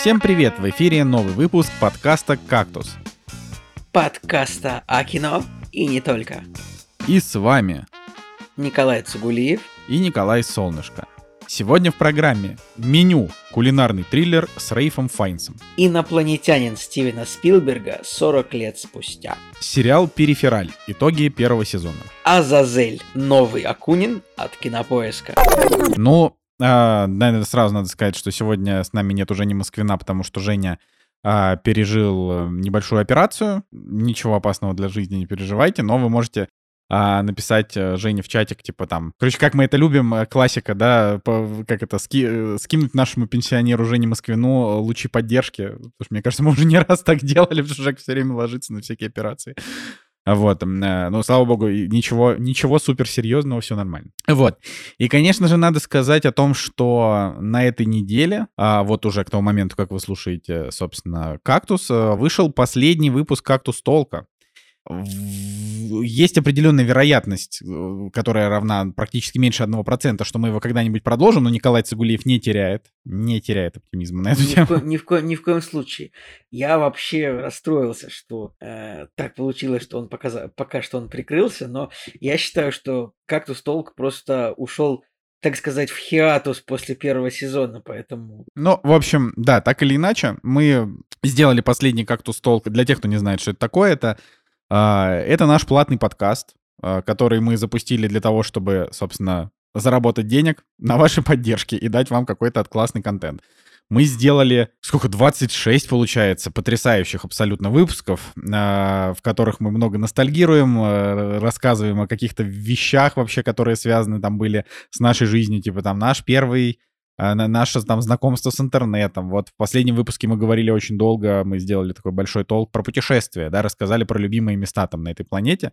Всем привет! В эфире новый выпуск подкаста «Кактус». Подкаста о кино и не только. И с вами Николай Цугулиев и Николай Солнышко. Сегодня в программе меню кулинарный триллер с Рейфом Файнсом. Инопланетянин Стивена Спилберга 40 лет спустя. Сериал «Перифераль. Итоги первого сезона». Азазель. Новый Акунин от Кинопоиска. Ну, а, наверное, сразу надо сказать, что сегодня с нами нет уже не Москвина, потому что Женя а, пережил э, небольшую операцию. Ничего опасного для жизни не переживайте, но вы можете а, написать э, Жене в чатик, типа там... Короче, как мы это любим, э, классика, да, как это, ски, скинуть нашему пенсионеру Жене Москвину лучи поддержки. Потому что, мне кажется, мы уже не раз так делали, потому что Жек все время ложится на всякие операции. Вот, ну, слава богу, ничего, ничего суперсерьезного, все нормально. Вот. И, конечно же, надо сказать о том, что на этой неделе, а вот уже к тому моменту, как вы слушаете, собственно, «Кактус», вышел последний выпуск «Кактус Толка» есть определенная вероятность, э, которая равна практически меньше 1%, что мы его когда-нибудь продолжим, но Николай Цигулиев не теряет, не теряет оптимизма на эту ни тему. В ко- ни, в ко- ни в коем случае. Я вообще расстроился, что э, так получилось, что он пока, пока что он прикрылся, но я считаю, что «Кактус Толк» просто ушел так сказать, в хиатус после первого сезона, поэтому... Ну, в общем, да, так или иначе, мы сделали последний «Кактус Толк». Для тех, кто не знает, что это такое, это это наш платный подкаст, а, который мы запустили для того, чтобы, собственно, заработать денег на вашей поддержке и дать вам какой-то классный контент. Мы сделали, сколько, 26, получается, потрясающих абсолютно выпусков, а, в которых мы много ностальгируем, рассказываем о каких-то вещах вообще, которые связаны там были с нашей жизнью, типа там наш первый а, наше там знакомство с интернетом. Вот в последнем выпуске мы говорили очень долго, мы сделали такой большой толк про путешествия, да, рассказали про любимые места там на этой планете.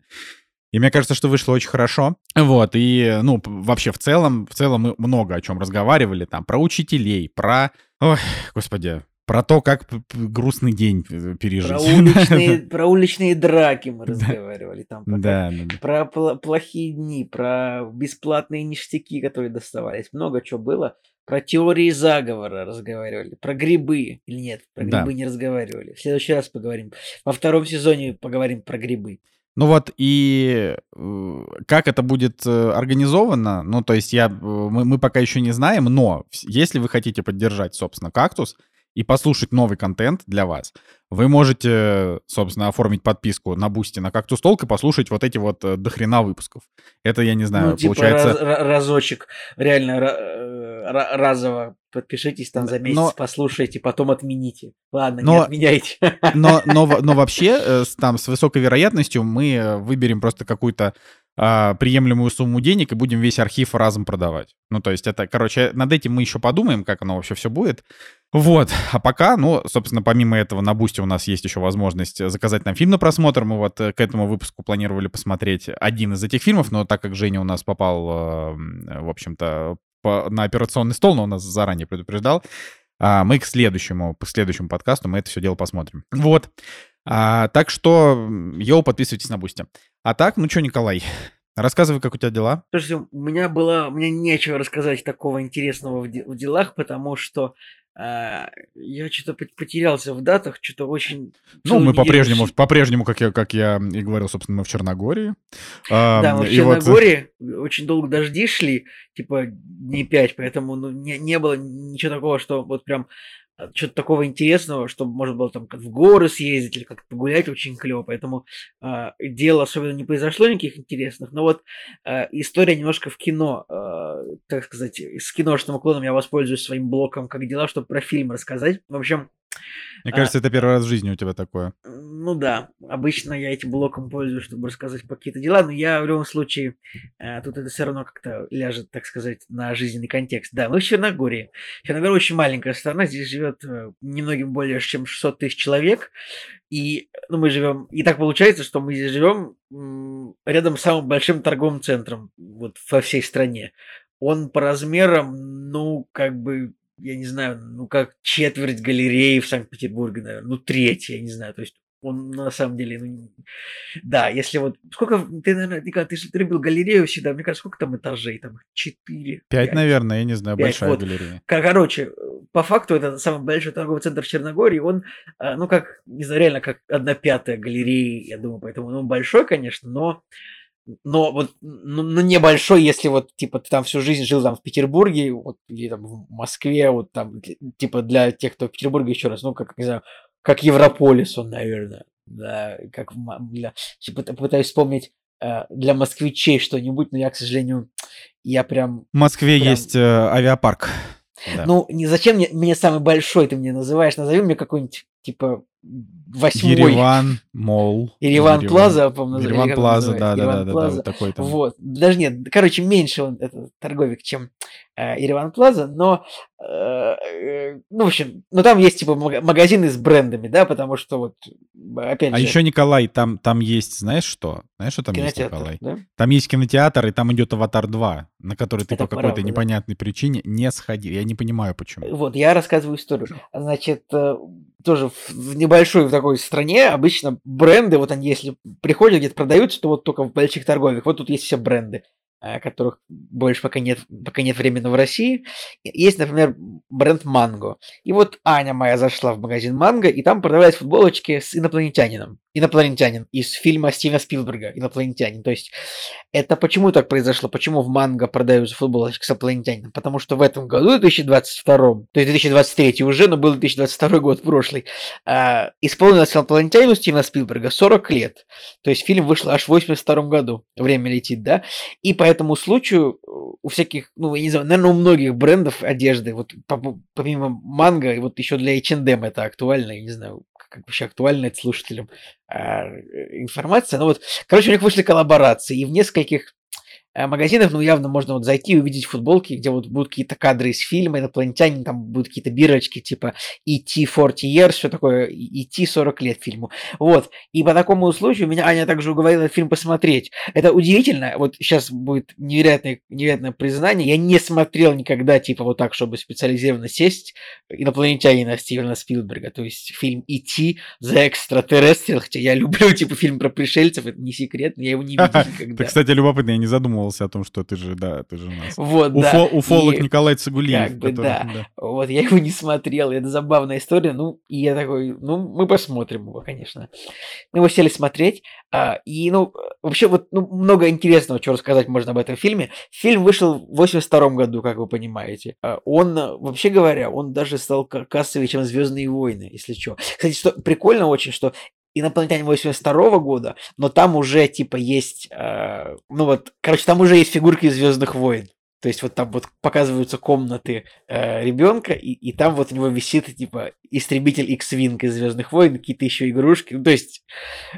И мне кажется, что вышло очень хорошо. Вот, и, ну, вообще в целом, в целом мы много о чем разговаривали, там, про учителей, про... Ой, господи, про то, как грустный день э, пережить. Про уличные, про уличные драки мы разговаривали. Там, про, да, да, про плохие дни, про бесплатные ништяки, которые доставались. Много чего было. Про теории заговора разговаривали, про грибы. Или нет, про грибы да. не разговаривали. В следующий раз поговорим. Во втором сезоне поговорим про грибы. Ну вот, и э, как это будет э, организовано, ну, то есть я, мы, мы пока еще не знаем, но если вы хотите поддержать, собственно, «Кактус», и послушать новый контент для вас, вы можете, собственно, оформить подписку на Boosty на Кактус Talk и послушать вот эти вот э, дохрена выпусков. Это, я не знаю, ну, типа получается... Раз, разочек, реально э, разово подпишитесь там за месяц, но... послушайте, потом отмените. Ладно, но... не отменяйте. Но, но, но вообще, э, там, с высокой вероятностью мы выберем просто какую-то а, приемлемую сумму денег и будем весь архив разом продавать. Ну, то есть это, короче, над этим мы еще подумаем, как оно вообще все будет. Вот, а пока, ну, собственно, помимо этого на Бусте у нас есть еще возможность заказать нам фильм на просмотр. Мы вот э, к этому выпуску планировали посмотреть один из этих фильмов, но так как Женя у нас попал, э, в общем-то, на операционный стол, но он нас заранее предупреждал, а, мы к следующему, к следующему подкасту мы это все дело посмотрим. Вот. А, так что, yo, подписывайтесь на Boosty. А так, ну что, Николай, Рассказывай, как у тебя дела. Слушайте, у меня было, мне нечего рассказать такого интересного в, де- в делах, потому что я что-то потерялся в датах, что-то очень... Ну, мы по-прежнему, по-прежнему, как я, как я и говорил, собственно, мы в Черногории. Да, мы в Черногории, вот... очень долго дожди шли, типа дней пять, поэтому ну, не, не было ничего такого, что вот прям а, что-то такого интересного, чтобы можно было там в горы съездить или как-то погулять очень клево. Поэтому э, дело особенно не произошло никаких интересных. Но вот э, история немножко в кино, э, так сказать, с киношным уклоном я воспользуюсь своим блоком как дела, чтобы про фильм рассказать. В общем, мне кажется, а, это первый раз в жизни у тебя такое. Ну да, обычно я этим блоком пользуюсь, чтобы рассказать про какие-то дела, но я в любом случае, э, тут это все равно как-то ляжет, так сказать, на жизненный контекст. Да, мы в Черногории. Черногория очень маленькая страна, здесь живет э, немногим более чем 600 тысяч человек, и ну, мы живем, и так получается, что мы здесь живем рядом с самым большим торговым центром вот во всей стране. Он по размерам, ну, как бы я не знаю, ну как четверть галереи в Санкт-Петербурге, наверное, ну треть, я не знаю, то есть он на самом деле, ну, да, если вот, сколько, ты, наверное, Николай, ты же любил галерею всегда, мне кажется, сколько там этажей, там четыре? Пять, наверное, я не знаю, Пять, большая вот. галерея. Короче, по факту это самый большой торговый центр Черногории, он, э, ну, как, не знаю, реально, как одна пятая галереи, я думаю, поэтому, ну, большой, конечно, но но вот, ну, ну, небольшой, если вот, типа, ты там всю жизнь жил там в Петербурге, вот, или там в Москве, вот там, типа, для тех, кто в Петербурге еще раз, ну, как, не знаю, как Европолис он, наверное, да, как для, типа, пытаюсь вспомнить э, для москвичей что-нибудь, но я, к сожалению, я прям... В Москве прям... есть э, авиапарк. Да. Ну, не зачем мне, мне самый большой ты мне называешь, назови мне какой-нибудь, типа, восьмой. Ереван Мол. Ереван Плаза, по-моему, Ереван Плаза, да, да, да, да, такой там. Вот, даже нет, короче, меньше он, этот торговик, чем э, Ереван Плаза, но, э, э, ну, в общем, ну, там есть, типа, магазины с брендами, да, потому что вот, опять а же... А еще, Николай, там, там есть, знаешь что? Знаешь, что там есть, Николай? Да? Там есть кинотеатр, и там идет «Аватар 2», на который ты Это по какой-то правда, да. непонятной причине не сходил. Я не понимаю, почему. Вот, я рассказываю историю. Значит, э, тоже в небольшой в такой стране обычно бренды, вот они если приходят, где-то продаются, то вот только в больших торговых. Вот тут есть все бренды, э, которых больше пока нет, пока нет времени в России. Есть, например, бренд Манго. И вот Аня моя зашла в магазин Манго, и там продавались футболочки с инопланетянином. Инопланетянин из фильма Стивена Спилберга «Инопланетянин». То есть это почему так произошло? Почему в Манго продаются футболочки с инопланетянином? Потому что в этом году, 2022, то есть 2023 уже, но был 2022 год прошлый, э, исполнилось инопланетянину Стивена Спилберга 40 лет. То есть фильм вышел аж в 82 году. Время летит, да? И по этому случаю у всяких, ну, я не знаю, наверное, у многих брендов одежды, вот помимо Манго, вот еще для H&M это актуально, я не знаю, как вообще актуально это слушателям э, информация. Но вот, короче, у них вышли коллаборации, и в нескольких Э, магазинах, ну, явно можно вот зайти и увидеть футболки, где вот будут какие-то кадры из фильма, инопланетяне, там будут какие-то бирочки, типа E.T. 40 years, все такое, E.T. 40 лет фильму. Вот. И по такому случаю меня Аня также уговорила этот фильм посмотреть. Это удивительно, вот сейчас будет невероятное, невероятное признание, я не смотрел никогда, типа, вот так, чтобы специализированно сесть инопланетянина Стивена Спилберга, то есть фильм E.T. The Extraterrestrial, хотя я люблю, типа, фильм про пришельцев, это не секрет, я его не видел никогда. Это, кстати, любопытно, я не задумывался задумывался о том, что ты же, да, ты же у нас. Вот, Уфо, да. Уфолог И Николай Цигулиев. Как бы, который- да. Вот, я его не смотрел, это забавная история, ну, и я такой, ну, мы посмотрим его, конечно. Мы его сели смотреть, а, и, ну, вообще, вот, ну, много интересного, чего рассказать можно об этом фильме. Фильм вышел в 82 году, как вы понимаете. А, Он, вообще говоря, он даже стал ка- кассовее, чем «Звездные войны», если что. Кстати, что прикольно очень, что инопланетяне 82 года, но там уже типа есть, э, ну вот, короче, там уже есть фигурки из Звездных войн. То есть вот там вот показываются комнаты э, ребенка, и, и там вот у него висит типа истребитель X-Wing из Звездных войн, какие-то еще игрушки. Ну, то есть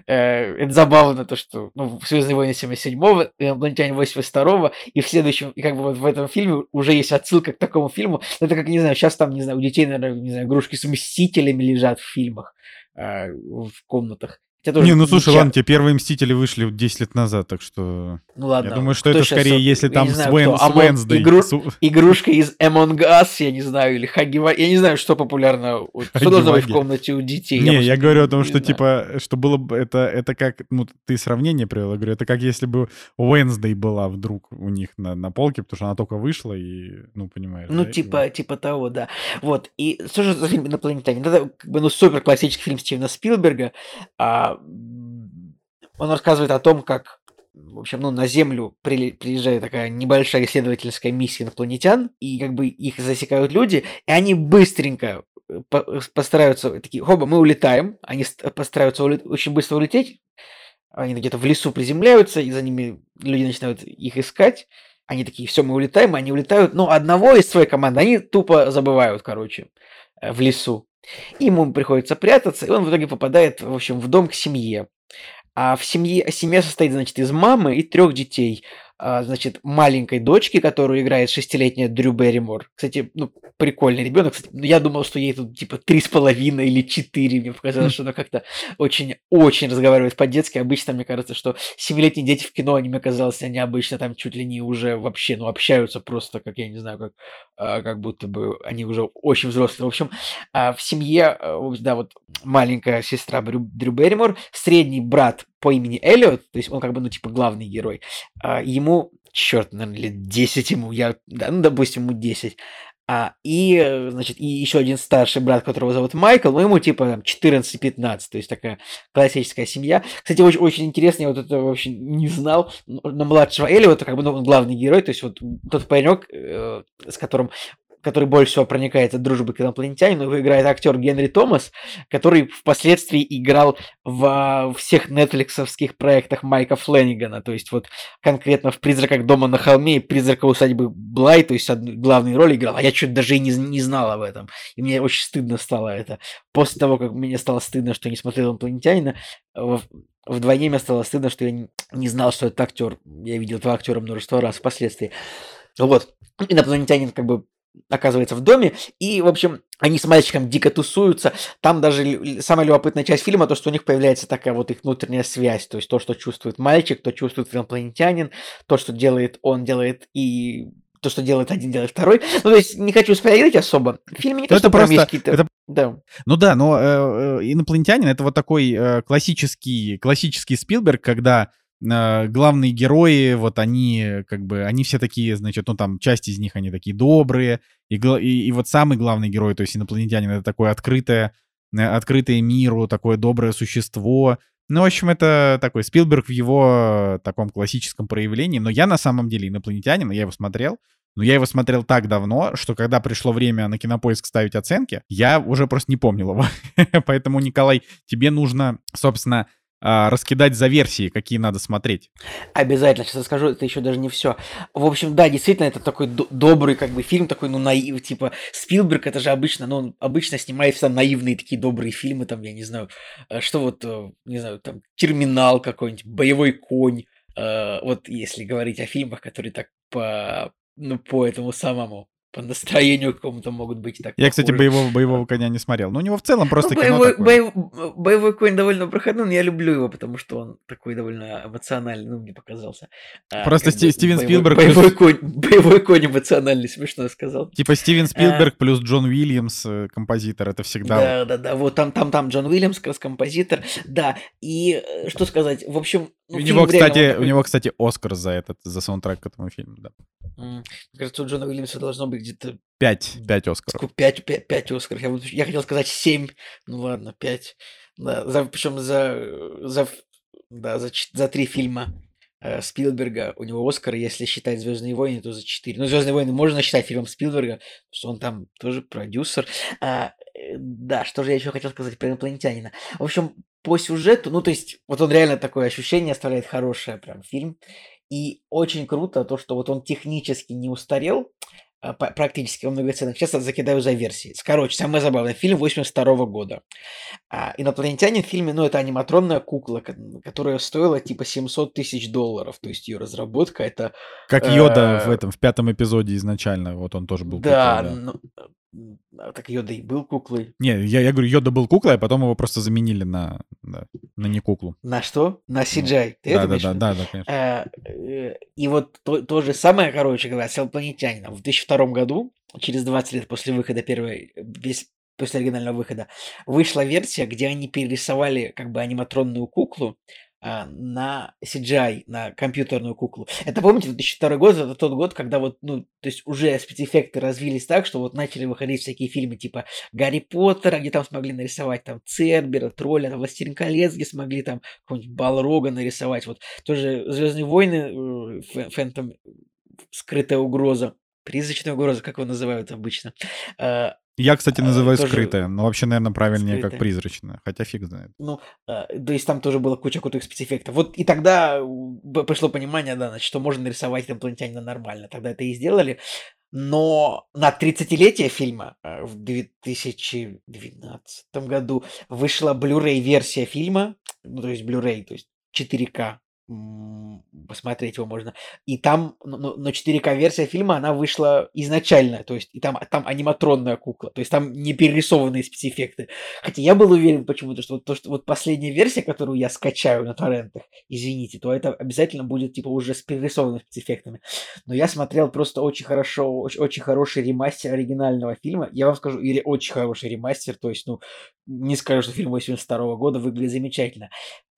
э, это забавно, то, что ну, в Звездные войны 77-го, инопланетяне 82-го, и в следующем, и как бы вот в этом фильме уже есть отсылка к такому фильму. Это как, не знаю, сейчас там, не знаю, у детей, наверное, не знаю, игрушки с Мстителями лежат в фильмах, в комнатах. Хотя тоже Не, ну слушай, ладно, те первые Мстители вышли вот 10 лет назад, так что... Ну ладно. я думаю, что это скорее, вот, если там не с, знаю, Уэн, кто, с Among- Уэнсдей, игру- Игрушка из Among Us, я не знаю, или Хаги-Ваги. Я не знаю, что популярно. Что должно быть в комнате у детей? Не, я говорю о том, что типа, что было бы, это, это как, ну, ты сравнение привел, я говорю, это как если бы Уэнсдей была вдруг у них на, на полке, потому что она только вышла и, ну, понимаешь. Ну, да, и- типа, типа того, да. Вот. И что же за фильм «Инопланетянин»? Это как бы, ну, супер классический фильм Стивена Спилберга. А, он рассказывает о том, как в общем, ну, на Землю приезжает такая небольшая исследовательская миссия инопланетян, и как бы их засекают люди, и они быстренько э, по- постараются, такие, хоба, мы улетаем, они ст- постараются уле- очень быстро улететь, они где-то в лесу приземляются, и за ними люди начинают их искать, они такие, все, мы улетаем, они улетают, но одного из своей команды они тупо забывают, короче, э, в лесу. Ему приходится прятаться, и он в итоге попадает, в общем, в дом к семье. А в семье, семья состоит, значит, из мамы и трех детей. А, значит, маленькой дочки, которую играет шестилетняя Дрю Берримор. Кстати, ну, прикольный ребенок. Кстати, ну, я думал, что ей тут типа три с половиной или четыре. Мне показалось, что она как-то очень-очень разговаривает по-детски. Обычно мне кажется, что семилетние дети в кино, они мне казалось, они обычно там чуть ли не уже вообще, ну, общаются просто, как я не знаю, как, а, как будто бы они уже очень взрослые. В общем, а, в семье, да, вот маленькая сестра Дрю Берримор, средний брат по имени Эллиот, то есть он как бы, ну, типа, главный герой, а, ему, черт, наверное, лет 10 ему, я, да, ну, допустим, ему 10, а, и, значит, и еще один старший брат, которого зовут Майкл, ну, ему типа 14-15, то есть такая классическая семья. Кстати, очень, очень интересно, я вот это вообще не знал, но младшего Элли, вот как бы ну, он главный герой, то есть вот тот паренек, э, с которым который больше всего проникает от дружбы к инопланетянину, его играет актер Генри Томас, который впоследствии играл во всех нетфликсовских проектах Майка Фленнигана, то есть вот конкретно в «Призраках дома на холме» и «Призрака усадьбы Блай», то есть главные роли играл, а я что-то даже и не, не знал об этом, и мне очень стыдно стало это. После того, как мне стало стыдно, что я не смотрел «Инопланетянина», вдвойне мне стало стыдно, что я не знал, что это актер. Я видел этого актера множество раз впоследствии. Вот. Инопланетянин как бы оказывается в доме, и, в общем, они с мальчиком дико тусуются. Там даже самая любопытная часть фильма, то, что у них появляется такая вот их внутренняя связь, то есть то, что чувствует мальчик, то чувствует инопланетянин, то, что делает он, делает и то, что делает один, делает второй. Ну, то есть не хочу спойлерить особо. В фильме не то, это просто... Это... Да. Ну да, но э, э, инопланетянин — это вот такой э, классический, классический Спилберг, когда главные герои, вот они, как бы, они все такие, значит, ну там, часть из них, они такие добрые, и, и, и вот самый главный герой, то есть инопланетянин, это такое открытое, э, открытое миру, такое доброе существо. Ну, в общем, это такой Спилберг в его таком классическом проявлении, но я на самом деле инопланетянин, я его смотрел, но я его смотрел так давно, что когда пришло время на кинопоиск ставить оценки, я уже просто не помнил его. Поэтому, Николай, тебе нужно, собственно, а, раскидать за версии, какие надо смотреть. Обязательно, сейчас скажу, это еще даже не все. В общем, да, действительно, это такой добрый как бы фильм, такой, ну, наив, типа, Спилберг, это же обычно, ну, он обычно снимает всегда наивные такие добрые фильмы, там, я не знаю, э, что вот, э, не знаю, там, Терминал какой-нибудь, Боевой конь, э, вот если говорить о фильмах, которые так по, ну, по этому самому по настроению какому-то могут быть так. Я, кстати, боевого, боевого коня не смотрел. Но у него в целом просто ну, боевой, кино такое. Боев, боевой конь довольно проходной, но я люблю его, потому что он такой довольно эмоциональный, ну, мне показался. А, просто Стив, Стивен боевой, Спилберг... Боевой, плюс... конь, боевой конь эмоциональный, смешно сказал. Типа Стивен а. Спилберг а... плюс Джон Уильямс, э, композитор, это всегда... Да, да, да, вот там, там, там Джон Уильямс, как раз композитор, да, и э, что сказать, в общем... Ну, у, него, кстати, у него, кстати, Оскар за этот, за саундтрек к этому фильму, да. Мне кажется, у Джона Уильямса должно быть где-то... Пять, пять Оскаров. Пять, пять, пять Оскаров. Я, я хотел сказать семь. Ну ладно, пять. Да, за, причем за, за, да, за, за три фильма э, Спилберга у него Оскар, если считать Звездные войны, то за четыре. Ну, Звездные войны можно считать фильмом Спилберга, потому что он там тоже продюсер. А, да, что же я еще хотел сказать про инопланетянина. В общем, по сюжету, ну, то есть, вот он реально такое ощущение оставляет хорошее прям фильм. И очень круто то, что вот он технически не устарел, а, практически во многоценных. Сейчас я закидаю за версии. Короче, самое забавное. Фильм 82 года. А, инопланетянин в фильме, ну, это аниматронная кукла, которая стоила типа 700 тысяч долларов. То есть ее разработка это... Как Йода э... в этом, в пятом эпизоде изначально. Вот он тоже был. Да, куклой, да. Ну, так Йода и был куклой. Не, я, я говорю, Йода был куклой, а потом его просто заменили на, да, на не куклу. На что? На CGI. Ты да, да, да, да, да, конечно. А, и вот то, то же самое, короче говоря, с инопланетянином. В 2002 году, через 20 лет после выхода первой, весь после оригинального выхода, вышла версия, где они перерисовали как бы аниматронную куклу, а, на CGI, на компьютерную куклу. Это, помните, 2002 год, это тот год, когда вот, ну, то есть уже спецэффекты развились так, что вот начали выходить всякие фильмы типа Гарри Поттера, где там смогли нарисовать там Цербера, Тролля, там, Властелин колец, где смогли там какого-нибудь Балрога нарисовать. Вот тоже Звездные войны, э, Фэнтом, скрытая угроза, призрачная угроза, как его называют обычно. А, я, кстати, называю тоже... скрытое, но вообще, наверное, правильнее скрытое. как призрачное, хотя фиг знает. Ну, э, то есть там тоже было куча крутых спецэффектов. Вот и тогда пришло понимание, да, значит, что можно нарисовать инопланетянина нормально. Тогда это и сделали. Но на 30-летие фильма э, в 2012 году вышла Blu-ray версия фильма, ну, то есть Blu-ray, то есть 4К посмотреть его можно. И там, но, но 4К-версия фильма, она вышла изначально, то есть и там, там аниматронная кукла, то есть там не перерисованные спецэффекты. Хотя я был уверен почему-то, что вот, то, что вот последняя версия, которую я скачаю на торрентах, извините, то это обязательно будет типа уже с перерисованными спецэффектами. Но я смотрел просто очень хорошо, очень, очень хороший ремастер оригинального фильма. Я вам скажу, или очень хороший ремастер, то есть, ну, не скажу, что фильм 82 года выглядит замечательно.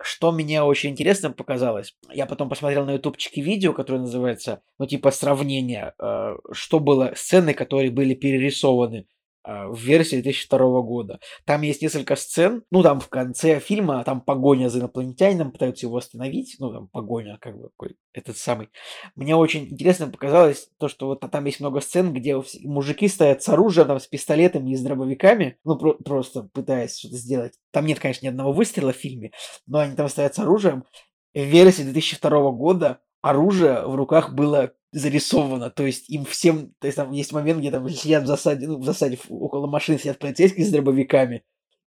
Что мне очень интересно показалось, я потом посмотрел на ютубчике видео, которое называется, ну, типа, сравнение, э, что было, сцены, которые были перерисованы в версии 2002 года. Там есть несколько сцен, ну, там в конце фильма, там погоня за инопланетянином, пытаются его остановить, ну, там погоня, как бы, такой, этот самый. Мне очень интересно показалось то, что вот там есть много сцен, где мужики стоят с оружием, там, с пистолетами и с дробовиками, ну, про- просто пытаясь что-то сделать. Там нет, конечно, ни одного выстрела в фильме, но они там стоят с оружием. В версии 2002 года оружие в руках было зарисовано, то есть им всем, то есть там есть момент, где там сидят в засаде, ну, в засаде около машин сидят полицейские с дробовиками,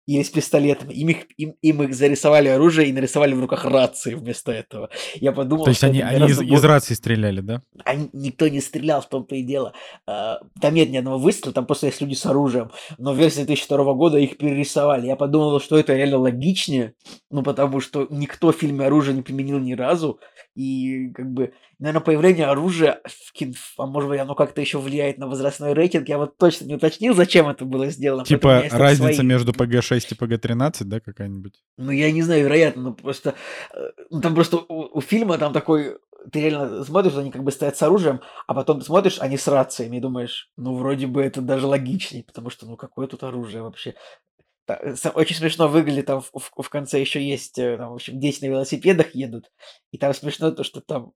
или с пистолетами. Им их, им, им их зарисовали оружие и нарисовали в руках рации вместо этого. Я подумал, То есть они, они из, из рации стреляли, да? Они, никто не стрелял, в том-то и дело. А, там нет ни одного выстрела, там просто есть люди с оружием. Но в версии 2002 года их перерисовали. Я подумал, что это реально логичнее, ну потому что никто в фильме оружие не применил ни разу. И как бы, наверное, появление оружия в кино, а может быть, оно как-то еще влияет на возрастной рейтинг. Я вот точно не уточнил, зачем это было сделано. Типа разница свои... между PG-6 и PG-13, да, какая-нибудь? Ну, я не знаю, вероятно, но просто... Э, ну, там просто у, у фильма там такой ты реально смотришь, они как бы стоят с оружием, а потом смотришь, они с рациями, и думаешь, ну, вроде бы это даже логичнее, потому что, ну, какое тут оружие вообще? Очень смешно выглядит, там в, в, в конце еще есть, э, там, в общем, дети на велосипедах едут, и там смешно то, что там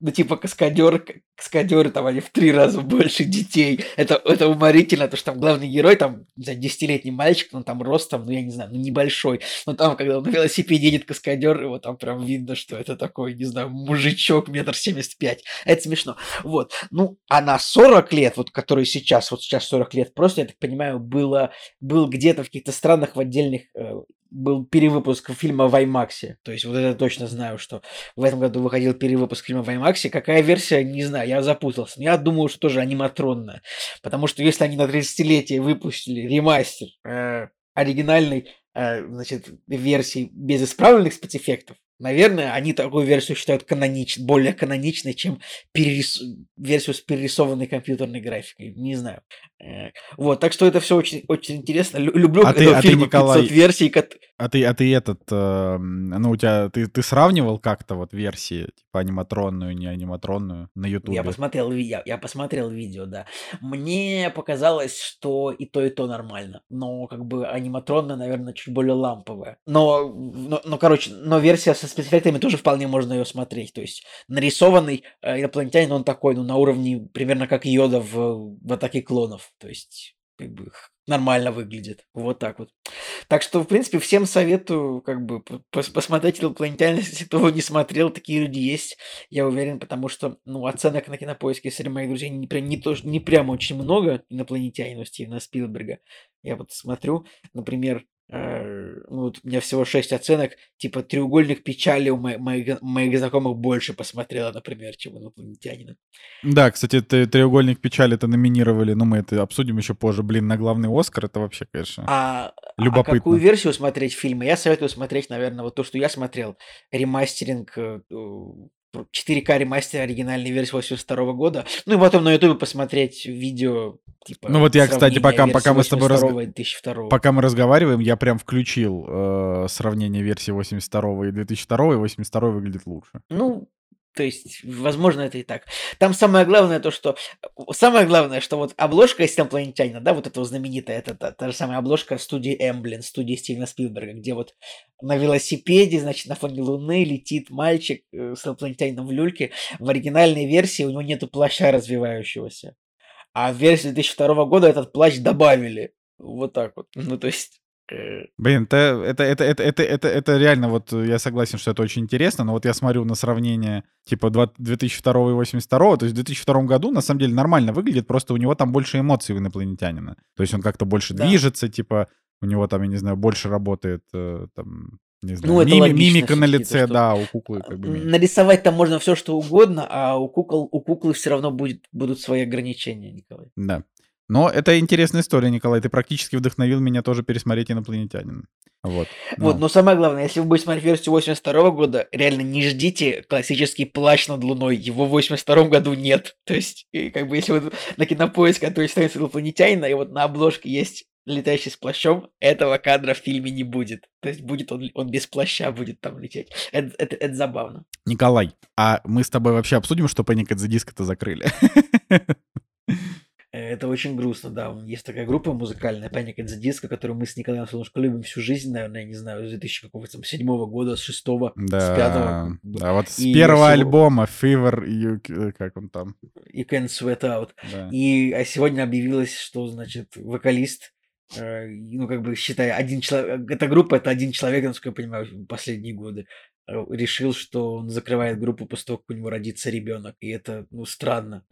ну, типа, каскадер, каскадеры там, они в три раза больше детей. Это, это уморительно, то что там главный герой, там, не знаю, десятилетний мальчик, ну, там, ростом, ну, я не знаю, ну, небольшой. Но там, когда он на велосипеде едет каскадер, его там прям видно, что это такой, не знаю, мужичок метр семьдесят пять. Это смешно. Вот. Ну, а на 40 лет, вот, который сейчас, вот сейчас 40 лет, просто, я так понимаю, было, был где-то в каких-то странах в отдельных э, был перевыпуск фильма в IMAX. То есть вот это точно знаю, что в этом году выходил перевыпуск фильма в IMAX. Какая версия, не знаю, я запутался. Но я думаю, что тоже аниматронная. Потому что если они на 30-летие выпустили ремастер э, оригинальной э, значит, версии без исправленных спецэффектов, Наверное, они такую версию считают канонич... более каноничной, чем перерис... версию с перерисованной компьютерной графикой. Не знаю. Э, вот, так что это все очень, очень интересно. Люблю, а ты, а ты, Николай, 500 версий. А ты, а ты этот, э, ну, у тебя, ты, ты сравнивал как-то вот версии, типа аниматронную, не аниматронную на YouTube? Я посмотрел, я, я посмотрел видео, да. Мне показалось, что и то, и то нормально. Но как бы аниматронная, наверное, чуть более ламповая. Но, но, но короче, но версия со спецэффектами тоже вполне можно ее смотреть. То есть нарисованный э, инопланетянин, он такой, ну, на уровне примерно как Йода в, в атаке клонов. То есть как бы нормально выглядит. Вот так вот. Так что, в принципе, всем советую как бы пос посмотреть инопланетянин, если кто не смотрел, такие люди есть, я уверен, потому что, ну, оценок на кинопоиске среди моих друзей не, не, не, то, не прямо очень много инопланетянина Стивена Спилберга. Я вот смотрю, например, ну, вот у меня всего 6 оценок, типа треугольник печали у моих, моих, моих знакомых больше посмотрела, например, чем инопланетянина. Да, кстати, треугольник печали это номинировали, но мы это обсудим еще позже. Блин, на главный Оскар это вообще, конечно, а, любопытно. А какую версию смотреть фильма? Я советую смотреть, наверное, вот то, что я смотрел, ремастеринг э, 4К ремастер оригинальной версии 82 года. Ну и потом на ютубе посмотреть видео типа Ну вот я, кстати, пока, пока мы с тобой раз... пока мы разговариваем, я прям включил э, сравнение версии 82 и 2002, и 82 выглядит лучше. Ну, то есть, возможно, это и так. Там самое главное то, что... Самое главное, что вот обложка из инопланетянина, да, вот этого знаменитая, это та, та же самая обложка студии Эмблин, студии Стивена Спилберга, где вот на велосипеде, значит, на фоне Луны летит мальчик э, с инопланетянином в люльке. В оригинальной версии у него нету плаща развивающегося. А в версии 2002 года этот плащ добавили. Вот так вот. Ну, то есть... Э, Блин, это, это, это, это, это, это, это реально, вот я согласен, что это очень интересно, но вот я смотрю на сравнение типа 2002 и 82, то есть в 2002 году на самом деле нормально выглядит, просто у него там больше эмоций у инопланетянина. То есть он как-то больше да. движется, типа у него там, я не знаю, больше работает э, там Не знаю. Ну, это Мими- логично мимика на лице, что- да, у куклы как бы меньше. Нарисовать там можно все, что угодно, а у кукол у куклы все равно будет, будут свои ограничения, Николай. Да. Но это интересная история, Николай. Ты практически вдохновил меня тоже пересмотреть «Инопланетянина». Вот. Вот, Ну, но самое главное, если вы будете смотреть версию 82 года, реально не ждите классический плащ над Луной. Его в 82 году нет. То есть, как бы если вы на кинопоиск готовите страницу инопланетянина, и вот на обложке есть летающий с плащом, этого кадра в фильме не будет. То есть будет он, он без плаща будет там лететь. Это, это, это забавно. Николай, а мы с тобой вообще обсудим, что Panic at the Disco-то закрыли? Это очень грустно, да. Есть такая группа музыкальная, Panic at the Disco, которую мы с Николаем Солнышко любим всю жизнь, наверное, я не знаю, с 2007 года, с 6 с Да, пятого. да, вот с И первого всего- альбома Fever, you- э, как он там, You Can't Sweat Out. да. И а сегодня объявилось, что, значит, вокалист, э, ну, как бы, считай, один человек, эта группа, это один человек, насколько я понимаю, последние годы, э, решил, что он закрывает группу после того, как у него родится ребенок. И это, ну, странно.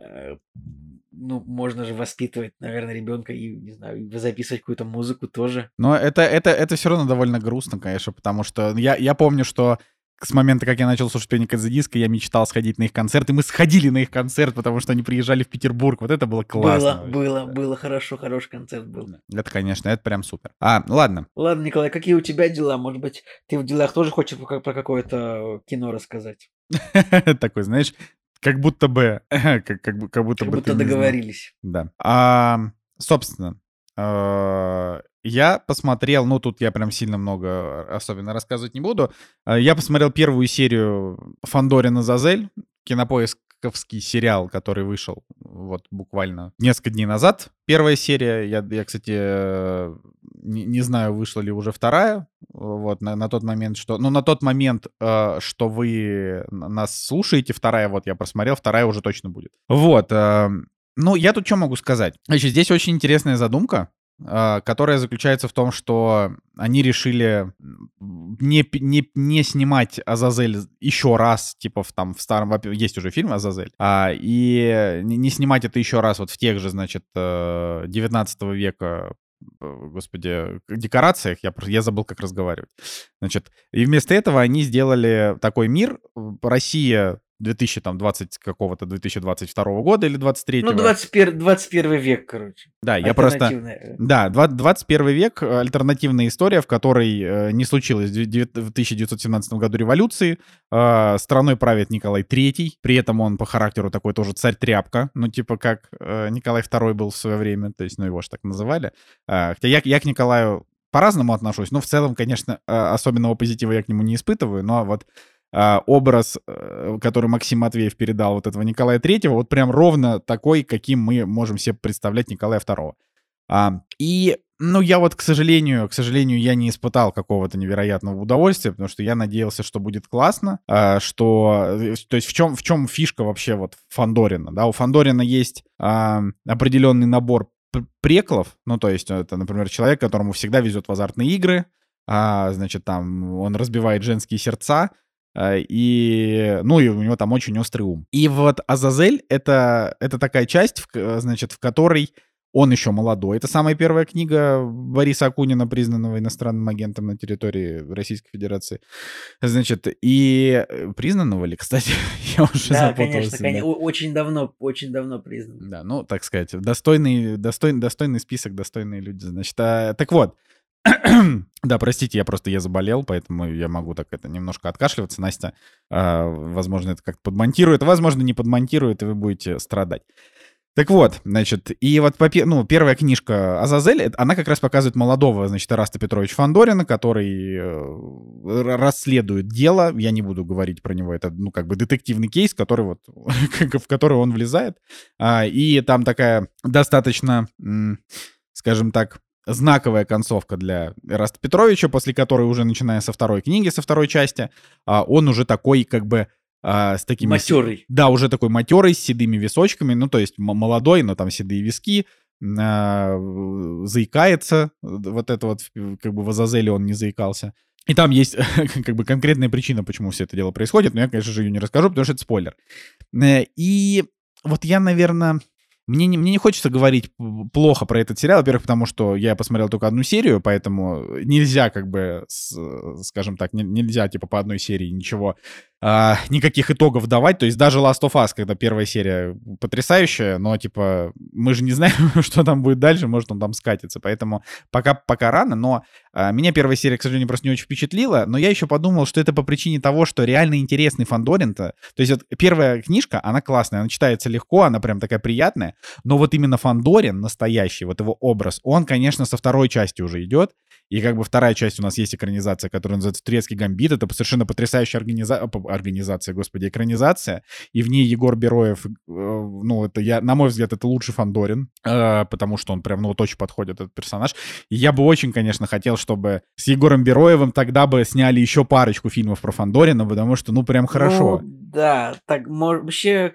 Ну, можно же воспитывать, наверное, ребенка и, не знаю, записывать какую-то музыку тоже. Но это, это, это все равно довольно грустно, конечно, потому что я, я помню, что с момента, как я начал слушать Panic at the Disco, я мечтал сходить на их концерт, и мы сходили на их концерт, потому что они приезжали в Петербург. Вот это было классно. было, было, было хорошо, хороший концерт был. Это, конечно, это прям супер. А, ладно. Ладно, Николай, какие у тебя дела? Может быть, ты в делах тоже хочешь про какое-то кино рассказать? Такой, знаешь, как будто бы... Как, как, как будто Как бы будто договорились. Да. А, собственно, э, я посмотрел, ну тут я прям сильно много особенно рассказывать не буду. Э, Я посмотрел первую серию Фандорина Зазель, кинопоисковский сериал, который вышел вот буквально несколько дней назад. Первая серия, я, я кстати, э, не, не знаю, вышла ли уже вторая, вот, на, на тот момент, что... Ну, на тот момент, э, что вы нас слушаете, вторая, вот, я просмотрел, вторая уже точно будет. Вот, э, ну, я тут что могу сказать? Значит, здесь очень интересная задумка, а, которая заключается в том, что они решили не, не, не снимать Азазель еще раз, типа в, там в старом, есть уже фильм Азазель, а, и не, не снимать это еще раз вот в тех же, значит, э, 19 века э, господи, декорациях, я, я забыл, как разговаривать. Значит, и вместо этого они сделали такой мир, э, Россия 2020 какого-то 2022 года или 23 Ну, 21, 21 век, короче. Да, я просто... Да, два- 21 век, э, альтернативная история, в которой э, не случилось в девят- в 1917 году революции, э, страной правит Николай III, при этом он по характеру такой тоже царь-тряпка, ну, типа как Николай II был в свое время, то есть, ну, его же так называли. Хотя я, я к Николаю по-разному отношусь, но в целом, конечно, особенного позитива я к нему не испытываю, но вот э, образ, э, который Максим Матвеев передал вот этого Николая Третьего, вот прям ровно такой, каким мы можем себе представлять Николая Второго. А, и, ну, я вот, к сожалению, к сожалению, я не испытал какого-то невероятного удовольствия, потому что я надеялся, что будет классно, а, что, э, то есть в чем, в чем фишка вообще вот Фандорина, да, у Фандорина есть а, определенный набор преклов, ну, то есть это, например, человек, которому всегда везет в азартные игры, а, значит, там он разбивает женские сердца, а, и, ну, и у него там очень острый ум. И вот Азазель — это, это такая часть, к- значит, в которой он еще молодой. Это самая первая книга Бориса Акунина, признанного иностранным агентом на территории Российской Федерации. Значит, и э, признанного ли, кстати, я уже Да, запутался. конечно, да. конечно. Очень давно, очень давно признан. Да, ну, так сказать, достойный, достойный, достойный список, достойные люди. Значит, а, так вот. да, простите, я просто я заболел, поэтому я могу так это немножко откашливаться. Настя, а, возможно, это как-то подмонтирует, возможно, не подмонтирует, и вы будете страдать. Так вот, значит, и вот ну, первая книжка Азазель, она как раз показывает молодого, значит, Эраста Петровича Фандорина, который э, расследует дело. Я не буду говорить про него, это, ну, как бы детективный кейс, который вот, в который он влезает. А, и там такая достаточно, скажем так, знаковая концовка для Раста Петровича, после которой уже, начиная со второй книги, со второй части, а, он уже такой, как бы, а, с такими... Матерый. да, уже такой матерый, с седыми височками, ну, то есть молодой, но там седые виски, а, заикается, вот это вот, как бы в Азазеле он не заикался. И там есть как бы конкретная причина, почему все это дело происходит, но я, конечно же, ее не расскажу, потому что это спойлер. Э, И вот я, наверное, мне не, мне не хочется говорить плохо про этот сериал, во-первых, потому что я посмотрел только одну серию, поэтому нельзя как бы, с, скажем так, не, нельзя типа по одной серии ничего а, никаких итогов давать. То есть даже Last of Us, когда первая серия потрясающая, но типа мы же не знаем, что там будет дальше, может он там скатится. Поэтому пока, пока рано, но а, меня первая серия, к сожалению, просто не очень впечатлила. Но я еще подумал, что это по причине того, что реально интересный Фандорин-то. То есть вот первая книжка, она классная, она читается легко, она прям такая приятная. Но вот именно Фандорин настоящий, вот его образ, он, конечно, со второй части уже идет. И как бы вторая часть у нас есть экранизация, которая называется «Турецкий гамбит». Это совершенно потрясающая организа... организация, господи, экранизация. И в ней Егор Бероев, э, ну, это я, на мой взгляд, это лучший Фандорин, э, потому что он прям, ну, вот очень подходит, этот персонаж. И я бы очень, конечно, хотел, чтобы с Егором Бероевым тогда бы сняли еще парочку фильмов про Фандорина, потому что, ну, прям хорошо. Ну, да, так, вообще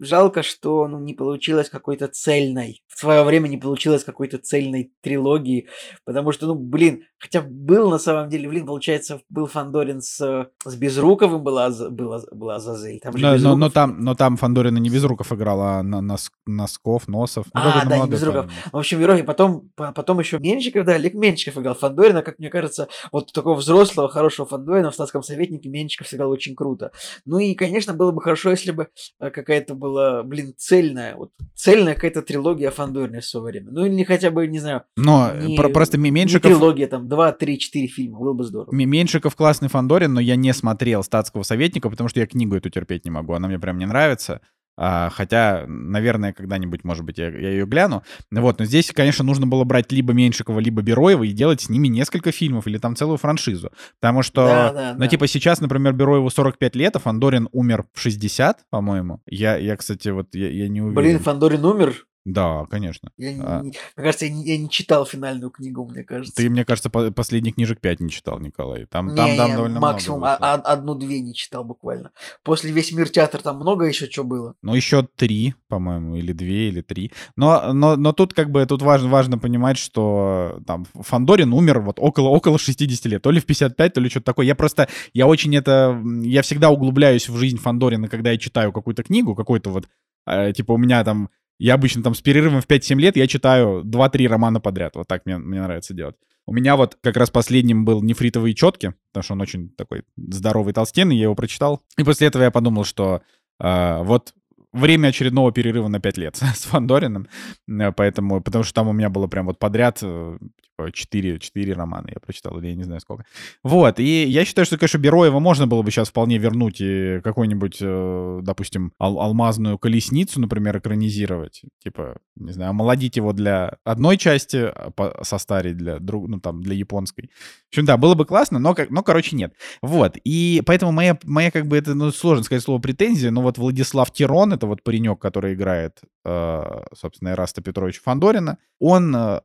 Жалко, что ну, не получилось какой-то цельной. В свое время не получилось какой-то цельной трилогии. Потому что, ну, блин, хотя был на самом деле, блин, получается, был Фандорин с, с Безруковым, была, была, была Зазель. Там но, но, но, там, но там Фандорин не Безруков играл, а на, Нос, Носков, Носов. Ну, а, да, не Безруков. В общем, герой. Потом, потом еще Менщиков, да, Олег Менщиков играл Фандорина, как мне кажется, вот такого взрослого, хорошего Фандорина в статском советнике Менщиков сыграл очень круто. Ну и, конечно, было бы хорошо, если бы э, какая-то была, блин, цельная, вот цельная какая-то трилогия Фандорина в свое время. Ну или хотя бы, не знаю. Но не, про, просто Меньшиков... Не трилогия, там, 2, 3, 4 фильма, было бы здорово. Меньшиков классный Фандорин, но я не смотрел «Статского советника», потому что я книгу эту терпеть не могу, она мне прям не нравится. А, хотя, наверное, когда-нибудь, может быть, я, я ее гляну. Вот, но здесь, конечно, нужно было брать либо Меньшикова, либо Бероева и делать с ними несколько фильмов или там целую франшизу. Потому что, да, да, ну, да. типа, сейчас, например, Бероеву 45 лет, а Фандорин умер в 60, по-моему. Я, я кстати, вот, я, я не уверен. Блин, Фандорин умер? Да, конечно. Я а... не, мне кажется, я не, я не читал финальную книгу, мне кажется. Ты, мне кажется, по последних книжек пять не читал, Николай. Там, не, там, там не, довольно максимум много. Максимум одну-две не читал буквально. После «Весь мир театр» там много еще чего было. Ну, еще три, по-моему, или две, или три. Но, но, но тут как бы тут важно, важно понимать, что там Фандорин умер вот около, около 60 лет. То ли в 55, то ли что-то такое. Я просто, я очень это, я всегда углубляюсь в жизнь Фандорина, когда я читаю какую-то книгу, какой-то вот, э, типа у меня там я обычно там с перерывом в 5-7 лет я читаю 2-3 романа подряд. Вот так мне, мне нравится делать. У меня вот как раз последним был «Нефритовые четки», потому что он очень такой здоровый толстенный, я его прочитал. И после этого я подумал, что э, вот время очередного перерыва на 5 лет с Фандориным, э, поэтому, потому что там у меня было прям вот подряд э, типа 4, 4 романа я прочитал, или я не знаю сколько. Вот, и я считаю, что, конечно, Бероева можно было бы сейчас вполне вернуть и какой-нибудь, э, допустим, ал- алмазную колесницу, например, экранизировать, типа, не знаю, омолодить его для одной части, а состарить для друг, ну там, для японской. В общем, да, было бы классно, но, но короче, нет. Вот, и поэтому моя, моя как бы, это, ну, сложно сказать слово претензия, но вот Владислав Тирон, это вот паренек, который играет, э, собственно, Эраста Петровича Фандорина, он, э,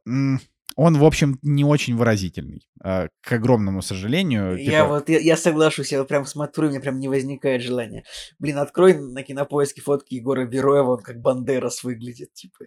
он, в общем, не очень выразительный, э, к огромному сожалению. Я типа... вот, я, я соглашусь, я вот прям смотрю, у меня прям не возникает желания. Блин, открой на кинопоиске фотки Егора Бероева, он как Бандерас выглядит, типа.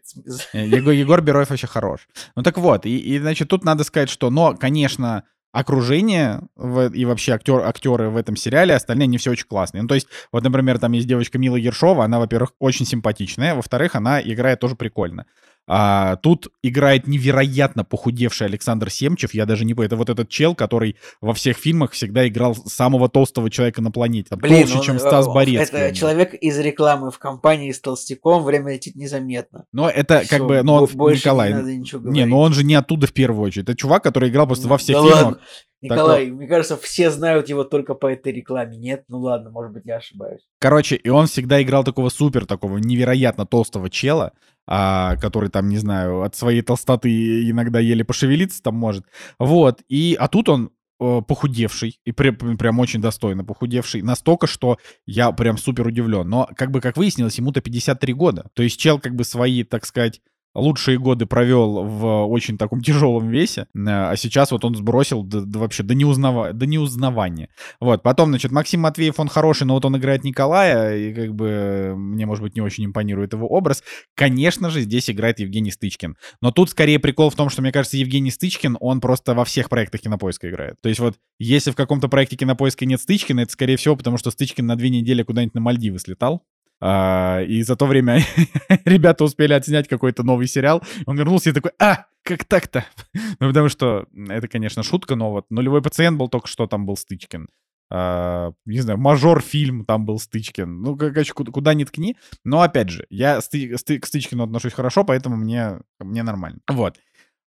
Егор, Егор Бероев вообще хорош. Ну так вот, и, и, значит, тут надо сказать, что, но, конечно, окружение в, и вообще актер, актеры в этом сериале, остальные не все очень классные. Ну, то есть, вот, например, там есть девочка Мила Ершова, она, во-первых, очень симпатичная, во-вторых, она играет тоже прикольно. А, тут играет невероятно похудевший Александр Семчев. Я даже не. Это вот этот чел, который во всех фильмах всегда играл самого толстого человека на планете. Блин, толще, он, чем Стас Борецкий. Это человек из рекламы в компании с толстяком. Время летит незаметно. Но это как Всё, бы... Но он, Николай, не, надо не, но он же не оттуда в первую очередь. Это чувак, который играл просто во всех да фильмах. Ладно. Николай, так, мне кажется, все знают его только по этой рекламе. Нет? Ну ладно, может быть, я ошибаюсь. Короче, и он всегда играл такого супер, такого невероятно толстого чела, а, который там, не знаю, от своей толстоты иногда еле пошевелиться там может. Вот. И, а тут он э, похудевший, и при, прям очень достойно похудевший, настолько, что я прям супер удивлен. Но, как бы, как выяснилось, ему-то 53 года. То есть чел, как бы, свои, так сказать, лучшие годы провел в очень таком тяжелом весе, э, а сейчас вот он сбросил до, до вообще до, неузнава, до неузнавания. Вот, потом, значит, Максим Матвеев, он хороший, но вот он играет Николая, и как бы мне, может быть, не очень импонирует его образ. Конечно же, здесь играет Евгений Стычкин. Но тут скорее прикол в том, что, мне кажется, Евгений Стычкин, он просто во всех проектах Кинопоиска играет. То есть вот, если в каком-то проекте Кинопоиска нет Стычкина, это, скорее всего, потому что Стычкин на две недели куда-нибудь на Мальдивы слетал, и за то время ребята успели отснять какой-то новый сериал. Он вернулся и такой, а, как так-то? ну, потому что это, конечно, шутка, но вот нулевой пациент был только что, там был Стычкин. Uh, не знаю, мажор фильм, там был Стычкин. Ну, короче, куда, куда ни ткни. Но, опять же, я сты, сты, к Стычкину отношусь хорошо, поэтому мне, мне нормально. Вот.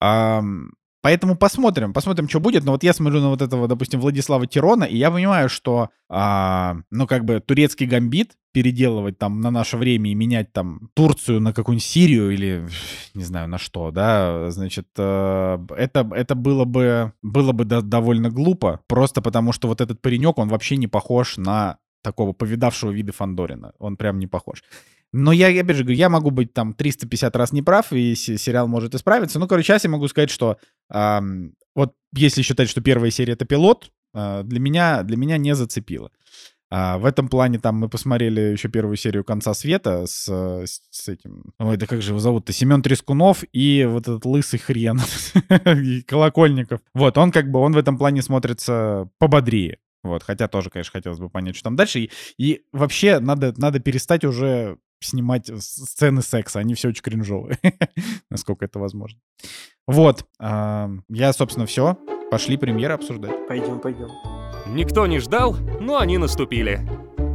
Um, Поэтому посмотрим, посмотрим, что будет. Но вот я смотрю на вот этого, допустим, Владислава Тирона, и я понимаю, что, а, ну, как бы турецкий гамбит переделывать там на наше время и менять там Турцию на какую-нибудь Сирию или не знаю на что, да, значит, э, это, это было бы, было бы до, довольно глупо, просто потому что вот этот паренек, он вообще не похож на такого повидавшего вида Фандорина. Он прям не похож. Но я, опять же говорю, я могу быть там 350 раз неправ, и сериал может исправиться. Ну, короче, сейчас я могу сказать, что вот если считать, что первая серия — это пилот, э, для, меня, для меня не зацепило. А, в этом плане там мы посмотрели еще первую серию «Конца света» с, с, с этим... Ой, да как же его зовут-то? Семен Трескунов и вот этот лысый хрен Колокольников. Вот, он как бы, он в этом плане смотрится пободрее. Вот, хотя тоже, конечно, хотелось бы понять, что там дальше. И, и вообще надо, надо перестать уже снимать сцены секса. Они все очень кринжовые, насколько это возможно. Вот. Я, собственно, все. Пошли премьеры обсуждать. Пойдем, пойдем. Никто не ждал, но они наступили.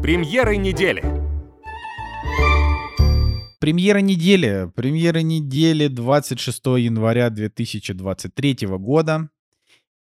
Премьеры недели. Премьера недели. Премьера недели 26 января 2023 года.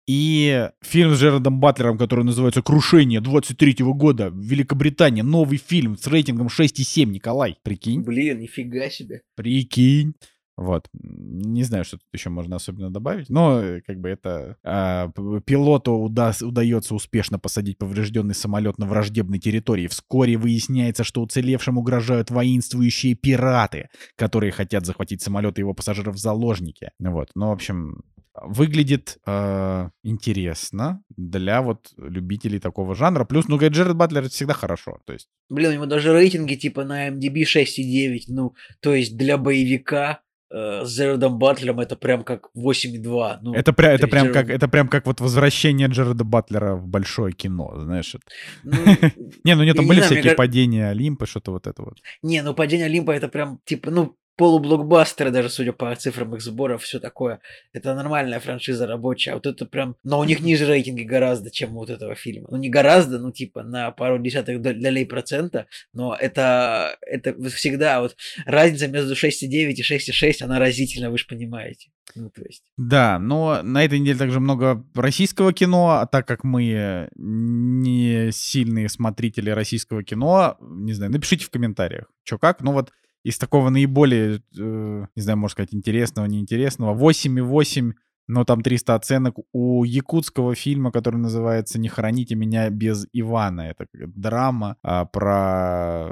И фильм с Джерардом Батлером, который называется «Крушение» 23 -го года, Великобритания, новый фильм с рейтингом 6,7, Николай, прикинь. Блин, нифига себе. Прикинь. Вот. Не знаю, что тут еще можно особенно добавить, но как бы это э, пилоту уда удается успешно посадить поврежденный самолет на враждебной территории. Вскоре выясняется, что уцелевшим угрожают воинствующие пираты, которые хотят захватить самолет и его пассажиров в заложники. Вот. Ну, в общем, выглядит э, интересно для вот любителей такого жанра. Плюс, ну, Джеред Батлер это всегда хорошо. То есть... Блин, у него даже рейтинги типа на MDB 6,9. Ну, то есть для боевика э, с Джерардом Батлером это прям как 8,2. Ну, это, пря- это, прям Джеред... как, это прям как вот возвращение Джерарда Батлера в большое кино, знаешь. Ну, не, ну нет, там были всякие падения Олимпа, что-то вот это вот. Не, ну падение Олимпа это прям типа, ну, полублокбастеры, даже судя по цифрам их сборов, все такое. Это нормальная франшиза рабочая. Вот это прям... Но у них ниже рейтинги гораздо, чем вот этого фильма. Ну, не гораздо, ну, типа, на пару десятых долей процента, но это, это всегда вот разница между 6,9 и 6,6, она разительна, вы же понимаете. Ну, то есть. Да, но на этой неделе также много российского кино, а так как мы не сильные смотрители российского кино, не знаю, напишите в комментариях, что как. Ну вот из такого наиболее, э, не знаю, можно сказать, интересного, неинтересного. 8,8, но там 300 оценок у якутского фильма, который называется «Не храните меня без Ивана». Это драма а, про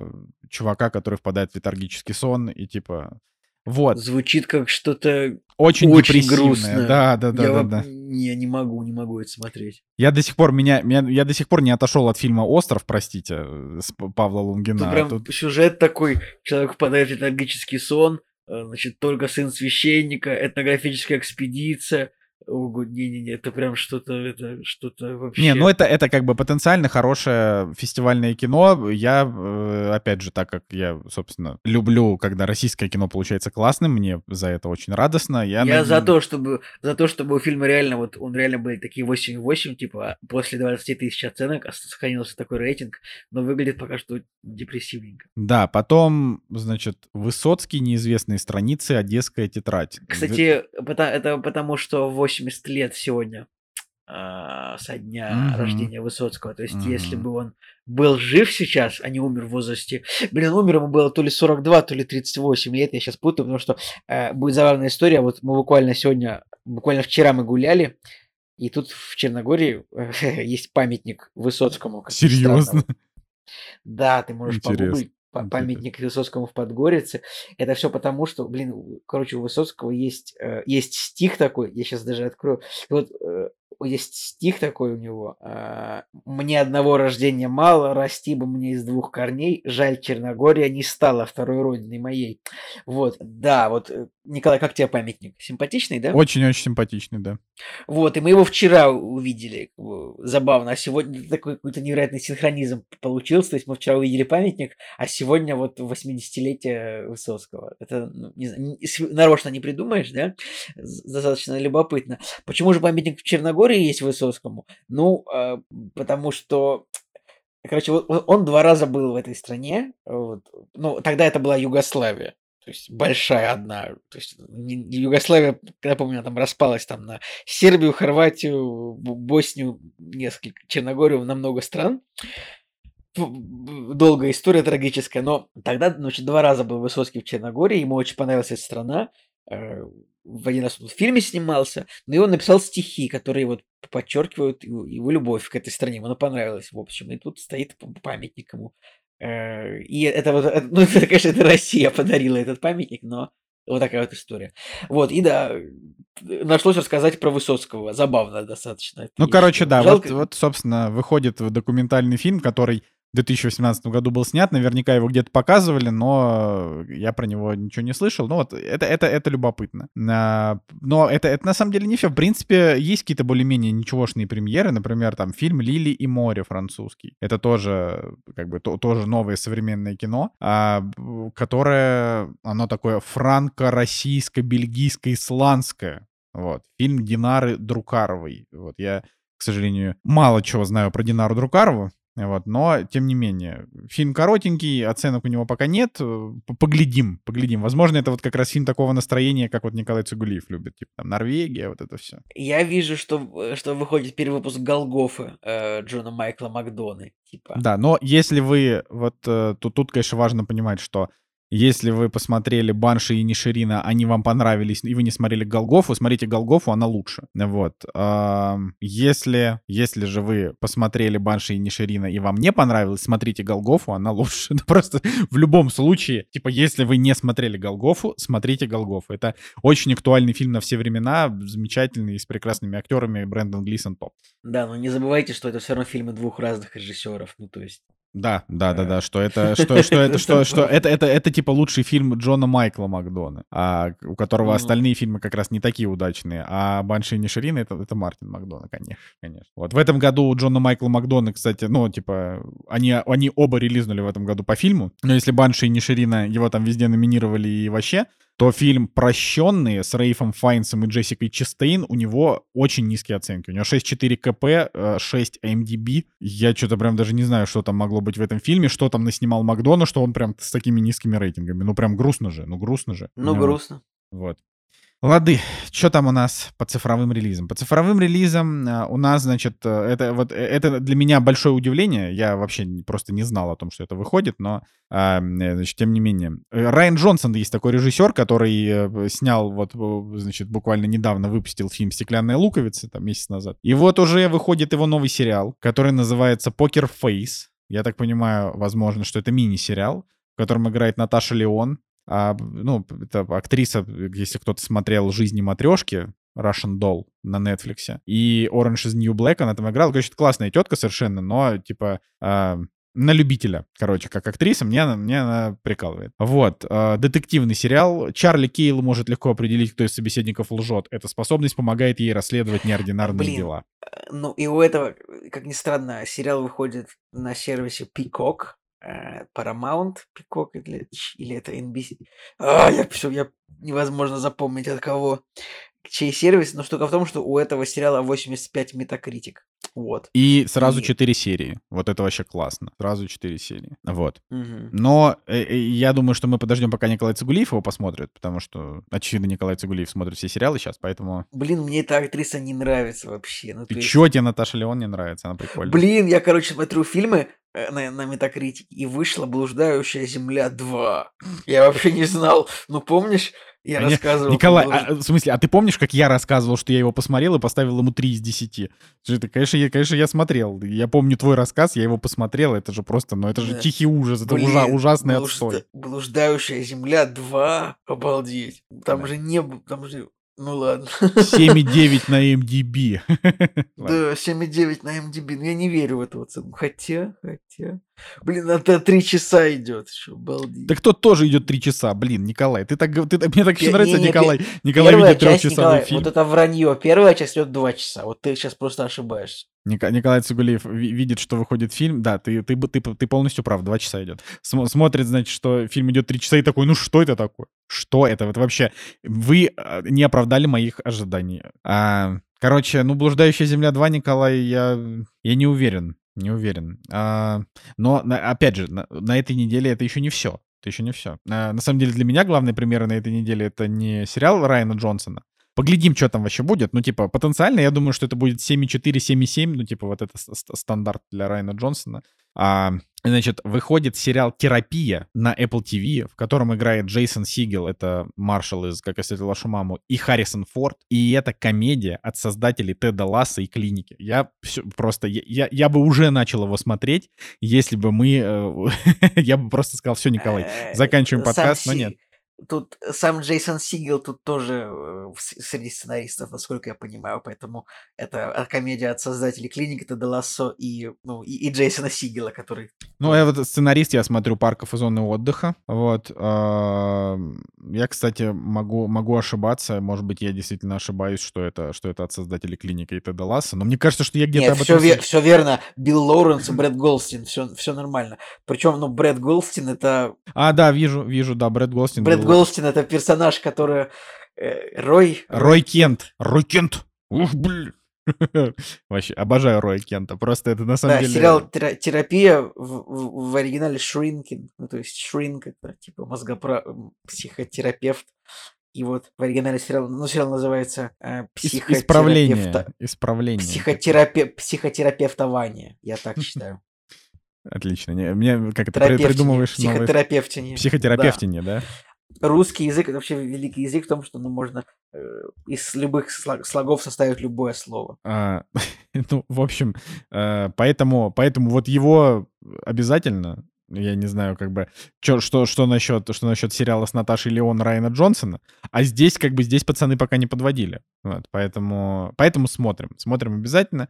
чувака, который впадает в летаргический сон и типа вот. Звучит как что-то очень, очень грустное. Да, да, да, я, да, да. Не, не могу, не могу это смотреть. Я до сих пор меня, меня я до сих пор не отошел от фильма Остров, простите, с Павла Лунгина. Тут прям Тут... сюжет такой: человек впадает в летаргический сон, э, значит, только сын священника, этнографическая экспедиция, не-не-не, это прям что-то, это что-то вообще... Не, ну это, это как бы потенциально хорошее фестивальное кино. Я, э, опять же, так как я, собственно, люблю, когда российское кино получается классным, мне за это очень радостно. Я, я над... за то, чтобы, за то, чтобы у фильма реально, вот он реально были такие 8,8, типа, после 20 тысяч оценок сохранился такой рейтинг, но выглядит пока что депрессивненько. Да, потом, значит, Высоцкий, неизвестные страницы, Одесская тетрадь. Кстати, это потому, что 8 80 лет сегодня э, со дня mm-hmm. рождения Высоцкого. То есть, mm-hmm. если бы он был жив сейчас, а не умер в возрасте... Блин, умер ему было то ли 42, то ли 38 лет, я сейчас путаю, потому что э, будет забавная история. Вот мы буквально сегодня, буквально вчера мы гуляли, и тут в Черногории есть памятник Высоцкому. Серьезно? Да, ты можешь Интересно. погуглить памятник Высоцкому в Подгорице. Это все потому, что, блин, короче, у Высоцкого есть, э, есть стих такой, я сейчас даже открою. Вот э, есть стих такой у него. а, «Мне одного рождения мало, расти бы мне из двух корней. Жаль, Черногория не стала второй родиной моей». Вот, да, вот, э, Николай, как тебе памятник? Симпатичный, да? Очень-очень симпатичный, да. Вот, и мы его вчера увидели. Забавно. А сегодня такой какой-то невероятный синхронизм получился. То есть мы вчера увидели памятник, а сегодня вот 80-летие Высоцкого. Это, ну, не знаю, нарочно не придумаешь, да? Достаточно любопытно. Почему же памятник в Черногории есть Высоцкому? Ну, э, потому что Короче, он- два раза был в этой стране. Вот. Ну, тогда это была Югославия. То есть большая одна. То есть Югославия, когда помню, она там распалась там на Сербию, Хорватию, Боснию, несколько, Черногорию, на много стран. Долгая история трагическая, но тогда, значит, два раза был Высоцкий в Черногории, ему очень понравилась эта страна. Э, В один раз он в фильме снимался, но и он написал стихи, которые вот подчеркивают его его любовь к этой стране. Ему она понравилась, в общем. И тут стоит памятник ему. Э, И это вот, это- ну, это, конечно, это Россия подарила этот памятник, но вот такая вот история. Вот, и да, нашлось рассказать про Высоцкого. Забавно достаточно. Ну, вещь. короче, да, вот, Жалко- вот, собственно, выходит документальный фильм, который в 2018 году был снят, наверняка его где-то показывали, но я про него ничего не слышал. Ну вот, это, это, это любопытно. А, Но это, это на самом деле не все. В принципе, есть какие-то более-менее ничегошные премьеры, например, там фильм «Лили и море» французский. Это тоже, как бы, то- тоже новое современное кино, а, которое, оно такое франко-российско-бельгийско-исландское. Вот. Фильм Динары Друкаровой. Вот я, к сожалению, мало чего знаю про Динару Друкарову. Вот, но, тем не менее, фильм коротенький, оценок у него пока нет. э, Поглядим, поглядим. Возможно, это вот как раз фильм такого настроения, как вот Николай Цигулиев любит. Типа там Норвегия, вот это все. Я вижу, что, что выходит перевыпуск Голгофы э, Джона Майкла Макдоны. Типа. Да, но если вы, вот э, тут, тут, конечно, важно понимать, что если вы посмотрели Банши и Ниширина, они вам понравились, и вы не смотрели Голгофу, смотрите Голгофу, она лучше. Вот. Если, если же вы посмотрели Банши и Ниширина, и вам не понравилось, смотрите Голгофу, она лучше. Просто в любом случае, типа, если вы не смотрели Голгофу, смотрите Голгофу. Это очень актуальный фильм на все времена, замечательный, с прекрасными актерами, Брэндон Глисон топ. Да, но не забывайте, что это все равно фильмы двух разных режиссеров. Ну, то есть. Да, да, да, Э, да, что это, что, что это, что, что это это, это, типа лучший фильм Джона Майкла Макдона, а, у которого остальные фильмы как раз не такие удачные, а Банши и Ниширина это, это Мартин Макдона, конечно, конечно. Вот в этом году у Джона Майкла Макдона, кстати, ну, типа, они, они оба релизнули в этом году по фильму, но если Банши и Ниширина его там везде номинировали и вообще, то фильм «Прощенные» с Рейфом Файнсом и Джессикой Честейн, у него очень низкие оценки. У него 6,4 КП, э, 6 MDB. Я что-то прям даже не знаю, что там могло быть в этом фильме, что там наснимал Макдона, что он прям с такими низкими рейтингами. Ну, прям грустно же, ну, грустно же. Ну, грустно. Вот. Лады, что там у нас по цифровым релизам? По цифровым релизам а, у нас, значит, э, это вот э, это для меня большое удивление. Я вообще просто не знал о том, что это выходит, но, э, значит, тем не менее. Райан Джонсон есть такой режиссер, который снял вот, значит, буквально недавно выпустил фильм «Стеклянная луковица», там, месяц назад. И вот уже выходит его новый сериал, который называется «Покер Фейс». Я так понимаю, возможно, что это мини-сериал, в котором играет Наташа Леон. А, ну, это актриса, если кто-то смотрел «Жизни матрешки», Russian Doll на Netflix. И Orange is New Black она там играла. Короче, классная тетка совершенно, но, типа, а, на любителя, короче, как актриса, мне она, мне она прикалывает. Вот, а, детективный сериал. Чарли Кейл может легко определить, кто из собеседников лжет. Эта способность помогает ей расследовать неординарные Блин. дела. Э, Ну, и у этого, как ни странно, сериал выходит на сервисе Peacock. Э, Paramount Peacock или, или это NBC. А, я все, я невозможно запомнить от кого чей сервис, но штука в том, что у этого сериала 85 метакритик. Вот. И сразу И- четыре серии. Вот это вообще классно. Сразу четыре серии. Вот. Мгм. Но э, э, я думаю, что мы подождем, пока Николай Цигулиев его посмотрит, потому что, очевидно, Николай Цигулиев смотрит все сериалы сейчас, поэтому... Блин, мне эта актриса не нравится вообще. Ну, Ты есть- чё тебе Наташа Леон не нравится? Она прикольная. Блин, я, короче, смотрю фильмы на, на Метакритике, и вышла «Блуждающая земля 2». Я вообще не знал. Ну, помнишь, я А не- рассказывал... Николай, «Блуж- а, в смысле, а ты помнишь, как я рассказывал, что я его посмотрел и поставил ему 3 из 10? Что Это, конечно, я, конечно, я смотрел. Я помню твой рассказ, я его посмотрел. Это же просто, ну это же Да. тихий ужас, это Блин, ужа- ужасный блужда- отстой. Блуждающая земля 2, обалдеть. Там Да. же не там же Ну ладно. 7,9 на MDB. Да, 7,9 на MDB. Ну, я не верю в эту оценку. Хотя, хотя... Блин, это три часа идет. Что, балдеть. Так кто тоже идет 3 часа, блин, Николай. Ты так, ты, мне так еще нравится не-не, Николай. Николай Первая видит часть, трехчасовой Николай, фильм. вот это вранье. Первая часть идет два часа. Вот ты сейчас просто ошибаешься. Николай Цигулиев ви- видит, что выходит фильм. Да, ты, ты, ты, ты полностью прав, два часа идет. См- смотрит, значит, что фильм идет три часа и такой, ну что это такое? Что это? Вот вообще, вы э, не оправдали моих ожиданий. А, короче, ну, «Блуждающая земля 2», Николай, я, я не уверен. Не уверен. А, но, опять же, на, на этой неделе это еще не все. Это еще не все. на самом деле, для меня главные примеры на этой неделе это не сериал Райана Джонсона, Поглядим, что там вообще будет. Ну, типа, потенциально, я думаю, что это будет 7,4, 7,7. Ну, типа, вот это ст- ст- стандарт для Райана Джонсона. А, значит, выходит сериал «Терапия» на Apple TV, в котором играет Джейсон Сигел, это маршал из «Как я встретил вашу маму», и Харрисон Форд. И это комедия от создателей Теда Ласса и «Клиники». Я всё- просто... Я, я, я бы уже начал его смотреть, если бы мы... э, Я бы просто сказал, все, Николай, Э, заканчиваем сам подкаст, но нет. Тут сам Джейсон Сигел тут тоже э, среди сценаристов, насколько я понимаю, поэтому это а, комедия от создателей клиники Теда Лассо и, ну, и, и Джейсона Сигела, который... Ну, я вот сценарист, я смотрю парков и зоны отдыха. Вот. а, Я, кстати, могу, могу ошибаться. Может быть, я действительно ошибаюсь, что это, что это от создателей клиники и Теда Ласса. Но мне кажется, что я где-то Нет, об все, этом... слышал. верно. Билл Лоуренс и Брэд Голстин, все, все нормально. Причем, ну, Брэд Голстин это... А, да, вижу, вижу, да, Брэд Голстин. Брэд Голстин это персонаж, который... э, Рой... Рой Кент. Рой Кент. Ух, блин. Вообще, обожаю Роя Кента. Просто это на самом Да, деле... сериал «Тера- «Терапия» в, в- оригинале «Shrinking», ну, то есть «Shrink» — это типа мозгопра... психотерапевт. И вот в оригинале сериал, ну, сериал называется э, Ис- Исправление. «Психотерапевта- Исправление. психотерапе... «Психотерапевтование», я так считаю. Отлично. Не, Мне как это придумываешь новые... Психотерапевтине. Психотерапевтине, да? Русский язык — это вообще великий язык в том, что ну, можно э, из любых слог- слогов составить любое слово. А, ну, в общем, э, поэтому, поэтому вот его обязательно, я не знаю, как бы, чё- что, что, насчет, что насчет сериала с Наташей Леон Райана Джонсона, а здесь, как бы, здесь пацаны пока не подводили. Вот, поэтому, поэтому смотрим, смотрим обязательно.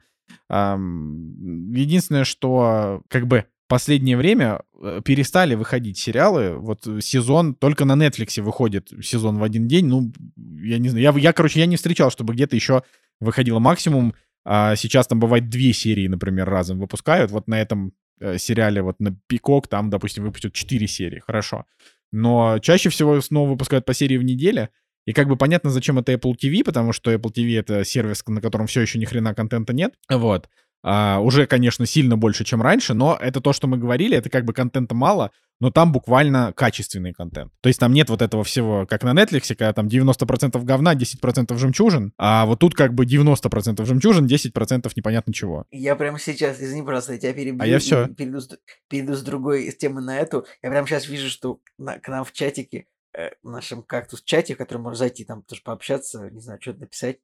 Ам, Единственное, что, как бы, последнее время э, перестали выходить сериалы. Вот э, сезон только на Netflix выходит сезон в один день. Ну, я не знаю. Я, я короче, я не встречал, чтобы где-то еще выходило максимум. А сейчас там бывает две серии, например, разом выпускают. Вот на этом э, сериале, вот на Пикок, там, допустим, выпустят четыре серии. Хорошо. Но чаще всего снова выпускают по серии в неделю. И как бы понятно, зачем это Apple TV, потому что Apple TV — это сервис, на котором все еще ни хрена контента нет. Вот. А, уже, конечно, сильно больше, чем раньше, но это то, что мы говорили, это как бы контента мало, но там буквально качественный контент. То есть там нет вот этого всего, как на Netflix, когда там 90% говна, 10% жемчужин, а вот тут как бы 90% жемчужин, 10% непонятно чего. Я прямо сейчас, извини, пожалуйста, я тебя перебью. А я и всё. Перейду с, перейду с другой темы на эту. Я прямо сейчас вижу, что на- к нам в чатике, э, в нашем кактус-чате, в который можно зайти, там тоже пообщаться, не знаю, что-то написать,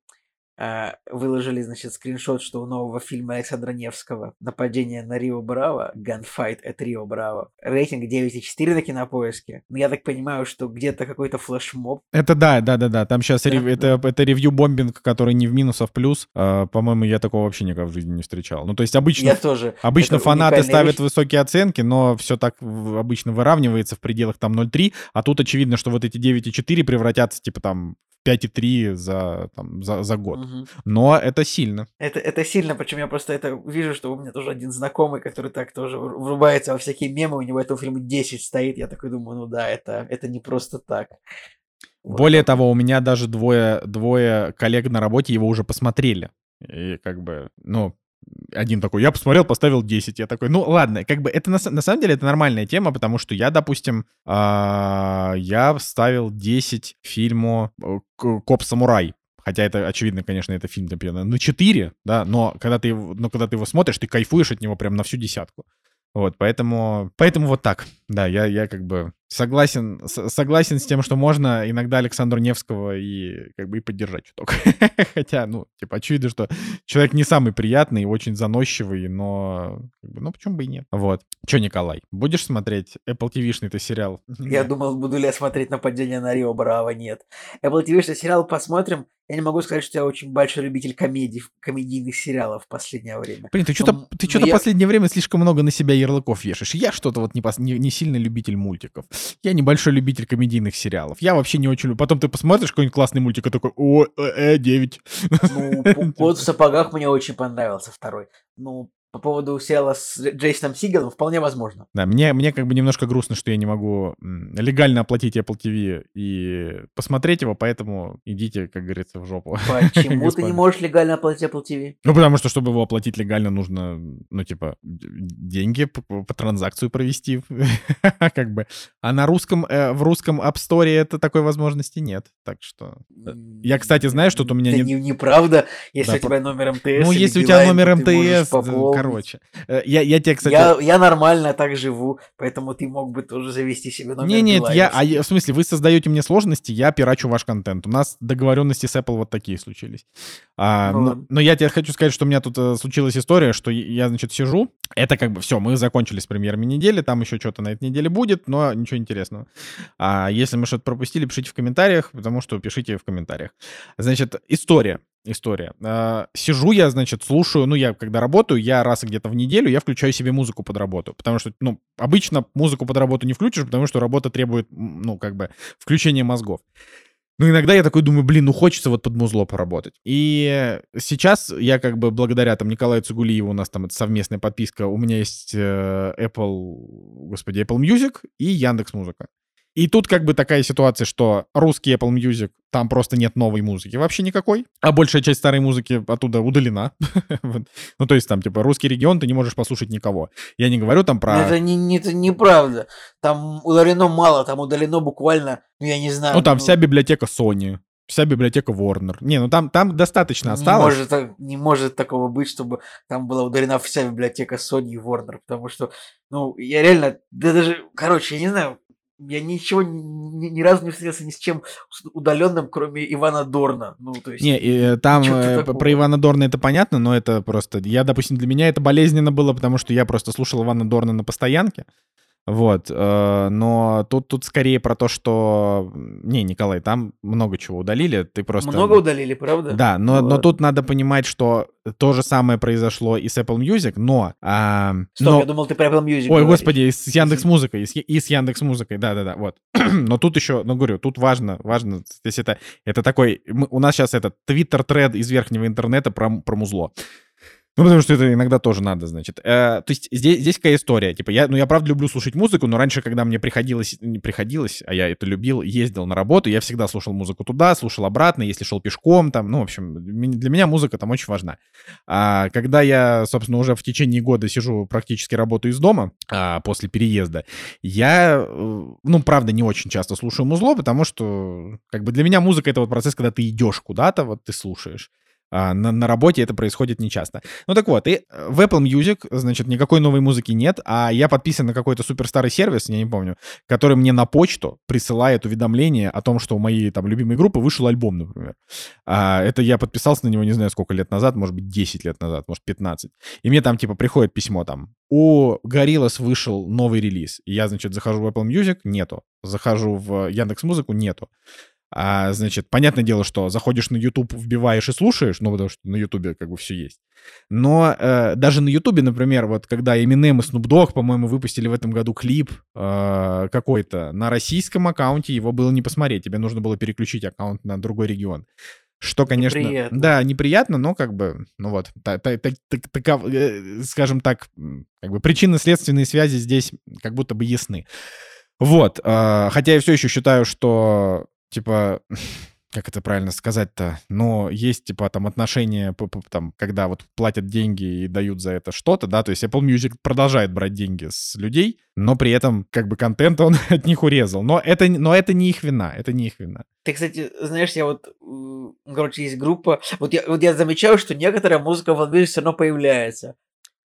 выложили, значит, скриншот, что у нового фильма Александра Невского «Нападение на Рио Браво», «Gunfight at Рио Браво», рейтинг 9,4 на кинопоиске. Но я так понимаю, что где-то какой-то флешмоб. Это да, да, да, да. Там сейчас Да, это, это ревью-бомбинг, который не в минус, а в плюс. А, по-моему, я такого вообще никогда в жизни не встречал. Ну, то есть обычно Я тоже. Обычно Это фанаты ставят вещь. высокие оценки, но все так обычно выравнивается в пределах там 0,3, а тут очевидно, что вот эти 9,4 превратятся типа там 5,3 за, там, за, за год. Мгм. Но это сильно. Это, это сильно, причем я просто это вижу, что у меня тоже один знакомый, который так тоже вру- врубается во всякие мемы, у него этого фильма 10 стоит, я такой думаю, ну да, это, это не просто так. Вот Более того, у меня даже двое, двое коллег на работе его уже посмотрели. И как бы, ну, один такой, я посмотрел, поставил 10. Я такой, ну ладно, как бы это на, на самом деле это нормальная тема, потому что я, допустим, а, я ставил 10 фильму э, «Коп-самурай». Хотя это, очевидно, конечно, это фильм например, на 4, да, но когда ты, но когда ты его смотришь, ты кайфуешь от него прям на всю десятку. Вот, поэтому, поэтому вот так. Да, я, я как бы согласен, с- согласен с тем, что можно иногда Александру Невского и как бы и поддержать чуток. Хотя, ну, типа, очевидно, что человек не самый приятный, очень заносчивый, но, как бы, ну, почему бы и нет. Вот. Че, Николай, будешь смотреть Apple TV-шный-то сериал? Я думал, буду ли я смотреть нападение на Рио Браво, нет. Apple TV что сериал посмотрим. Я не могу сказать, что я очень большой любитель комедий, комедийных сериалов в последнее время. Блин, ты что-то Ну, ты ну, что-то я- последнее время слишком много на себя ярлыков вешаешь. Я что-то вот не, пос- не, не сильно любитель мультиков. Я небольшой любитель комедийных сериалов. Я вообще не очень люблю. Потом ты посмотришь какой-нибудь классный мультик и такой, о, э, э, 9. Ну, «Кот в сапогах» мне очень понравился второй. Ну, по поводу сериала с Джейсоном Сигелом вполне возможно. Да, мне, мне как бы немножко грустно, что я не могу легально оплатить Apple TV и посмотреть его, поэтому идите, как говорится, в жопу. Почему ты не можешь легально оплатить Apple TV? Ну, потому что, чтобы его оплатить легально, нужно, ну, типа, деньги по, по- транзакцию провести. Как бы. А на русском, э, в русском App Store это такой возможности нет. Так что... Я, кстати, знаю, что у меня Это не- не, неправда, если у тебя номер МТС. Ну, если у тебя номер МТС. Короче. Э, Я, я тебе, кстати... Я, я нормально так живу, поэтому ты мог бы тоже завести себе номер Не, нет, я, а я- в смысле, вы создаете мне сложности, я пирачу ваш контент. У нас договоренности с Apple вот такие случились. А, Ну но, но я тебе хочу сказать, что у меня тут э, случилась история, что я, значит, сижу. Это как бы все, мы закончили с премьерами недели, там еще что-то на этой неделе будет, но ничего интересного. А если мы что-то пропустили, пишите в комментариях, потому что пишите в комментариях. Значит, история. История. А, сижу я, значит, слушаю, ну, я когда работаю, я раз где-то в неделю, я включаю себе музыку под работу, потому что, ну, обычно музыку под работу не включишь, потому что работа требует, ну, как бы, включения мозгов. Ну, иногда я такой думаю, блин, ну хочется вот под музло поработать. И сейчас я как бы благодаря там Николаю Цугулиеву, у нас там это совместная подписка, у меня есть э, Apple, господи, Apple Music и Яндекс Музыка. И тут как бы такая ситуация, что русский Apple Music, там просто нет новой музыки вообще никакой, а большая часть старой музыки оттуда удалена. Ну, то есть там, типа, русский регион, ты не можешь послушать никого. Я не говорю там про... Это, не, не- это неправда. Там удалено мало, там удалено буквально, ну я не знаю. Ну, там ну, вся библиотека Sony, вся библиотека Warner. Не, ну там, там достаточно не осталось. может, так- не может такого быть, чтобы там была удалена вся библиотека Sony и Warner, потому что, ну, я реально, да даже, короче, я не знаю, я ничего ни, ни разу не встретился ни с чем удаленным, кроме Ивана Дорна. Ну, то есть... Не, и, э, там э, про Ивана Дорна это понятно, но это просто... Я, допустим, для меня это болезненно было, потому что я просто слушал Ивана Дорна на постоянке. Вот, э, но тут, тут скорее про то, что... Не, Николай, там много чего удалили, ты просто... Много удалили, правда? Да, но, но Ладно. тут надо понимать, что то же самое произошло и с Apple Music, но... а, Стоп, но- я думал, ты про Apple Music Ой, говоришь. господи, и с Яндекс Музыкой, и с, и с Яндекс Музыкой, да-да-да, вот. Но тут еще, ну говорю, тут важно, важно, здесь это, это такой, мы- у нас сейчас этот твиттер-тред из верхнего интернета про, про музло. Ну, потому что это иногда тоже надо, значит. Э, то есть здесь, здесь какая история? Типа, я, ну, я правда люблю слушать музыку, но раньше, когда мне приходилось, не приходилось, а я это любил, ездил на работу, я всегда слушал музыку туда, слушал обратно, если шел пешком, там, ну, в общем, для меня музыка там очень важна. А когда я, собственно, уже в течение года сижу, практически работаю из дома а, после переезда, я, э, ну, правда, не очень часто слушаю музло, потому что, как бы, для меня музыка — это вот процесс, когда ты идешь куда-то, вот ты слушаешь. А на, на работе это происходит нечасто. Ну так вот, и э, в Apple Music, значит, никакой новой музыки нет, а я подписан на какой-то супер старый сервис, я не помню, который мне на почту присылает уведомление о том, что у моей там любимой группы вышел альбом, например. А, это я подписался на него не знаю сколько лет назад, может быть 10 лет назад, может 15. И мне там типа приходит письмо там, у Gorillaz вышел новый релиз. И я, значит, захожу в Apple Music, нету. Захожу в Яндекс Музыку, нету. А, значит, понятное дело, что заходишь на YouTube, вбиваешь и слушаешь, ну, потому что на YouTube как бы все есть. Но э, даже на YouTube, например, вот когда Eminem и Snoop Dogg, по-моему, выпустили в этом году клип э, какой-то, на российском аккаунте его было не посмотреть. Тебе нужно было переключить аккаунт на другой регион. Что, конечно, Неприятно. да, неприятно, но как бы, ну вот, та- та- та- та- таков- э, скажем так, как бы причинно-следственные связи здесь как будто бы ясны. Вот, э, хотя я все еще считаю, что, типа, как это правильно сказать-то, но есть, типа, там отношения, там, когда вот платят деньги и дают за это что-то, да, то есть Apple Music продолжает брать деньги с людей, но при этом, как бы, контент он от них урезал. Но это, но это не их вина, это не их вина. Ты, кстати, знаешь, я вот, короче, есть группа, вот я, вот я замечаю, что некоторая музыка в Apple Music все равно появляется.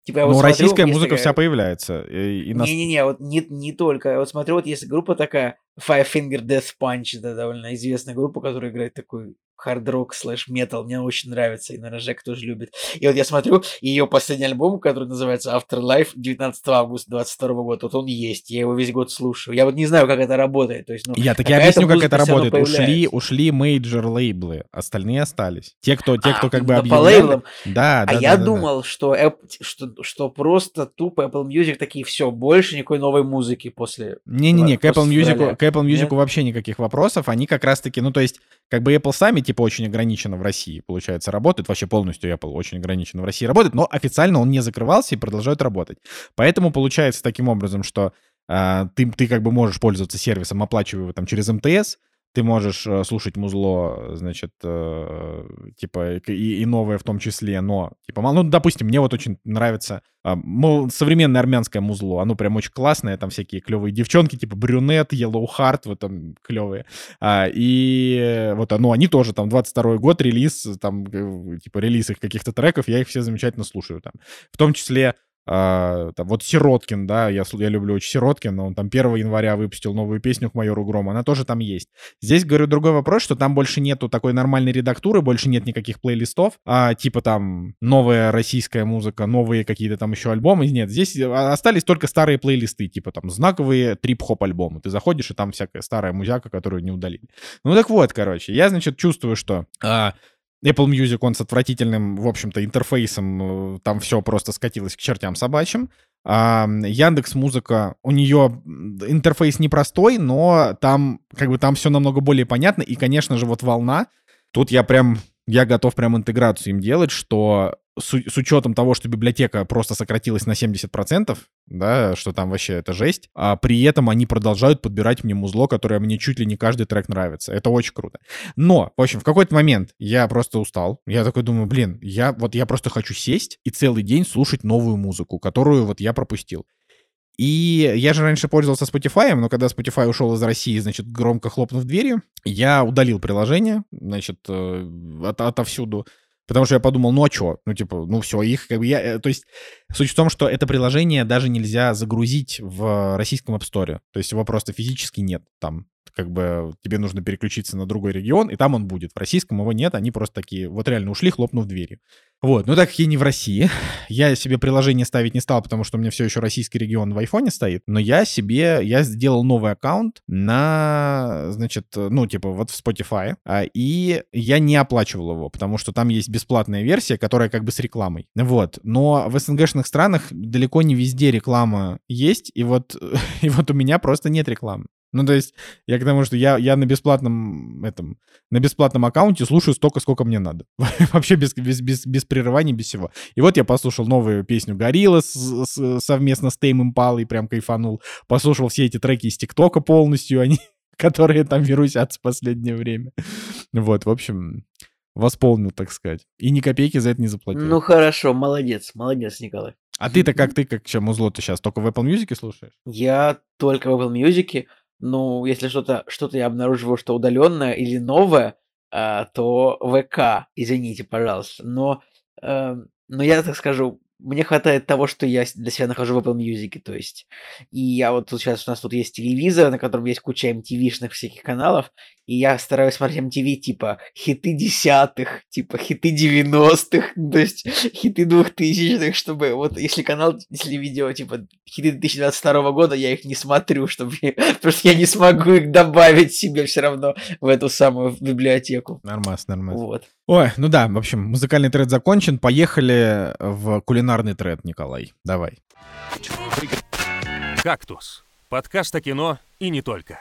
Типа, я вот Ну, смотрю, российская музыка такая- вся появляется. И, и нас- Не-не-не, вот не, не только. Я вот смотрю, вот есть группа такая, Five Finger Death Punch, это довольно известная группа, которая играет такой хард-рок slash метал. Мне очень нравится, и, наверное, Жек тоже любит. И вот я смотрю, ее последний альбом, который называется Afterlife, 19 августа 22 года, вот он есть, я его весь год слушаю. Я вот не знаю, как это работает. То есть, ну, Я так я объясню, как это работает. Ушли, ушли major лейблы, остальные остались. Те, кто, те, кто А, как бы именно по объявляли. лейблам. Да, да, А да, я да, да. думал, что, App- что, что просто тупо Apple Music такие, все, больше никакой новой музыки после... Не-не-не, к Apple Music, к Apple Music вообще никаких вопросов. Они как раз-таки, ну, то есть, как бы Apple сами, типа, очень ограниченно в России, получается, работает. Вообще полностью Apple очень ограниченно в России работает, но официально он не закрывался и продолжает работать. Поэтому получается таким образом, что а, ты, ты как бы можешь пользоваться сервисом, оплачивая его там через МТС, ты можешь э, слушать музло, значит, э, типа, и, и новое в том числе, но, типа, ну, допустим, мне вот очень нравится а, мол, современное армянское музло, оно прям очень классное, там всякие клевые девчонки, типа Брюнет, Yellow Heart, вот там клевые. А, и вот оно, они тоже там 22 год, релиз, там, э, типа, релиз их каких-то треков, я их все замечательно слушаю там. В том числе а, там, вот Сироткин, да, я, я люблю очень Сироткина, он там 1 января выпустил новую песню к майору Грому, она тоже там есть. Здесь, говорю, другой вопрос, что там больше нету такой нормальной редактуры, больше нет никаких плейлистов, а, типа там новая российская музыка, новые какие-то там еще альбомы, нет, здесь э, остались только старые плейлисты, типа там знаковые трип-хоп альбомы. Ты заходишь, и там всякая старая музяка, которую не удалили. Ну так вот, короче, я, значит, чувствую, что а, Apple Music, он с отвратительным, в общем-то, интерфейсом, э, там все просто скатилось к чертям собачьим. А Яндекс Музыка, у нее интерфейс непростой, но там, как бы, там все намного более понятно. И, конечно же, вот волна, тут я прям, я готов прям интеграцию им делать, что с, с учетом того, что библиотека просто сократилась на 70%, да, что там вообще это жесть, а при этом они продолжают подбирать мне музло, которое мне чуть ли не каждый трек нравится. Это очень круто. Но, в общем, в какой-то момент я просто устал. Я такой думаю, блин, я вот я просто хочу сесть и целый день слушать новую музыку, которую вот я пропустил. И я же раньше пользовался Spotify, но когда Spotify ушел из России, значит, громко хлопнув дверью, я удалил приложение, значит, э, от- отовсюду, потому что я подумал, ну а что? Ну, типа, ну все, их как бы я... э, То есть суть в том, что это приложение даже нельзя загрузить в российском App Store. То есть его просто физически нет там. Как бы тебе нужно переключиться на другой регион, и там он будет. В российском его нет, они просто такие, вот реально ушли, хлопнув дверью. Вот, ну так как я не в России, я себе приложение ставить не стал, потому что у меня все еще российский регион в айфоне стоит, но я себе, я сделал новый аккаунт на, значит, ну, типа, вот в Spotify, а, и я не оплачивал его, потому что там есть бесплатная версия, которая как бы с рекламой. Вот, но в СНГшных странах далеко не везде реклама есть, и вот, и вот у меня просто нет рекламы. Ну, то есть, я к тому, что я, я на бесплатном этом, на бесплатном аккаунте слушаю столько, сколько мне надо. Вообще без, без, без, без прерываний, без всего. И вот я послушал новую песню Горилла совместно с Тейм Импалой, прям кайфанул. Послушал все эти треки из ТикТока полностью, они, которые там вирусятся в последнее время. Вот, в общем, восполнил, так сказать. И ни копейки за это не заплатил. Ну хорошо, молодец, молодец, Николай. а ты-то как ты, как чем узло ты сейчас? Только в Apple Music слушаешь? Я только в Apple Music. Ну, если что-то что я обнаруживаю, что удаленное или новое, а, то ВК, извините, пожалуйста. Но, эм, но я так скажу, мне хватает того, что я для себя нахожу в Apple Music, то есть. И я вот тут сейчас у нас тут есть телевизор, на котором есть куча MTV-шных всяких каналов, и я стараюсь смотреть MTV типа хиты десятых, типа хиты девяностых, то есть хиты двухтысячных, чтобы вот если канал, если видео типа хиты 2022 года, я их не смотрю, чтобы что я не смогу их добавить себе все равно в эту самую библиотеку. Нормас, нормас. Вот. Ой, ну да, в общем, музыкальный тред закончен. Поехали в кулинарный тред, Николай. Давай. «Кактус». Подкаст о кино и не только.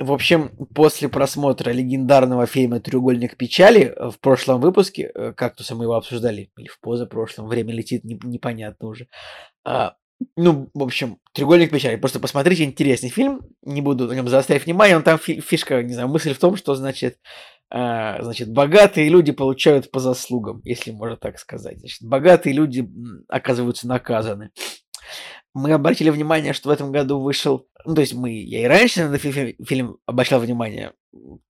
В общем, после просмотра легендарного фильма «Треугольник печали» э, в прошлом выпуске, э, «Кактуса» мы его обсуждали, или в позапрошлом, время летит не- непонятно уже. Ну, в общем, «Треугольник печали», просто посмотрите, интересный фильм, не буду на нем заострять внимание, но там фи- фишка, не знаю, мысль в том, что, значит, а, значит, богатые люди получают по заслугам, если можно так сказать. Значит, богатые люди оказываются наказаны. Мы обратили внимание, что в этом году вышел... Ну, то есть мы... Я и раньше на этот фи- фильм обращал внимание.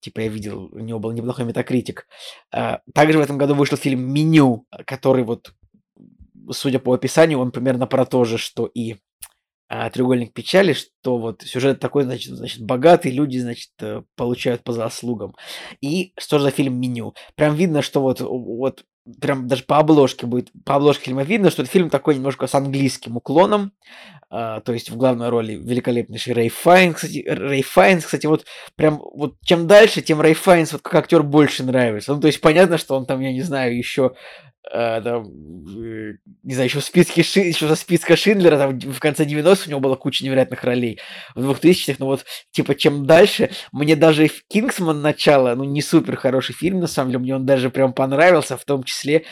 типа я видел, у него был неплохой метакритик. А, также в этом году вышел фильм «Меню», который вот, судя по описанию, он примерно про то же, что и а, «Треугольник печали», что вот сюжет такой, значит, значит, богатые люди, значит, э, получают по заслугам. И что за фильм «Меню»? Прям видно, что вот, вот прям даже по обложке будет, по обложке фильма видно, что это фильм такой немножко с английским уклоном, а, то есть в главной роли великолепнейший Рэй Файнс, кстати, Рэй Файнс, кстати, вот прям вот чем дальше, тем Рэй Файнс вот как актер больше нравится. Ну, то есть понятно, что он там, я не знаю, еще Там, э, не знаю, еще в списке Ши, еще со списка Шиндлера, там в конце 90-х у него была куча невероятных ролей. В 2000-х, ну вот, типа, чем дальше, мне даже Кингсман начало, ну, не супер хороший фильм, на самом деле, мне он даже прям понравился, в том числе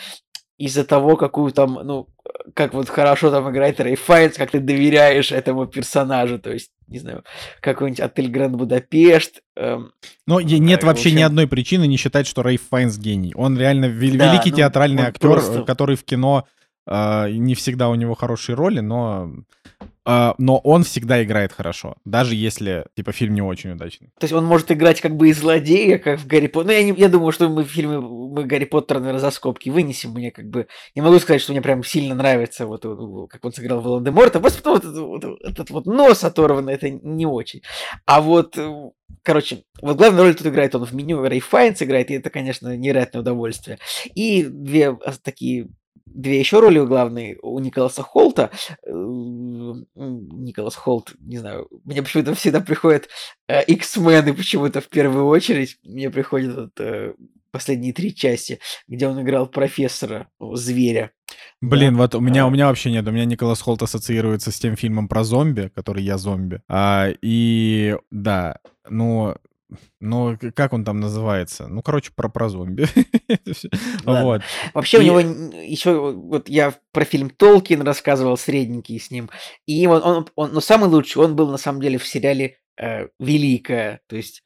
из-за того, какую там, ну, как вот хорошо там играет Рэй Файнс, как ты доверяешь этому персонажу, то есть, не знаю, какой-нибудь отель Гранд Будапешт. Эм, Но нет э, вообще общем... ни одной причины не считать, что Рэй Файнс гений. Он реально вел- да, великий ну, театральный актер, просто... который в кино э, не всегда у него хорошие роли, но но он всегда играет хорошо, даже если, типа, фильм не очень удачный. То есть он может играть как бы и злодея, как в Гарри Поттере. Ну, я, не, я думаю, что мы в фильме мы Гарри Поттера, наверное, за скобки вынесем. Мне как бы... Не могу сказать, что мне прям сильно нравится, вот, как он сыграл Волан-де-Морта. Просто потому вот, вот, этот вот нос оторванный, это не очень. А вот э, Короче, вот главную роль тут играет он в меню, Рэй Файнс играет, и это, конечно, невероятное удовольствие. И две такие две еще роли главные у Николаса Холта. Э, Николас Холт, не знаю, мне почему-то всегда приходят э, X-мены почему-то в первую очередь. Мне приходят вот, э, последние три части, где он играл профессора, зверя. Блин, да. вот у меня, у меня вообще нет. У меня Николас Холт ассоциируется с тем фильмом про зомби, который я зомби. А, и да, ну, ну, как он там называется? Ну, короче, про, про зомби. вот. Вообще и... у него еще, вот я про фильм Толкин рассказывал, средненький с ним, и он, он, он, но самый лучший, он был на самом деле в сериале э, «Великая», то есть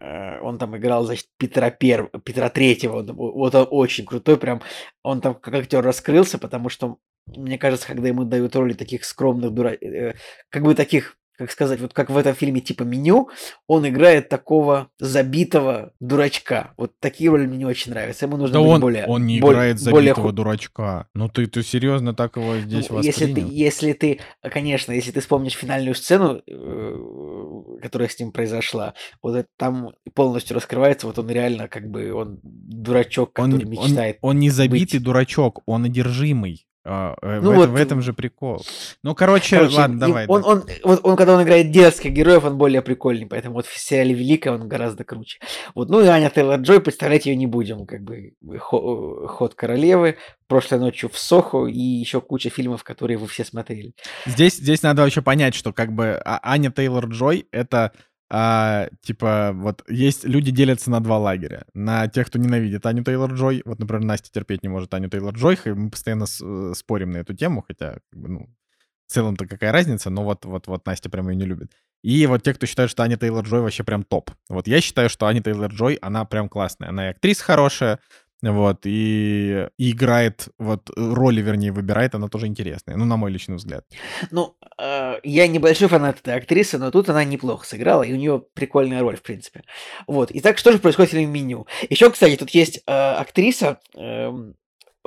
э, он там играл, значит, Петра Перв... Петра Третьего, вот он очень крутой, прям он там как актер раскрылся, потому что мне кажется, когда ему дают роли таких скромных, дура... Э, как бы таких как сказать, вот как в этом фильме типа меню, он играет такого забитого дурачка. Вот такие роли мне не очень нравятся. Ему нужно да быть он, более... он не более, играет забитого более... дурачка. Ну ты, ты серьезно так его здесь ну, если ты, если ты, конечно, если ты вспомнишь финальную сцену, э, которая с ним произошла, вот это там полностью раскрывается, вот он реально как бы, он дурачок, который он, мечтает Он, он не забитый быть. дурачок, он одержимый. А, э, ну в, вот, этом, в этом же прикол. Ну, короче, короче ладно, давай. Он, он, он, он, когда он играет дерзких героев, он более прикольный, поэтому вот в сериале Великая он гораздо круче. Вот, ну и Аня Тейлор Джой, представлять ее не будем, как бы ход королевы, прошлой ночью в Сохо и еще куча фильмов, которые вы все смотрели. Здесь, здесь надо вообще понять, что как бы а, Аня Тейлор Джой это а, типа, вот есть люди делятся на два лагеря. На тех, кто ненавидит Аню Тейлор-Джой. Вот, например, Настя терпеть не может Аню Тейлор-Джой, и мы постоянно э, спорим на эту тему, хотя, ну, в целом-то какая разница, но вот, вот, вот Настя прям ее не любит. И вот те, кто считает, что Аня Тейлор-Джой вообще прям топ. Вот я считаю, что Аня Тейлор-Джой, она прям классная. Она и актриса хорошая, вот, и, и играет, вот, роли, вернее, выбирает, она тоже интересная, ну, на мой личный взгляд. Ну, э, я небольшой фанат этой актрисы, но тут она неплохо сыграла, и у нее прикольная роль, в принципе. Вот, итак, что же происходит в меню? Еще, кстати, тут есть э, актриса, э,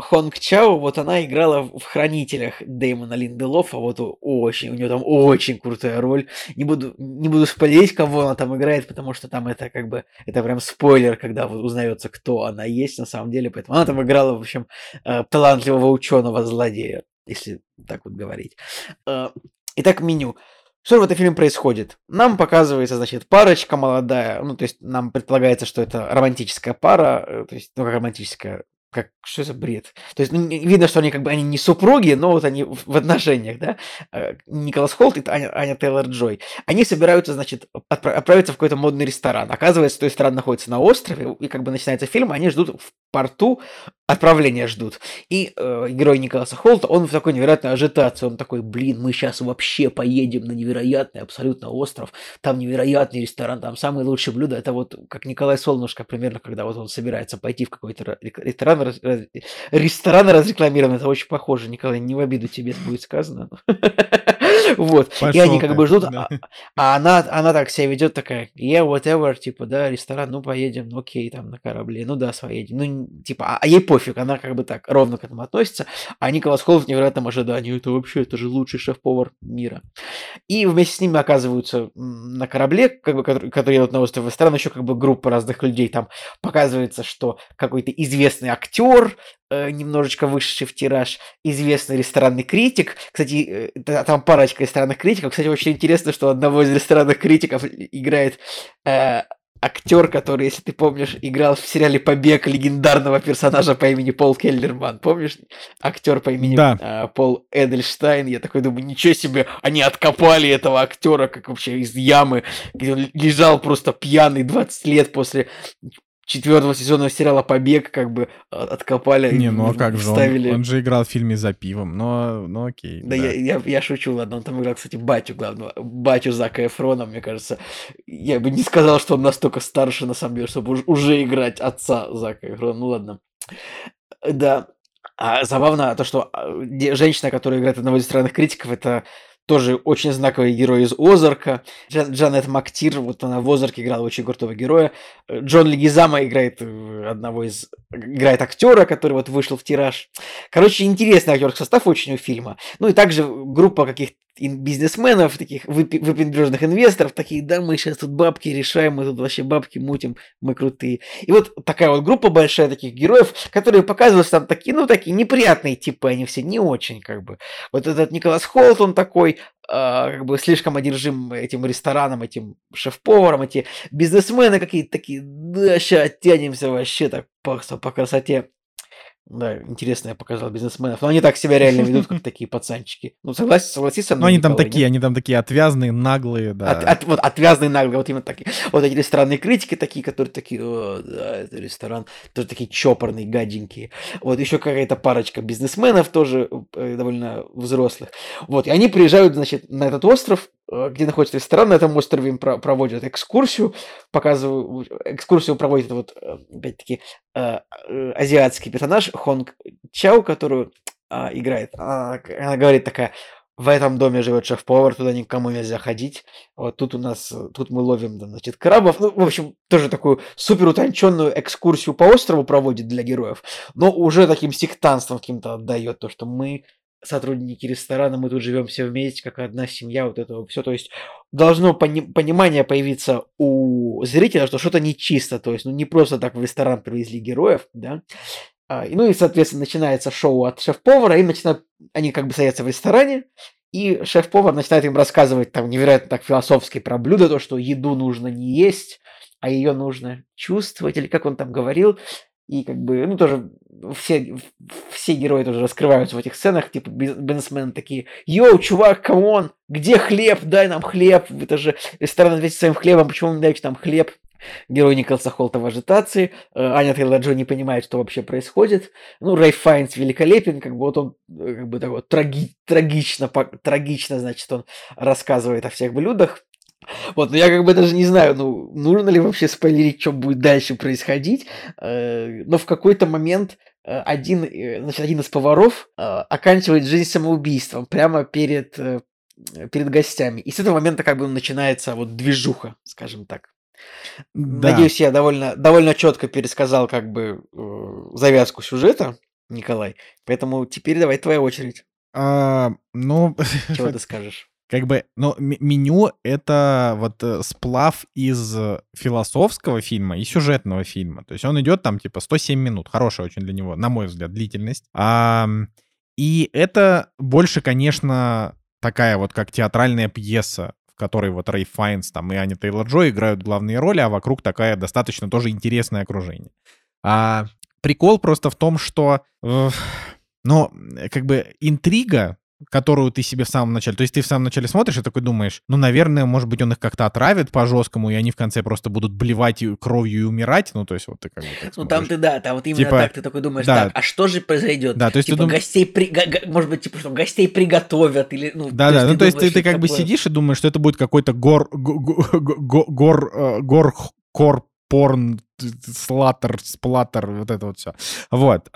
Хонг Чао, вот она играла в «Хранителях» Дэймона Линделофа, вот очень, у нее там очень крутая роль. Не буду, не буду спойлерить, кого она там играет, потому что там это как бы, это прям спойлер, когда узнается, кто она есть на самом деле. Поэтому она там играла, в общем, э, талантливого ученого-злодея, если так вот говорить. Э, итак, меню. Что в этом фильме происходит? Нам показывается, значит, парочка молодая, ну, то есть нам предполагается, что это романтическая пара, э, то есть, ну, как романтическая, как, что за бред? То есть, ну, видно, что они как бы, они не супруги, но вот они в отношениях, да? Э, Николас Холт и Аня, Аня Тейлор-Джой. Они собираются, значит, отправ- отправиться в какой-то модный ресторан. Оказывается, с той стороны находится на острове, и как бы начинается фильм, они ждут в порту отправления ждут. И э, герой Николаса Холта, он в такой невероятной ажитации. Он такой, блин, мы сейчас вообще поедем на невероятный абсолютно остров. Там невероятный ресторан, там самые лучшие блюда. Это вот как Николай Солнышко примерно, когда вот он собирается пойти в какой-то ресторан, раз, ресторан разрекламирован. Это очень похоже. Николай, не в обиду тебе будет сказано. Вот. И они как бы ждут, а, а она, она так себя ведет такая, yeah, whatever, типа, да, ресторан, ну, поедем, ну, окей, там, на корабле, ну, да, поедем. Ну, типа, а, а ей пофиг, она как бы так ровно к этому относится, а Николас Холл в невероятном ожидании, это вообще, это же лучший шеф-повар мира. И вместе с ними оказываются на корабле, как бы, который, который едут на остров стран, еще как бы группа разных людей. Там показывается, что какой-то известный актер, немножечко вышедший в тираж, известный ресторанный критик. Кстати, э, та- там парочка ресторанных критиков. Кстати, очень интересно, что одного из ресторанных критиков играет э, актер, который, если ты помнишь, играл в сериале «Побег» легендарного персонажа по имени Пол Келлерман. Помнишь? Актер по имени Да. э, Пол Эдельштайн. Я такой думаю, ничего себе, они откопали этого актера, как вообще из ямы, где он лежал просто пьяный 20 лет после четвертого сезона сериала «Побег», как бы э, откопали. Не, ну а как же, он, вставили. он же играл в фильме «За пивом», но, ну окей. Да, Я, я, я шучу, ладно, он там играл, кстати, батю главного, батю Зака Эфрона, мне кажется. Я бы не сказал, что он настолько старше, на самом деле, чтобы уж- уже играть отца Зака Эфрона, ну ладно. Да, а забавно то, что а, женщина, которая играет одного из странных критиков, это тоже очень знаковый герой из Озарка. Джан- Джанет Мактир, вот она в Озарке играла очень крутого героя. Джон Легизама играет одного из... играет актера, который вот вышел в тираж. Короче, интересный актерский состав очень у фильма. Ну и также группа каких-то бизнесменов, таких выпендрежных инвесторов, такие, да, мы сейчас тут бабки решаем, мы тут вообще бабки мутим, мы крутые. И вот такая вот группа большая таких героев, которые показываются там такие, ну, такие неприятные типы, они все не очень, как бы. Вот этот Николас Холт, он такой, а, как бы слишком одержим этим рестораном, этим шеф-поваром, эти бизнесмены какие-то такие, да, сейчас оттянемся вообще так по, по красоте. Да, интересно я показал бизнесменов. Но они так себя реально ведут, как такие пацанчики. Ну, согласен, согласись со Ну мной, они там такие, нет? они там такие отвязные, наглые, да. От, от- вот отвязные наглые, вот именно такие. Вот эти ресторанные критики такие, которые такие, о, да, это ресторан, тоже такие чопорные, гаденькие. Вот еще какая-то парочка бизнесменов тоже э, довольно взрослых. Вот, и они приезжают, значит, на этот остров, где находится ресторан, на этом острове им про- проводят экскурсию, показывают, экскурсию проводит вот, э, опять-таки, э, э, азиатский персонаж Хонг Чао, которую а, играет. Она, она говорит такая, в этом доме живет шеф-повар, туда никому нельзя ходить. Вот тут у нас, э, тут мы ловим, значит, крабов. Ну, в общем, тоже такую супер утонченную экскурсию по острову проводит для героев, но уже таким сектантством каким-то отдает то, что мы сотрудники ресторана, мы тут живем все вместе, как одна семья, вот это все. То есть должно пони- понимание появиться у зрителя, что что-то нечисто. То есть, ну, не просто так в ресторан привезли героев, да. А, ну и, соответственно, начинается шоу от шеф-повара, и начинают, они как бы садятся в ресторане, и шеф-повар начинает им рассказывать там невероятно так философски про блюдо, то, что еду нужно не есть, а ее нужно чувствовать, или как он там говорил. И как бы, ну, тоже все, все герои тоже раскрываются в этих сценах, типа биз- бизнесмены такие, yo, чувак, come on, где хлеб, дай нам хлеб, это же ресторан ответит своим хлебом, почему вы не даете нам хлеб? Герой Николаса Холта в ажитации, э, Аня Тейлор-Джо не понимает, что вообще происходит, ну, Рэйф Файнс великолепен, как бы вот он, э, как бы так вот траги- трагично, трагично, значит, он рассказывает о всех блюдах, вот, но я как бы даже не знаю, ну, нужно ли вообще спойлерить, что будет дальше происходить. Э, Но в какой-то момент э, один, э, значит, один из поваров оканчивает жизнь самоубийством прямо перед, перед гостями. И с этого момента как бы начинается вот движуха, скажем так. Да. Надеюсь, я довольно, довольно четко пересказал как бы завязку сюжета, Николай. Поэтому теперь давай твоя очередь. А, ну, Чего ты скажешь? Как бы, ну, м- меню — это вот э, сплав из э, философского фильма и сюжетного фильма. То есть он идет там типа 107 минут. Хорошая очень для него, на мой взгляд, длительность. Ам, и это больше, конечно, такая вот как театральная пьеса, в которой вот Рэй Файнс там и Аня Тейлор-Джо играют главные роли, а вокруг такая достаточно тоже интересное окружение. А прикол просто в том, что, э, ну, э, как бы интрига, которую ты себе в самом начале... То есть ты в самом начале смотришь и такой думаешь, ну, наверное, может быть, он их как-то отравит по-жесткому, и они в конце просто будут блевать кровью и умирать. Ну, то есть вот ты как бы Ну там ты, да, там вот именно Типа, так, ты такой думаешь, да. так, а что же произойдет? Да, то есть ты типа дум- гостей, при... может быть, типа, что гостей приготовят или, ну, Да, да, ну то есть ты, ты как бы такое. сидишь и думаешь, что это будет какой-то гор, го- го- го- гор, э, гор, кор, порн, слаттер, сплаттер, вот это вот все. Вот.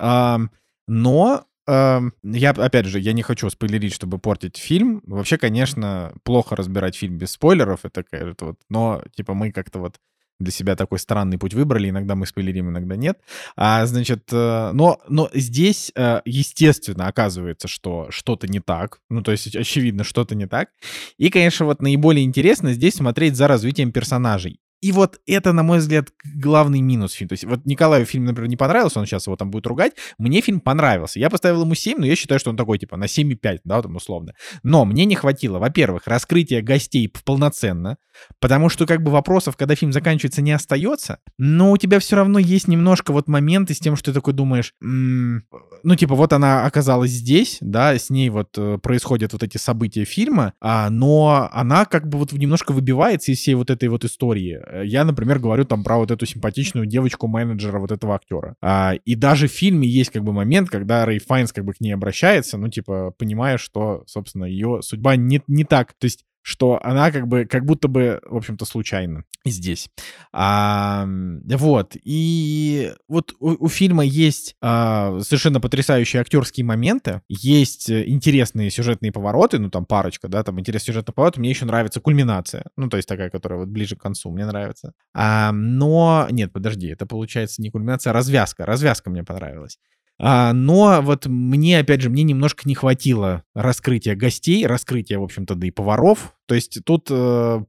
Но я, опять же, я не хочу спойлерить, чтобы портить фильм. Вообще, конечно, плохо разбирать фильм без спойлеров, это, это вот, но, типа, мы как-то вот для себя такой странный путь выбрали. Иногда мы спойлерим, иногда нет. А, значит, э, но, но здесь, э, естественно, оказывается, что что-то не так. Ну, то есть, очевидно, что-то не так. И, конечно, вот наиболее интересно здесь смотреть за развитием персонажей. И вот это, на мой взгляд, главный минус фильма. То есть вот Николаю фильм, например, не понравился, он сейчас его там будет ругать. Мне фильм понравился. Я поставил ему 7, но я считаю, что он такой, типа, на 7,5, да, там условно. Но мне не хватило, во-первых, раскрытия гостей полноценно, потому что как бы вопросов, когда фильм заканчивается, не остается, но у тебя все равно есть немножко вот моменты с тем, что ты такой думаешь, м-м, ну, типа, вот она оказалась здесь, да, с ней вот э, происходят вот эти события фильма, а, но она как бы вот немножко выбивается из всей вот этой вот истории я, например, говорю там про вот эту симпатичную девочку-менеджера вот этого актера. А, и даже в фильме есть как бы момент, когда Рэй Файнс как бы к ней обращается, ну, типа, понимая, что, собственно, ее судьба не, не так. То есть что она как бы, как будто бы, в общем-то, случайно здесь. А, вот. И вот у, у фильма есть а, совершенно потрясающие актерские моменты, есть интересные сюжетные повороты, ну, там парочка, да, там интересный сюжетный поворот. Мне еще нравится кульминация, ну, то есть такая, которая вот ближе к концу, мне нравится. А, но, нет, подожди, это получается не кульминация, а развязка. Развязка мне понравилась. А, но вот мне, опять же, мне немножко не хватило раскрытия гостей, раскрытия, в общем-то, да и поваров. То есть тут э,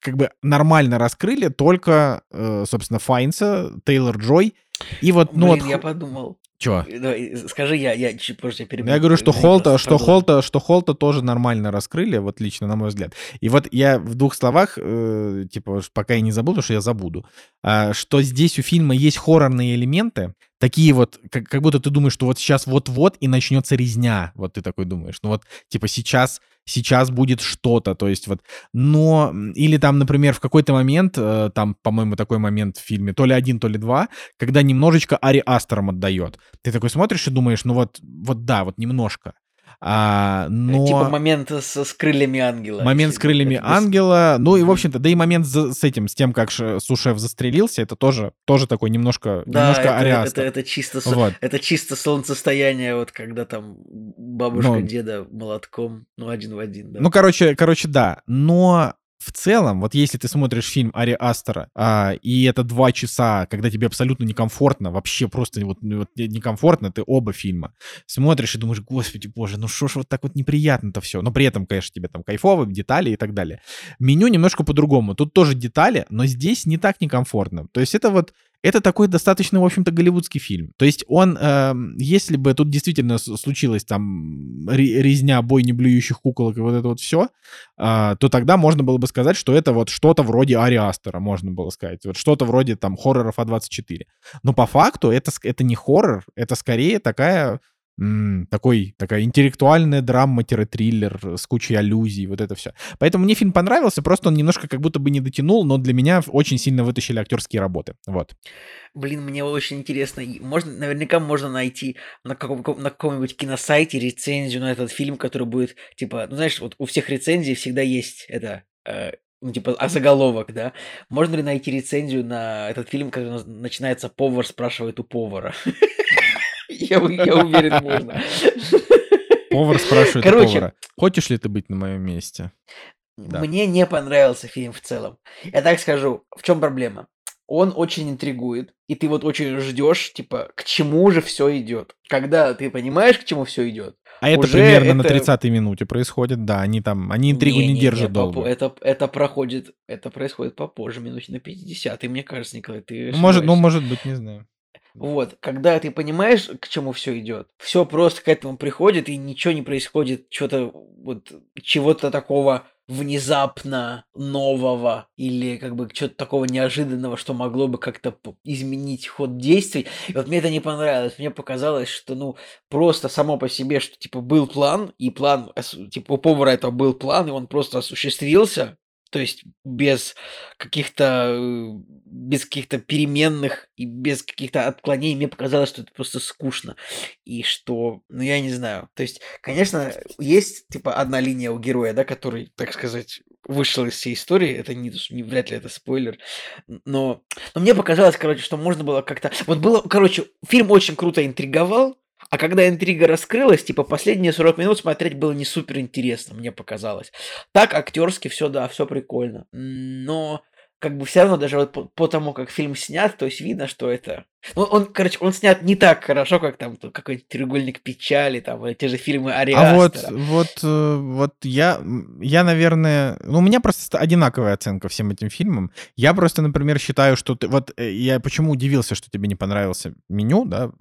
как бы нормально раскрыли только, э, собственно, Файнса, Тейлор Джой. И вот, ну Блин, вот... я подумал. Чё? Давай, скажи я, я позже перебью. Я говорю, что Холта, что. Холта, что Холта тоже нормально раскрыли, вот лично, на мой взгляд. И вот я в двух словах, э, типа, пока я не забуду, потому что я забуду, а, что здесь у фильма есть хоррорные элементы, такие вот, как, как будто ты думаешь, что вот сейчас вот-вот и начнется резня. Вот ты такой думаешь. Ну вот, типа, сейчас, сейчас будет что-то. То есть вот, но... Или там, например, в какой-то момент, э, там, по-моему, такой момент в фильме, то ли один, то ли два, когда немножечко Ари Астером отдает. Ты такой смотришь и думаешь, ну вот, вот да, вот немножко. А, но... Типа момент с, с крыльями ангела. Момент с крыльями Это ангела, ну и, в общем-то, да и момент за- с этим, с тем, как ше- Сушеф застрелился, это тоже, тоже такой немножко, Да, немножко это, Ари это, это чисто Вот. это чисто солнцестояние, вот когда там бабушка Ну. деда молотком, ну один в один, да. Ну, короче, короче, да. Но в целом, вот если ты смотришь фильм Ари Астера, а, и это два часа, когда тебе абсолютно некомфортно, вообще просто вот, ну, вот не- некомфортно, ты оба фильма смотришь и думаешь, господи боже, ну что ж вот так вот неприятно-то все. Но при этом, конечно, тебе там кайфово, детали и так далее. Меню немножко по-другому. Тут тоже детали, но здесь не так некомфортно. То есть это вот это такой достаточно, в общем-то, голливудский фильм. То есть он, эм, если бы тут действительно случилась там ре- резня, бой не блюющих куколок и вот это вот все, то тогда можно было бы сказать, что это вот что-то вроде Ари Астера, можно было сказать. Вот что-то вроде там хорроров А24. Но по факту это, это не хоррор, это скорее такая такой, такая интеллектуальная драма-триллер с кучей аллюзий, вот это все. Поэтому мне фильм понравился, просто он немножко как будто бы не дотянул, но для меня очень сильно вытащили актерские работы. Вот. Блин, мне очень интересно. Можно, наверняка можно найти на, каком, на каком-нибудь киносайте рецензию на этот фильм, который будет, типа, ну знаешь, вот у всех рецензий всегда есть это, э, ну типа, а заголовок, да? Можно ли найти рецензию на этот фильм, наз- начинается «Повар спрашивает у повара»? Я я уверен, можно. Повар спрашивает Короче. повара, хочешь ли ты быть на моем месте? Да. Мне не понравился фильм в целом. Я так скажу, в чем проблема? Он очень интригует, и ты вот очень ждешь, типа, к чему же все идет. Когда ты понимаешь, к чему все идет. А это примерно на это- 30-й минуте происходит, да, они там, они интригу не, Не-не-не, держат попо- долго. Это, это проходит, это происходит попозже, минуте на 50 И мне кажется, Николай, ты Ну, может, ну, может быть, не знаю. Вот, когда ты понимаешь, к чему все идет, все просто к этому приходит, и ничего не происходит, что-то вот чего-то такого внезапно нового или как бы что-то такого неожиданного, что могло бы как-то изменить ход действий. И вот мне это не понравилось. Мне показалось, что ну просто само по себе, что типа был план, и план, типа у повара это был план, и он просто осуществился. То есть без каких-то без каких-то переменных и без каких-то отклонений мне показалось, что это просто скучно. И что, ну я не знаю. То есть, конечно, есть типа одна линия у героя, да, который, так сказать, вышел из всей истории. Это не, не вряд ли это спойлер. Но, но мне показалось, короче, что можно было как-то... Вот было, короче, фильм очень круто интриговал, А когда интрига раскрылась, типа последние 40 минут смотреть было не супер интересно, мне показалось. Так актерски все, да, все прикольно. Но как бы все равно даже вот по, по тому, как фильм снят, то есть видно, что это... Ну, он, короче, он снят не так хорошо, как там какой-нибудь «Треугольник печали», там, те же фильмы Ари А вот, вот, э, вот я, я, наверное... Ну, у меня просто одинаковая оценка всем этим фильмам. Я просто, например, считаю, что ты... Вот э, я почему удивился, что тебе не понравился меню, да?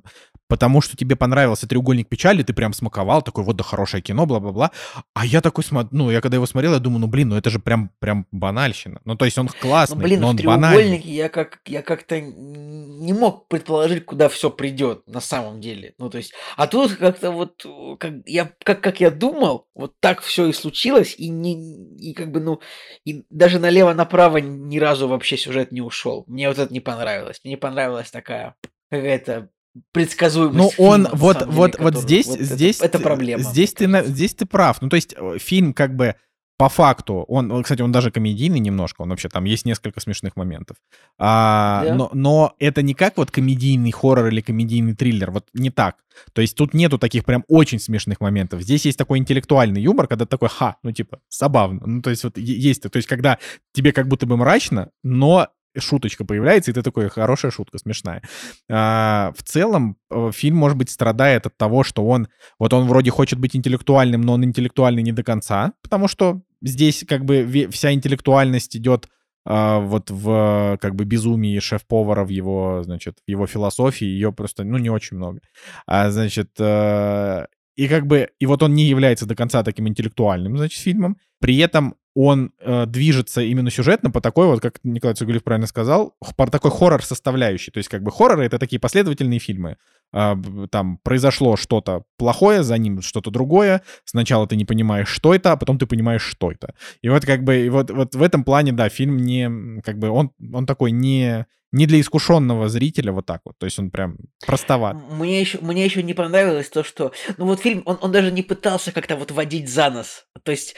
Потому что тебе понравился «Треугольник печали», ты прям смаковал, такой, вот да хорошее кино, бла-бла-бла. А я такой смотрю, ну, я когда его смотрел, я думаю, ну, блин, ну это же прям, прям банальщина. Ну, то есть он классный, Ну, блин, но он банальный. я как я как-то не мог предположить, куда все придет на самом деле. Ну, то есть, а тут как-то вот как я как, как я думал, вот так все и случилось, и не и как бы, ну, и даже налево-направо ни разу вообще сюжет не ушел. Мне вот это не понравилось. Мне не понравилась такая какая-то предсказуемость. Ну, он фильма, вот, самом вот, деле, вот здесь, вот это- здесь, это, ты- проблема. Здесь ты, кажется. здесь ты прав. Ну, то есть э, фильм как бы по факту, он, кстати, он даже комедийный немножко, он вообще там есть несколько смешных моментов. А, Да. но, но это не как вот комедийный хоррор или комедийный триллер, вот не так. То есть тут нету таких прям очень смешных моментов. Здесь есть такой интеллектуальный юмор, когда такой, ха, ну типа, забавно. Ну, то есть вот есть, то есть когда тебе как будто бы мрачно, но шуточка появляется, и ты такой, хорошая шутка, смешная. А, в целом, э, фильм, может быть, страдает от того, что он, вот он вроде хочет быть интеллектуальным, но он интеллектуальный не до конца, потому что здесь как бы вся интеллектуальность идет а, вот в как бы безумии шеф-повара в его, значит, в его философии, ее просто, ну, не очень много. А, значит, э, и как бы, и вот он не является до конца таким интеллектуальным, значит, фильмом. При этом он э, движется именно сюжетно по такой вот, как Николай Цугулев правильно сказал, по такой хоррор составляющей. То есть как бы хорроры — это такие последовательные фильмы. Б- там произошло что-то плохое, за ним что-то другое. Сначала ты не понимаешь, что это, а потом ты понимаешь, что это. И вот как бы, и вот, вот в этом плане, да, фильм не, как бы, он, он такой не, не для искушенного зрителя вот так вот. То есть он прям простоват. Мне еще, мне еще не понравилось то, что... Ну вот фильм, он, он даже не пытался как-то вот водить за нос. То есть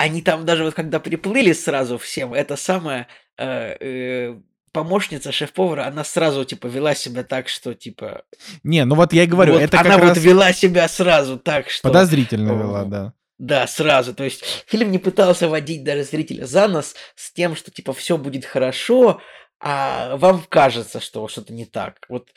они там даже вот когда приплыли сразу всем, это самая э, э, помощница шеф-повара, она сразу типа вела себя так, что типа... Не, ну вот я и говорю, вот это она вот раз вела себя сразу так, что... подозрительно вела, да. Да, сразу. То есть фильм не пытался водить даже зрителя за нос с тем, что типа все будет хорошо, а вам кажется, что что-то не так. Вот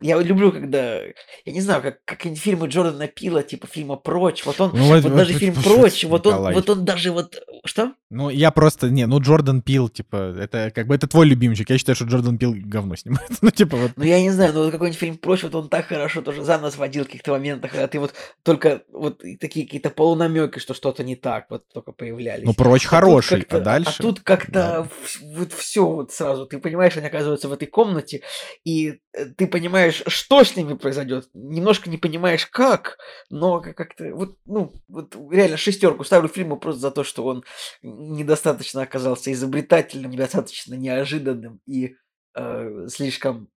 я люблю, когда, я не знаю, как, как фильмы Джордана Пила, типа фильма «Прочь», вот он, Ну, вот- вот даже вот- фильм «Прочь», вот он, Николай. вот он даже вот, что? Ну, я просто, не, ну, Джордан Пил, типа, это как бы, это твой любимчик. Я считаю, что Джордан Пил говно снимает. Ну, типа, вот. Ну, я не знаю, но вот какой-нибудь фильм «Прочь», вот он так хорошо тоже за нас водил в каких-то моментах, когда ты вот только вот такие какие-то полунамеки, что что-то не так, вот только появлялись. Ну, прочь А хороший, а дальше... А тут как-то да. вот все вот сразу. Ты понимаешь, они оказываются в этой комнате, и э, ты понимаешь, что с ними произойдет. Немножко не понимаешь, как, но как- как-то вот, ну, вот реально шестерку ставлю фильму просто за то, что он недостаточно оказался изобретательным, недостаточно неожиданным и э, слишком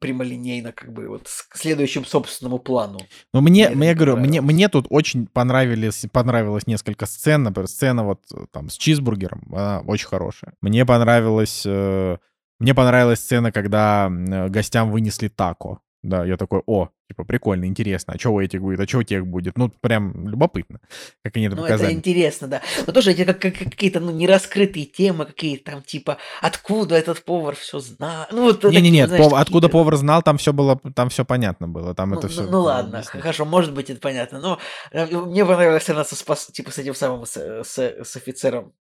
прямолинейно, как бы, вот к следующему собственному плану. Ну, мне, Мне не говорю, мне, понравилось. мне тут очень понравились, понравилось несколько сцен. Например, сцена вот э, там с чизбургером, она очень хорошая. Мне понравилась, э, мне понравилась сцена, когда э, гостям вынесли тако. Да, я такой, о, типа, прикольно, интересно, а что у этих будет, а что у тех будет? Ну, прям любопытно, как они это Ну, показали. это интересно, да. Но тоже эти как, как- какие-то ну, нераскрытые темы, какие-то там типа, откуда этот повар все знает. Ну, вот Не-не-не, пов- откуда повар знал, там все было, там все понятно было, там Ну, это ну- все. ну ладно, хорошо, может быть, это понятно. Но э, мне понравилась сцена со типа с этим самым, с, с- с офицером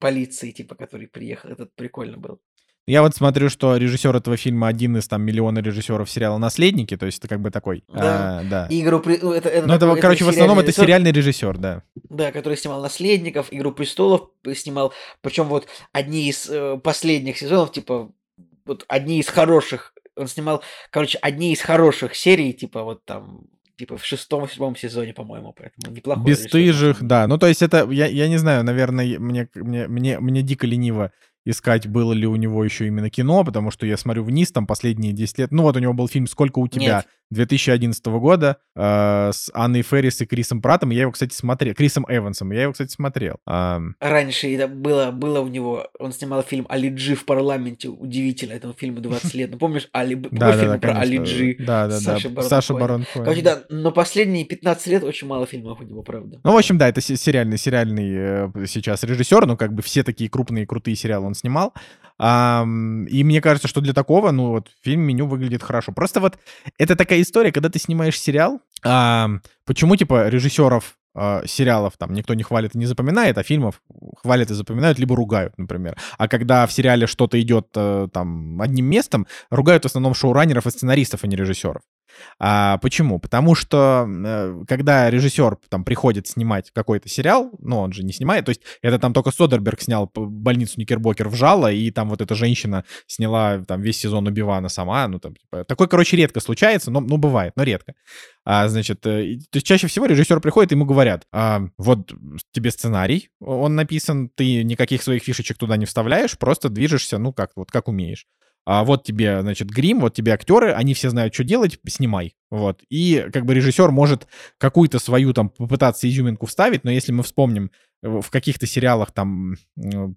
полиции, типа, который приехал. Этот прикольно был. Я вот смотрю, что режиссер этого фильма один из там миллиона режиссеров сериала «Наследники», то есть это как бы такой, Да. а, да. Игру при- ну, это, это Ну, это, такой- короче, в основном это режиссер, сериальный режиссер, да. Да, который снимал «Наследников», «Игру престолов» снимал. Причем вот одни из э, последних сезонов, типа, вот одни из хороших, он снимал, короче, одни из хороших серий, типа, вот там, типа, в шестом, седьмом сезоне, по-моему, поэтому неплохой Бестыжих, самом да. Ну, то есть это, я, я не знаю, наверное, мне, мне, мне, мне дико лениво искать, было ли у него еще именно кино, потому что я смотрю вниз, там последние 10 лет. Ну, вот у него был фильм «Сколько у тебя?» Нет. 2011 года э, с Анной Феррис и Крисом Пратом. Я его, кстати, смотрел. Крисом Эвансом. Я его, кстати, смотрел. А, Раньше это было, было у него, он снимал фильм «Али Джи в парламенте». Удивительно, этому фильму 20 лет. Ну, помнишь, Али, да, да, фильм да, про Али конечно. Джи? Да, да, Саша да. Барон Саша Коэн. Барон Коэн. Короче, да, но последние 15 лет очень мало фильмов у него, правда. Ну, в общем, да, это се- сериальный, сериальный э, сейчас режиссер, ну, как бы все такие крупные, крутые сериалы он снимал. И мне кажется, что для такого, ну, вот, фильм меню выглядит хорошо. Просто вот это такая история, когда ты снимаешь сериал, ам, почему, типа, режиссеров а, сериалов там никто не хвалит и не запоминает, а фильмов хвалят и запоминают, либо ругают, например. А когда в сериале что-то идет э, там одним местом, ругают в основном шоураннеров и сценаристов, а не режиссеров. А, почему? Потому что э, когда режиссер там приходит снимать какой-то сериал, ну он же не снимает, то есть это там только Содерберг снял больницу Никербокер в жало, и там вот эта женщина сняла там весь сезон Убивана сама, ну там типа, такое, короче, редко случается, но, ну бывает, но редко. А, значит, э, то есть чаще всего режиссер приходит, ему говорят, «А, вот тебе сценарий, он написан, ты никаких своих фишечек туда не вставляешь, просто движешься, ну как вот как умеешь. А вот тебе, значит, грим, вот тебе актеры, они все знают, что делать, снимай. Вот. И как бы режиссер может какую-то свою там попытаться изюминку вставить, но если мы вспомним э, в каких-то сериалах там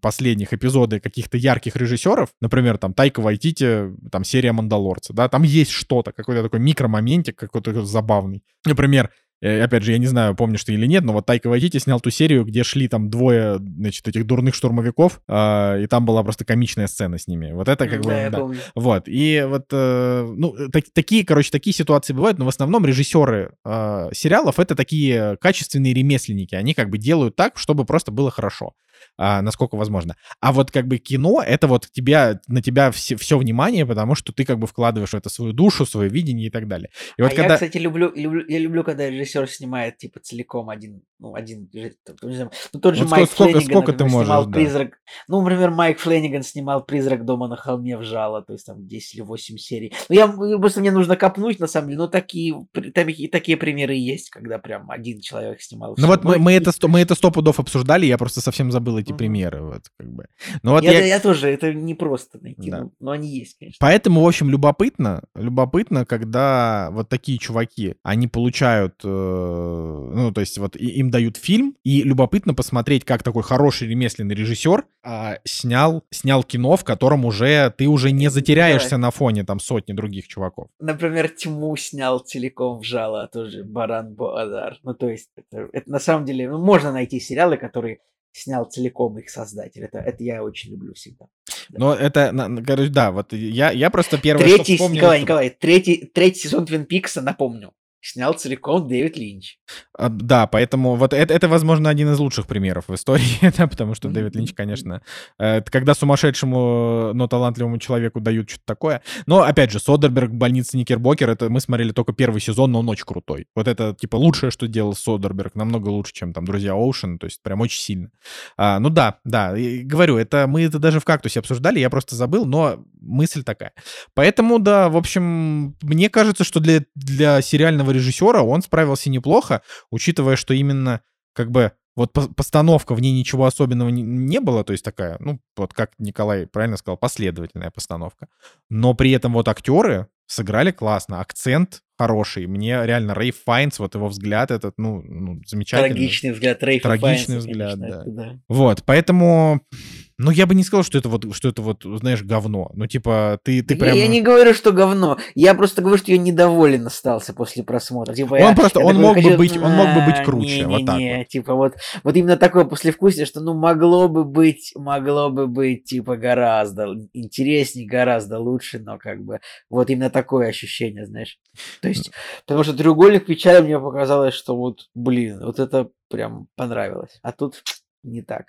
последних эпизоды каких-то ярких режиссеров, например, там Тайка Вайтити, там серия Мандалорца, да, там есть что-то, какой-то такой микромоментик какой-то забавный. Например, опять же, я не знаю, помнишь ты или нет, но вот Тайка Вайтити снял ту серию, где шли там двое, значит, этих дурных штурмовиков, а, и там была просто комичная сцена с ними. Вот это как да, бы... я да. помню. Вот, и вот, э, ну, так- такие, короче, такие ситуации бывают, но в основном режиссеры э, сериалов — это такие качественные ремесленники, они как бы делают так, чтобы просто было хорошо, а, насколько возможно. А вот как бы кино — это вот тебя, на тебя все, все внимание, потому что ты как бы вкладываешь в это свою душу, свое видение и так далее. И вот а когда... я, кстати, люблю, люблю, я люблю, когда режиссер снимает, типа, целиком один, ну, один, там, не знаю, ну, тот же Вот Майк сколько- Флэниган, сколько ты например, снимал можешь, да. «Призрак», ну, например, Майк Флэниган снимал «Призрак дома на холме в жало», то есть там 10 или 8 серий. Ну, я, просто мне нужно копнуть, на самом деле, но такие, там и такие примеры есть, когда прям один человек снимал Ну вот мы, Но мы это мы это сто пудов обсуждали, я просто совсем забыл эти Мгм. примеры. Вот, как бы. Ну вот я, я, я тоже, это не просто найти, Да. ну, но они есть, конечно. Поэтому, в общем, любопытно, любопытно, когда вот такие чуваки, они получают, э, ну, то есть вот и- им дают фильм, и любопытно посмотреть, как такой хороший ремесленный режиссер а, снял, снял кино, в котором уже ты уже не Э, затеряешься давай. на фоне там сотни других чуваков. Например, Тьму снял целиком в жало, а тоже Баран Боадар. Ну, то есть, это, это на самом деле, ну, можно найти сериалы, которые снял целиком их создатель. Это, это я очень люблю всегда. Но это, короче, да, вот я, я просто что Третий, вспомнил, Николай, Николай, третий, третий сезон Твин Пикса, напомню, снял целиком Дэвид Линч. А, Да, поэтому вот это, это, возможно, один из лучших примеров в истории, да, потому что. Дэвид Линч, конечно, э, когда сумасшедшему, но талантливому человеку дают что-то такое. Но, опять же, Содерберг, больница Никербокер, это мы смотрели только первый сезон, но он очень крутой. Вот это, типа, лучшее, что делал Содерберг, намного лучше, чем там «Друзья Оушен», то есть прям очень сильно. А, ну да, да, и говорю, это мы это даже в «Кактусе» обсуждали, я просто забыл, но мысль такая. Поэтому, да, в общем, мне кажется, что для, для сериального режиссера он справился неплохо, учитывая, что именно как бы вот по- постановка, в ней ничего особенного не, не было, то есть такая, ну, вот как Николай правильно сказал, последовательная постановка. Но при этом вот актеры сыграли классно, акцент хороший. Мне реально Рэй Файнс, вот его взгляд этот, ну, ну замечательный. Трагичный взгляд Рейфа Трагичный Файнса, взгляд, конечно, да. это да. Вот, поэтому, ну, я бы не сказал, что это вот, что это вот, знаешь, говно. Ну, типа, ты, ты прям... Я не говорю, что говно. Я просто говорю, что я недоволен остался после просмотра. Типа, Он я- просто- я он такой мог бы хочу, быть- он мог бы быть «А, круче», вот так не-не-не», Типа вот, вот именно такое послевкусие, что ну могло бы быть, могло бы быть типа гораздо интереснее, гораздо лучше, но как бы вот именно такое ощущение, знаешь. То есть, потому что треугольник печали мне показалось, что вот, блин, вот это прям понравилось. А тут не так.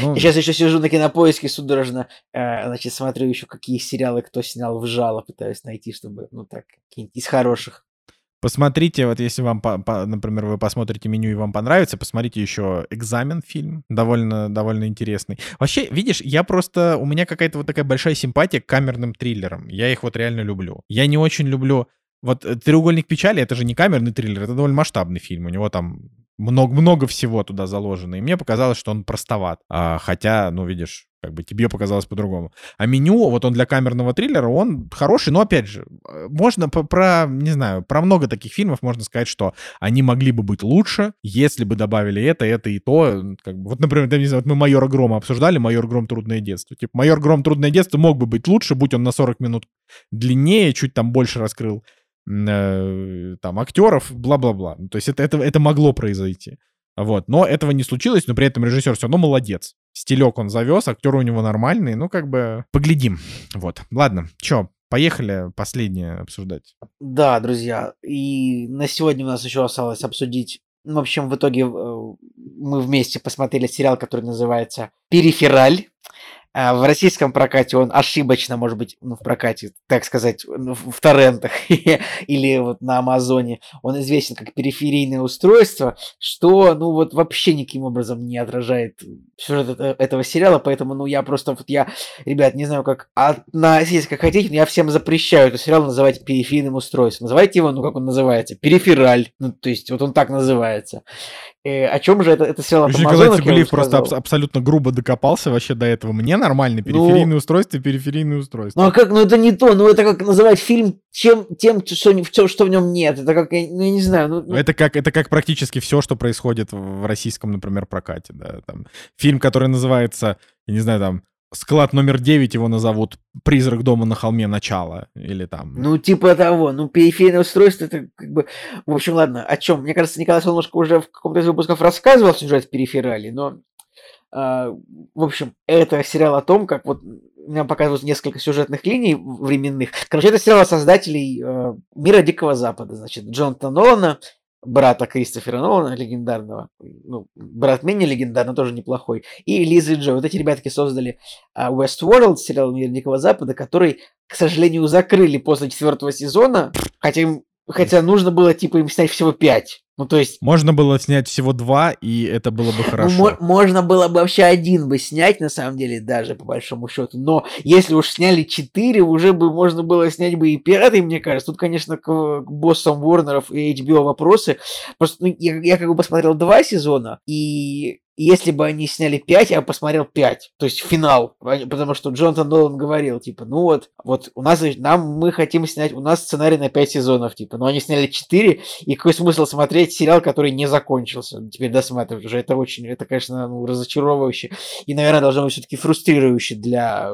ну, Я сейчас еще сижу на кинопоиске судорожно, э, значит, смотрю еще, какие сериалы кто снял в жало, пытаюсь найти, чтобы, ну так, какие-нибудь из хороших. Посмотрите, вот если вам, по- по- например, вы посмотрите меню и вам понравится, посмотрите еще «Экзамен» фильм, довольно, довольно интересный. Вообще, видишь, я просто, у меня какая-то вот такая большая симпатия к камерным триллерам. Я их вот реально люблю. Я не очень люблю... Вот «Треугольник печали» — это же не камерный триллер, это довольно масштабный фильм. У него там много, много всего туда заложено. И мне показалось, что он простоват. А, хотя, ну, видишь, Как бы тебе показалось по-другому. А меню, вот он для камерного триллера, он хороший, но опять же, э, можно про, не знаю, про много таких фильмов можно сказать, что они могли бы быть лучше, если бы добавили это, это и то. Как бы, вот, например, да, не знаю, вот мы «Майора Грома» обсуждали, «Майор Гром. Трудное детство». Типа, «Майор Гром. Трудное детство» мог бы быть лучше, будь он на 40 минут длиннее, чуть там больше раскрыл э, там актеров, бла-бла-бла. То есть это, это, это могло произойти. Вот. Но этого не случилось, но при этом режиссер все равно молодец. Стилек он завез, актеры у него нормальные, ну как бы поглядим. Вот. Ладно, чё, поехали последнее обсуждать. Да, друзья, и на сегодня у нас еще осталось обсудить в общем, в итоге э, мы вместе посмотрели сериал, который называется «Перифераль». А, в российском прокате он ошибочно, может быть, ну, в прокате, так сказать, ну, в торрентах или вот на Амазоне, он известен как периферийное устройство, что, ну, вот вообще никаким образом не отражает сюжет этого сериала, поэтому, ну, я просто, вот я, ребят, не знаю, как относитесь, как хотите, но я всем запрещаю этот сериал называть периферийным устройством. Называйте его, ну, как он называется, перифераль, ну, то есть, вот он так называется. Э, о чем же это, это сериал от Николай Цибулиев просто аб- абсолютно грубо докопался вообще до этого. Мне нормально. Периферийное ну, устройство, периферийное устройство. Ну а как, ну это не то, ну это как называть фильм чем, тем, что, что, что в нем нет. Это как, ну я не знаю. Ну, ну... Это, как, это как практически все, что происходит в российском, например, прокате. Да, там, фильм, который называется, я не знаю, там, склад номер 9 его назовут «Призрак дома на холме. Начало» или там... Ну, типа того. Ну, периферийное устройство, это как бы... В общем, ладно, о чем? Мне кажется, Николай Солнышко уже в каком-то из выпусков рассказывал сюжет периферали, но... Э, в общем, это сериал о том, как вот нам показывают несколько сюжетных линий временных. Короче, это сериал создателей э, «Мира Дикого Запада», значит, Джонатана Нолана, брата Кристофера Нолана, легендарного, ну, брат менее легендарный, тоже неплохой, и Лиза и Джо. Вот эти ребятки создали uh, Westworld, сериал «Мир Дикого Запада», который, к сожалению, закрыли после четвертого сезона, хотя им Хотя нужно было, типа, им снять всего пять. Ну, то есть... Можно было снять всего два, и это было бы ну, хорошо. Ну, можно было бы вообще один бы снять, на самом деле, даже по большому счету. Но если уж сняли четыре, уже бы можно было снять бы и пятый, мне кажется. Тут, конечно, к, к боссам Warner'ов и HBO вопросы. Просто ну, я, я как бы посмотрел два сезона, и если бы они сняли 5, я бы посмотрел 5, то есть финал, потому что Джонатан Нолан говорил, типа, ну вот, вот у нас, нам, мы хотим снять, у нас сценарий на 5 сезонов, типа, но они сняли 4, и какой смысл смотреть сериал, который не закончился, теперь досматривать уже, это очень, это, конечно, ну, разочаровывающе, и, наверное, должно быть все-таки фрустрирующе для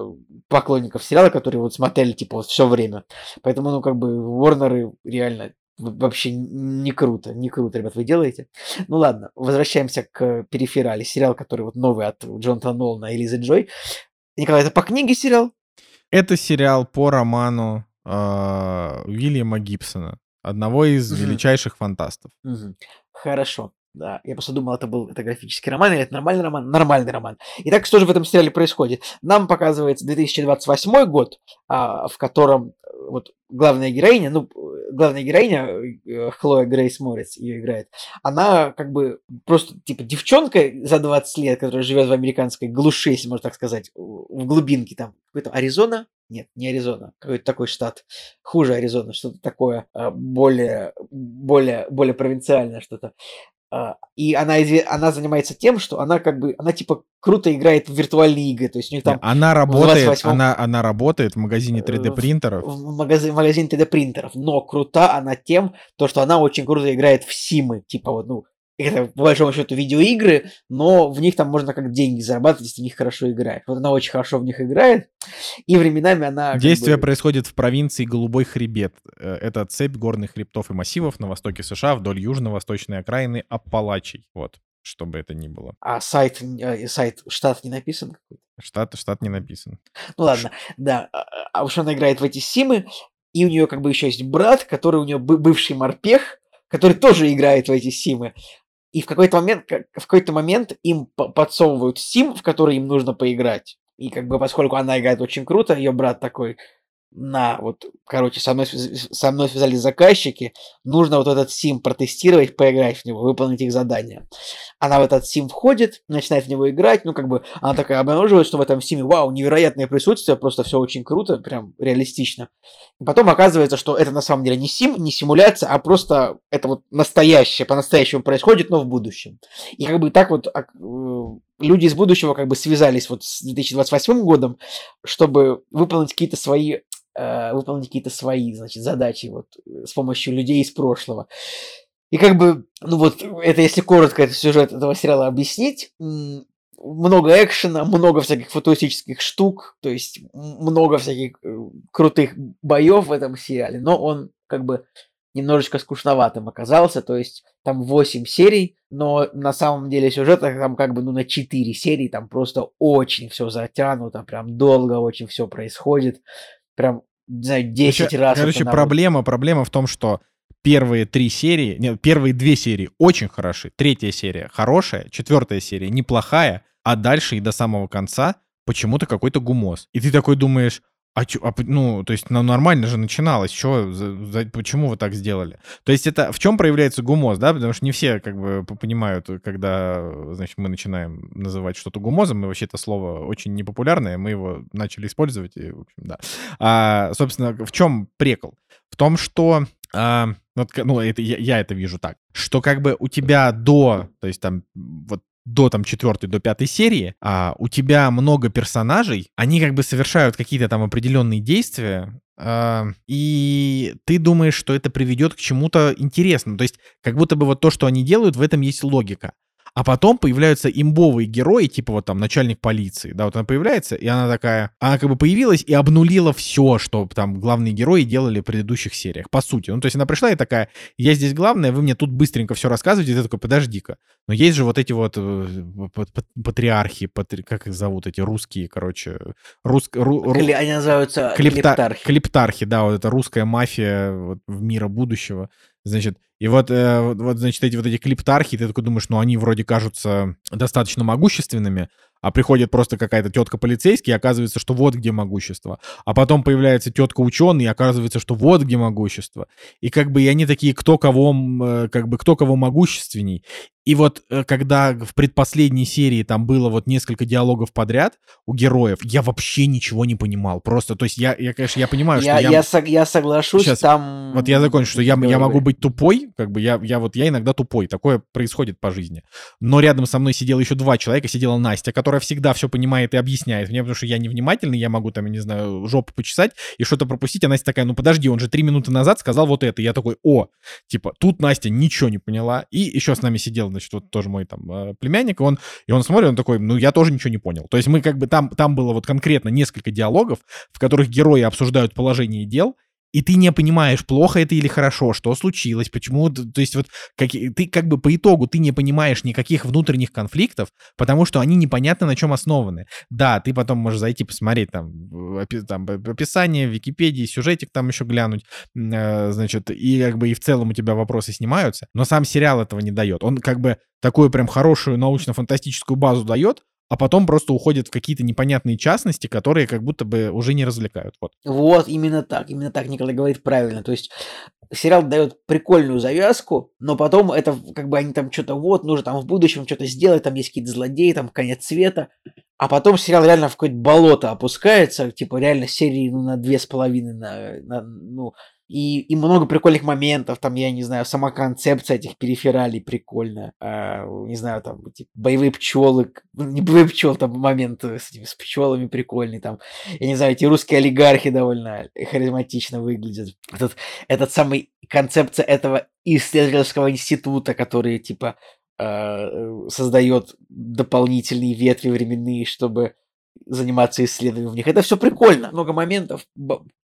поклонников сериала, которые вот смотрели, типа, вот все время, поэтому, ну, как бы, Ворнеры реально Вообще не круто, не круто, ребят, вы делаете. Ну ладно, возвращаемся к периферали. Сериал, который вот новый от Джонатана Нолана и Лизы Джой. Николай, это по книге сериал? Это сериал по роману э, Уильяма Гибсона, одного из угу. величайших фантастов. Угу. Хорошо. Да, я просто думал, это был это графический роман или это нормальный роман? Нормальный роман. Итак, что же в этом сериале происходит? Нам показывается 2028 год, а, в котором вот главная героиня, ну, главная героиня, э, Хлоя Грейс Морец ее играет, она как бы просто, типа, девчонка за 20 лет, которая живет в американской глуши, если можно так сказать, в глубинке там, какой-то Аризона? Нет, не Аризона, какой-то такой штат, хуже Аризона, что-то такое, а, более, более, более провинциальное что-то. А, и она, она занимается тем, что она как бы, она типа круто играет в виртуальные игры, то есть у них там... Она работает, она, она работает в магазине 3D принтеров. В, в магазине, магазине 3D принтеров, но крута она тем, то, что она очень круто играет в симы, типа вот, ну, это, по большому счету, видеоигры, но в них там можно как деньги зарабатывать, если в них хорошо играет. Вот она очень хорошо в них играет, и временами она... Действие бы... происходит в провинции Голубой Хребет. Э, это цепь горных хребтов и массивов на востоке США вдоль южно-восточной окраины Аппалачей. Вот, чтобы это ни было. А сайт, э, сайт штат не написан какой-то? Штат, штат не написан. Ну ладно, да. А, а уж она играет в эти симы, и у нее как бы еще есть брат, который у нее бывший морпех, который тоже играет в эти симы. И в какой-то момент, в какой-то момент им подсовывают сим, в который им нужно поиграть. И как бы поскольку она играет очень круто, ее брат такой, на вот, короче, со мной, со мной связались заказчики, нужно вот этот сим протестировать, поиграть в него, выполнить их задание. Она в этот сим входит, начинает в него играть, ну, как бы, она такая обнаруживает, что в этом симе, вау, невероятное присутствие, просто все очень круто, прям реалистично. И потом оказывается, что это на самом деле не сим, не симуляция, а просто это вот настоящее, по-настоящему происходит, но в будущем. И как бы так вот а, э, люди из будущего как бы связались вот с 2028 годом, чтобы выполнить какие-то свои э, выполнить какие-то свои, значит, задачи вот с помощью людей из прошлого. И как бы, ну вот, это если коротко этот сюжет этого сериала объяснить, много экшена, много всяких футуристических штук, то есть много всяких э, крутых боев в этом сериале, но он как бы немножечко скучноватым оказался, то есть там 8 серий, но на самом деле сюжет там как бы ну на 4 серии, там просто очень все затянуто, прям долго очень все происходит, прям, не знаю, 10 короче, раз. Короче, проблема, проблема в том, что первые три серии, нет, первые две серии очень хороши, третья серия хорошая, четвертая серия неплохая, а дальше и до самого конца почему-то какой-то гумоз. И ты такой думаешь, а, а ну, то есть, ну, нормально же начиналось, чё, за, за, почему вы так сделали? То есть это в чем проявляется гумоз, да? Потому что не все как бы понимают, когда, значит, мы начинаем называть что-то гумозом, и вообще это слово очень непопулярное, мы его начали использовать, и, в общем, да. А, собственно, в чем прекол? В том, что а, вот, ну, это, я, я это вижу так, что как бы у тебя до, то есть там вот до там четвертой, до пятой серии, а у тебя много персонажей, они как бы совершают какие-то там определенные действия, а, и ты думаешь, что это приведет к чему-то интересному. То есть как будто бы вот то, что они делают, в этом есть логика. А потом появляются имбовые герои, типа вот там начальник полиции, да, вот она появляется, и она такая, она как бы появилась и обнулила все, что там главные герои делали в предыдущих сериях, по сути. Ну, то есть она пришла и такая, я здесь главная, вы мне тут быстренько все рассказываете, и ты такой, подожди-ка. Но есть же вот эти вот э, патриархи, патри... как их зовут, эти русские, короче, рус... ру... Кли... они называются клепта... клептархи. Клептархи, да, вот это русская мафия вот, в мира будущего. Значит, и вот, э, вот, значит, эти вот эти клиптархи, ты такой думаешь, ну, они вроде кажутся достаточно могущественными, а приходит просто какая-то тетка полицейский, и оказывается, что вот где могущество. А потом появляется тетка ученый, и оказывается, что вот где могущество. И как бы и они такие, кто кого, э, как бы кто кого могущественней. И вот э, когда в предпоследней серии там было вот несколько диалогов подряд у героев, я вообще ничего не понимал. Просто, то есть я, я конечно, я понимаю, я, что я... Я, сог, я соглашусь, Сейчас, там... Вот я закончу, что я, я могу быть тупой, как бы я, я вот, я иногда тупой, такое происходит по жизни. Но рядом со мной сидело еще два человека, сидела Настя, которая всегда все понимает и объясняет мне, потому что я невнимательный, я могу там, я не знаю, жопу почесать и что-то пропустить, а Настя такая, ну подожди, он же три минуты назад сказал вот это. Я такой, о, типа, тут Настя ничего не поняла. И еще с нами сидел, значит, вот тоже мой там э, племянник, и он, и он смотрит, он такой, ну, я тоже ничего не понял. То есть мы как бы там, там было вот конкретно несколько диалогов, в которых герои обсуждают положение дел, и ты не понимаешь, плохо это или хорошо, что случилось, почему, то есть вот как, ты как бы по итогу ты не понимаешь никаких внутренних конфликтов, потому что они непонятно на чем основаны. Да, ты потом можешь зайти посмотреть там, там описание в Википедии, сюжетик там еще глянуть, э, значит, и как бы и в целом у тебя вопросы снимаются, но сам сериал этого не дает. Он как бы такую прям хорошую научно-фантастическую базу дает, а потом просто уходят в какие-то непонятные частности, которые как будто бы уже не развлекают. Вот. вот, именно так, именно так Николай говорит правильно. То есть сериал дает прикольную завязку, но потом это как бы они там что-то вот, нужно там в будущем что-то сделать, там есть какие-то злодеи, там конец света, а потом сериал реально в какое-то болото опускается, типа реально серии ну, на две с половиной, на, на, ну, и, и много прикольных моментов, там, я не знаю, сама концепция этих перифералей прикольная. А, не знаю, там, типа, боевые пчелы, ну, не боевые пчелы, там момент с, этими, с пчелами прикольный, там, я не знаю, эти русские олигархи довольно харизматично выглядят. Этот, этот самый концепция этого исследовательского института, который, типа, э, создает дополнительные ветви временные, чтобы заниматься исследованием в них. Это все прикольно. Много моментов.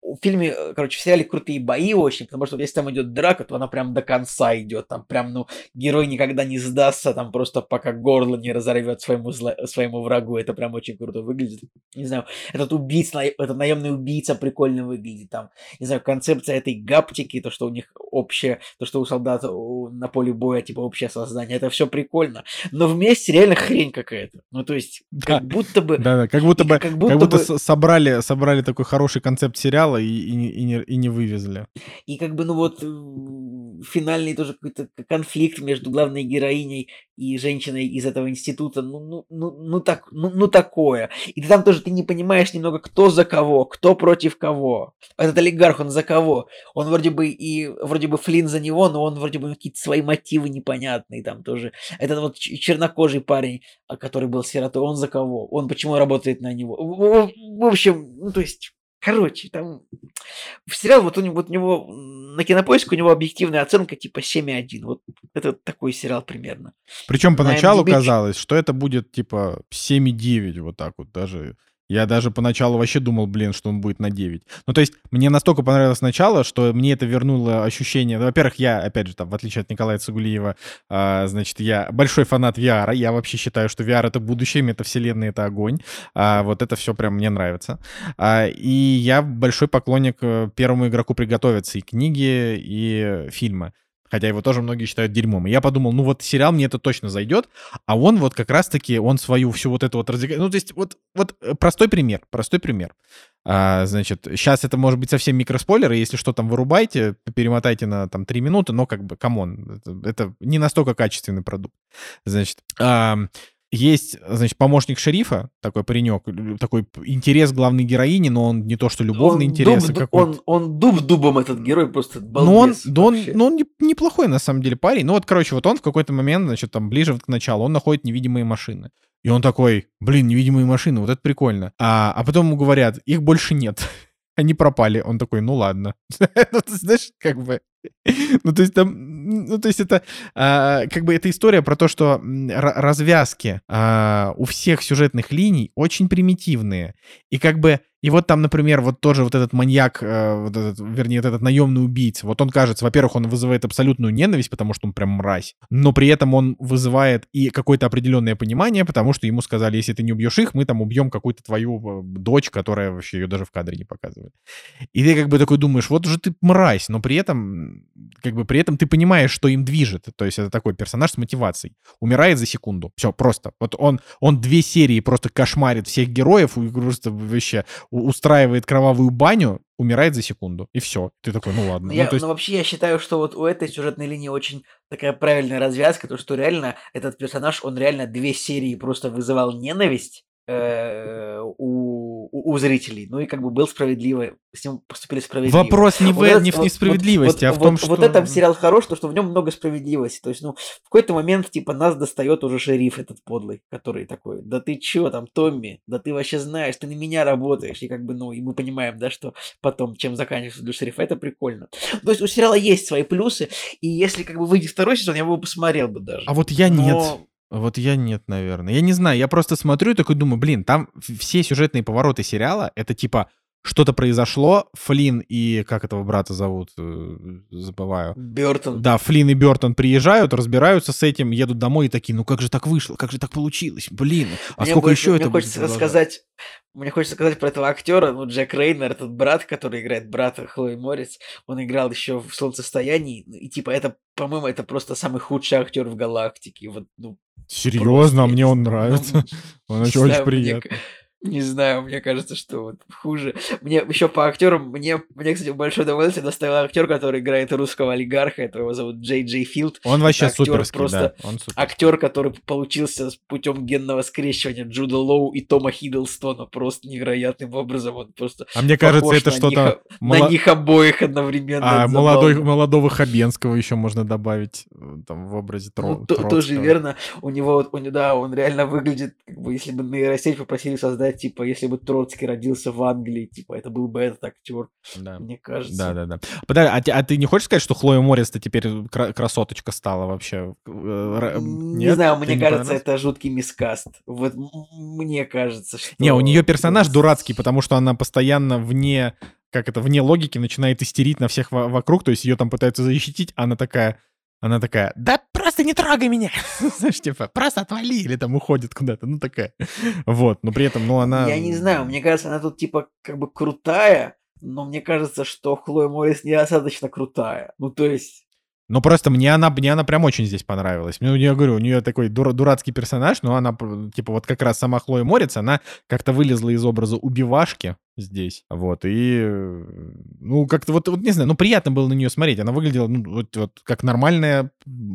В фильме, э, короче, в сериале крутые бои очень, потому что если там идет драка, то она прям до конца идет. Там прям, ну, герой никогда не сдастся, там просто пока горло не разорвет своему, зло... своему врагу. Это прям очень круто выглядит. Не знаю, этот убийца, этот наемный убийца прикольно выглядит. Там, не знаю, концепция этой гаптики, то, что у них общее, то, что у солдат на поле боя, типа, общее создание. Это все прикольно. Но вместе реально хрень какая-то. Ну, то есть, как да. будто бы... Да, да, как будто будто бы, как будто, как будто бы... собрали, собрали такой хороший концепт сериала и, и, и, не, и не вывезли. И как бы, ну вот, финальный тоже какой-то конфликт между главной героиней и женщиной из этого института, ну, ну, ну, ну, так, ну, ну такое. И ты там тоже ты не понимаешь немного, кто за кого, кто против кого. Этот олигарх, он за кого? Он вроде бы и вроде бы Флинн за него, но он вроде бы какие-то свои мотивы непонятные там тоже. Этот вот чернокожий парень, а, который был сиротой, он за кого? Он почему работает на него? В общем, ну то есть Короче, там сериал, вот у него, вот у него на кинопоиск у него объективная оценка типа 7,1. Вот это такой сериал примерно. Причем поначалу казалось, что это будет типа 7,9, вот так вот даже я даже поначалу вообще думал, блин, что он будет на 9. Ну, то есть, мне настолько понравилось начало, что мне это вернуло ощущение... Ну, во-первых, я, опять же, там, в отличие от Николая Цугулиева, а, значит, я большой фанат VR. Я вообще считаю, что VR — это будущее, метавселенная — это огонь. А, вот это все прям мне нравится. А, и я большой поклонник э, первому игроку приготовиться и книги, и фильма хотя его тоже многие считают дерьмом. И я подумал, ну вот сериал мне это точно зайдет, а он вот как раз-таки, он свою всю вот эту вот разыграет. Ну, то есть вот, вот э, простой пример, простой пример. А, значит, сейчас это может быть совсем микроспойлеры, если что там вырубайте, перемотайте на там 3 минуты, но как бы, come on, это не настолько качественный продукт. Значит, а, есть, значит, помощник шерифа, такой паренек, такой интерес главной героини, но он не то, что любовный он интерес. Дуб, он, он дуб дубом этот герой просто. Ну он, да он, ну он неплохой на самом деле парень. Ну вот, короче, вот он в какой-то момент, значит, там ближе к началу, он находит невидимые машины. И он такой, блин, невидимые машины, вот это прикольно. А, а потом ему говорят, их больше нет. Они пропали. Он такой, ну ладно. ну, знаешь, как бы... ну, то есть там... Ну, то есть это... А, как бы эта история про то, что развязки а, у всех сюжетных линий очень примитивные. И как бы и вот там, например, вот тоже вот этот маньяк, э, вот этот, вернее, вот этот наемный убийца, вот он кажется, во-первых, он вызывает абсолютную ненависть, потому что он прям мразь, но при этом он вызывает и какое-то определенное понимание, потому что ему сказали, если ты не убьешь их, мы там убьем какую-то твою э, дочь, которая вообще ее даже в кадре не показывает. И ты как бы такой думаешь, вот же ты мразь, но при этом, как бы при этом ты понимаешь, что им движет. То есть это такой персонаж с мотивацией. Умирает за секунду. Все, просто. Вот он, он две серии просто кошмарит всех героев, просто вообще устраивает кровавую баню, умирает за секунду, и все. Ты такой, ну ладно. Я, ну, есть... ну, вообще, я считаю, что вот у этой сюжетной линии очень такая правильная развязка, то, что реально этот персонаж, он реально две серии просто вызывал ненависть, Э, у, у зрителей. Ну и как бы был справедливый, с ним поступили справедливо. Вопрос не, вот в, не в несправедливости, вот, а в вот, том, что... Вот этот сериал хорош, то что в нем много справедливости. То есть, ну, в какой-то момент, типа, нас достает уже шериф этот подлый, который такой, да ты чё там, Томми, да ты вообще знаешь, ты на меня работаешь. И как бы, ну, и мы понимаем, да, что потом, чем заканчивается для шерифа, это прикольно. То есть у сериала есть свои плюсы, и если как бы выйдет второй сезон, я бы его посмотрел бы даже. А вот я Но... нет. Вот я нет, наверное. Я не знаю, я просто смотрю и такой думаю, блин, там все сюжетные повороты сериала, это типа что-то произошло, Флинн и, как этого брата зовут, э, забываю. Бертон. Да, Флинн и Бертон приезжают, разбираются с этим, едут домой и такие, ну как же так вышло, как же так получилось, блин, а мне сколько больше, еще мне это хочется будет рассказать, Мне хочется сказать про этого актера, ну, Джек Рейнер, этот брат, который играет брата Хлои Морец, он играл еще в «Солнцестоянии», и типа это, по-моему, это просто самый худший актер в галактике, вот, ну, Серьезно, просто, мне он нравится. Ну, он очень, очень приятный. Мне, не знаю, мне кажется, что вот хуже. Мне еще по актерам, мне, мне, кстати, большое удовольствие доставил актер, который играет русского олигарха, это его зовут Джей Джей Филд. Он вообще актер, суперский, просто да. Он суперский. актер, который получился путем генного скрещивания Джуда Лоу и Тома Хиддлстона просто невероятным образом. Он просто а мне кажется, это что-то... Мало... На них обоих одновременно. А молодой, молодого Хабенского еще можно добавить э, там в образе Тро... ну, то, Тоже верно. У него, у, да, он реально выглядит, как бы, если бы нейросеть попросили создать типа, если бы Троцкий родился в Англии, типа, это был бы этот актер, да. мне кажется. Да, да, да. Подожди, а, а ты не хочешь сказать, что Хлоя Морец-то теперь красоточка стала вообще? Э, не Нет? знаю, мне кажется, это жуткий мискаст. Вот мне кажется, что... Не, у нее персонаж дурацкий, потому что она постоянно вне как это, вне логики начинает истерить на всех вокруг, то есть ее там пытаются защитить, а она такая, она такая, да просто не трогай меня. Знаешь, типа, просто отвали, или там уходит куда-то, ну такая. Вот, но при этом, ну она... Я не знаю, мне кажется, она тут типа как бы крутая, но мне кажется, что Хлоя Моррис недостаточно крутая. Ну, то есть... Ну, просто мне она, мне она прям очень здесь понравилась. Ну, я говорю, у нее такой дур, дурацкий персонаж, но она, типа, вот как раз сама Хлоя Морец, она как-то вылезла из образа убивашки, здесь. Вот, и, э, ну, как-то вот, вот, не знаю, ну, приятно было на нее смотреть. Она выглядела, ну, вот, вот как нормальная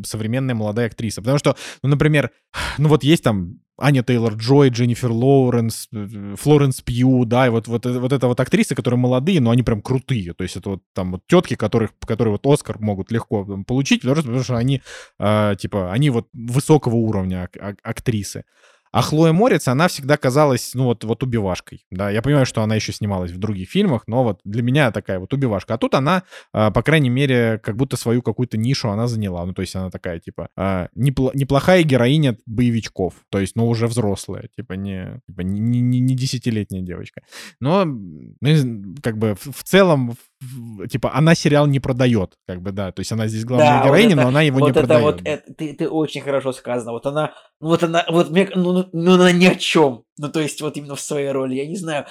современная молодая актриса. Потому что, ну, например, ну, вот есть там Аня Тейлор-Джой, Дженнифер Лоуренс, э, Флоренс Пью, да, и вот, вот, вот это вот актрисы, которые молодые, но они прям крутые. То есть это вот там вот тетки, которых, которые вот Оскар могут легко получить, потому что, потому что они, э, типа, они вот высокого уровня ак- актрисы. А Хлоя Морец, она всегда казалась, ну, вот, вот убивашкой. Да, я понимаю, что она еще снималась в других фильмах, но вот для меня такая вот убивашка. А тут она, а, по крайней мере, как будто свою какую-то нишу она заняла. Ну, то есть она такая, типа, а, неплохая героиня боевичков. То есть, ну, уже взрослая, типа, не, типа, не, не, не десятилетняя девочка. Но, ну, как бы, в целом, типа, она сериал не продает, как бы, да. То есть она здесь главная да, героиня, вот это, но она его вот не это продает. Вот это, ты, ты очень хорошо сказано. Вот она, вот она, вот мне, ну, ну, ну она ни о чем. Ну, то есть, вот именно в своей роли, я не знаю.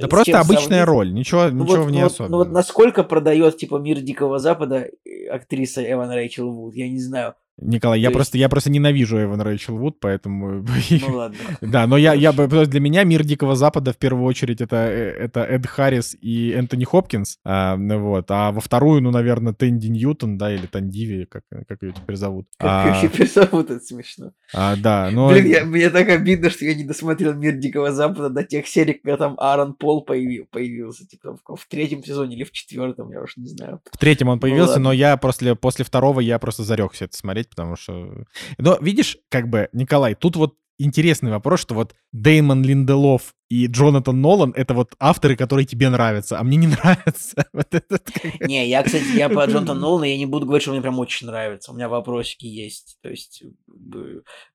Да просто обычная сравнить. роль, ничего, ну, ничего вот, в ней вот, особенного. Ну, вот насколько продает, типа, мир Дикого Запада актриса Эван Рэйчел Вуд, я не знаю. Николай, я, есть... просто, я просто ненавижу Эван Рэйчел Вуд, поэтому... Ну ладно. да, но я, я, для меня мир Дикого Запада в первую очередь это, э, это Эд Харрис и Энтони Хопкинс, а, вот, а во вторую, ну, наверное, Тэнди Ньютон, да, или Тандиви, как, как ее теперь зовут. Как а, ее теперь зовут, это смешно. А, да, но... Блин, я, мне так обидно, что я не досмотрел мир Дикого Запада до тех серий, когда там Аарон Пол появил, появился, типа, в, в третьем сезоне или в четвертом, я уж не знаю. В третьем он появился, ну, но я после, после второго я просто зарекся это смотреть, потому что но видишь, как бы, Николай, тут вот интересный вопрос, что вот Деймон Линделов и Джонатан Нолан — это вот авторы, которые тебе нравятся, а мне не нравятся. Вот этот. Не, я, кстати, я по Джонатану Нолану, я не буду говорить, что мне прям очень нравится. У меня вопросики есть. То есть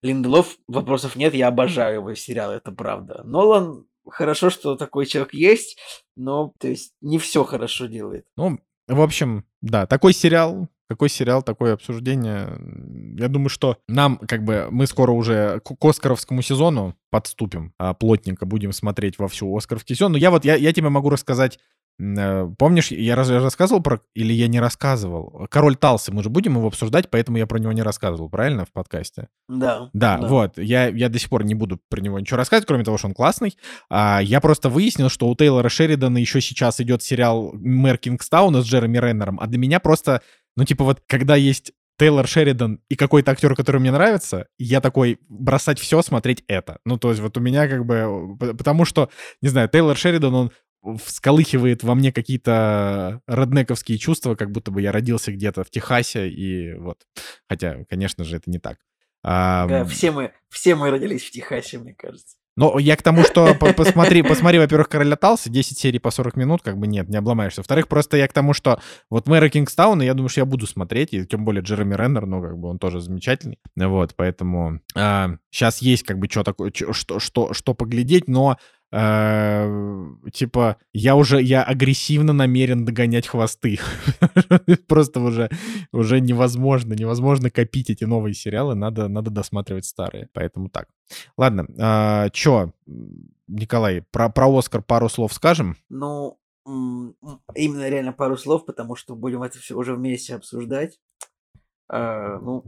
Линделов, вопросов нет, я обожаю его сериал, это правда. Нолан, хорошо, что такой человек есть, но, то есть, не все хорошо делает. Ну, в общем, да, такой сериал, какой сериал, такое обсуждение. Я думаю, что нам, как бы, мы скоро уже к Оскаровскому сезону подступим, а плотненько будем смотреть во всю Оскаровский сезон. Но я вот, я, я тебе могу рассказать э, Помнишь, я разве рассказывал про... Или я не рассказывал? Король Талсы, мы же будем его обсуждать, поэтому я про него не рассказывал, правильно, в подкасте? Да. Да, да. вот. Я, я до сих пор не буду про него ничего рассказывать, кроме того, что он классный. А, я просто выяснил, что у Тейлора Шеридана еще сейчас идет сериал «Мэр Кингстауна» с Джереми Реннером, а для меня просто ну, типа вот, когда есть Тейлор Шеридан и какой-то актер, который мне нравится, я такой бросать все, смотреть это. Ну, то есть вот у меня как бы... Потому что, не знаю, Тейлор Шеридан, он всколыхивает во мне какие-то роднековские чувства, как будто бы я родился где-то в Техасе, и вот. Хотя, конечно же, это не так. Да, все мы, все мы родились в Техасе, мне кажется. Но я к тому, что посмотри, посмотри, во-первых, «Короля Талса», 10 серий по 40 минут, как бы нет, не обломаешься. Во-вторых, просто я к тому, что вот мэра Кингстауна, я думаю, что я буду смотреть, и тем более Джереми Реннер, ну, как бы он тоже замечательный. Вот, поэтому а, сейчас есть как бы что такое, что, что, что поглядеть, но Э, типа, я уже, я агрессивно намерен догонять хвосты. Просто уже, уже невозможно, невозможно копить эти новые сериалы, надо, надо досматривать старые, поэтому так. Ладно, а, чё, Николай, про, про Оскар пару слов скажем? Ну, именно реально пару слов, потому что будем это все уже вместе обсуждать. Uh, ну,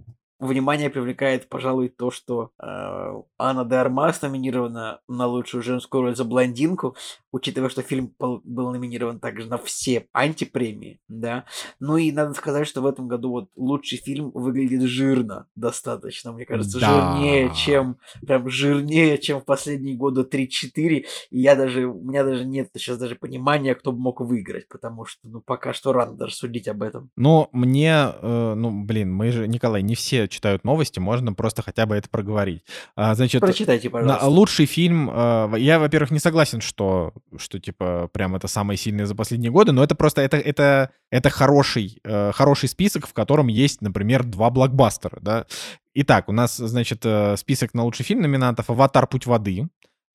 внимание привлекает, пожалуй, то, что э, Анна де номинирована на лучшую женскую роль за блондинку, учитывая, что фильм был номинирован также на все антипремии, да. Ну и надо сказать, что в этом году вот лучший фильм выглядит жирно достаточно, мне кажется, да. жирнее, чем прям жирнее, чем в последние годы 3-4. И я даже, у меня даже нет сейчас даже понимания, кто бы мог выиграть, потому что, ну, пока что рано даже судить об этом. Ну, мне, э, ну, блин, мы же, Николай, не все читают новости, можно просто хотя бы это проговорить. А, значит, Прочитайте, пожалуйста. лучший фильм, э, я, во-первых, не согласен, что что, типа, прям это самое сильное за последние годы, но это просто, это, это, это хороший, э, хороший список, в котором есть, например, два блокбастера, да. Итак, у нас, значит, э, список на лучший фильм номинантов «Аватар. Путь воды»,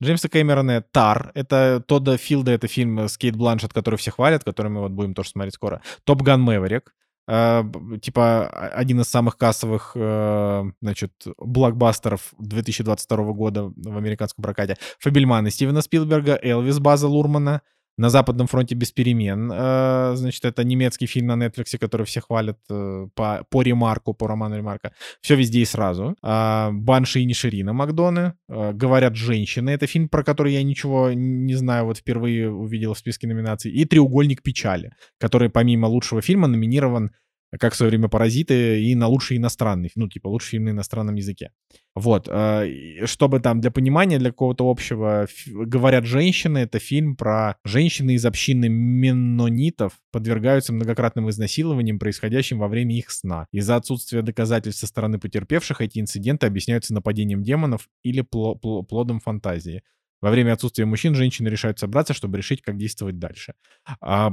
Джеймса Кэмерона «Тар». Это Тодда Филда, это фильм с Кейт Бланшет, который все хвалят, который мы вот будем тоже смотреть скоро. «Топ Ган Мэверик». Uh, типа один из самых кассовых, uh, значит, блокбастеров 2022 года в американском прокате. Фабельманы Стивена Спилберга, Элвис База Лурмана, на Западном фронте без перемен. Э, значит, это немецкий фильм на Netflix, который все хвалят э, по, по ремарку, по роману ремарка. Все везде и сразу. Э, Банши и Ниширина Макдоны. Э, Говорят женщины. Это фильм, про который я ничего не знаю, вот впервые увидел в списке номинаций. И Треугольник печали, который помимо лучшего фильма номинирован как в свое время «Паразиты», и на лучший иностранный, ну, типа, лучший фильм на иностранном языке. Вот. э, Чтобы там для понимания, для какого-то общего, говорят женщины, это фильм про женщины из общины меннонитов подвергаются многократным изнасилованиям, происходящим во время их сна. Из-за отсутствия доказательств со стороны потерпевших эти инциденты объясняются нападением демонов или пло- пло- плодом фантазии. Во время отсутствия мужчин женщины решают собраться, чтобы решить, как действовать дальше. А,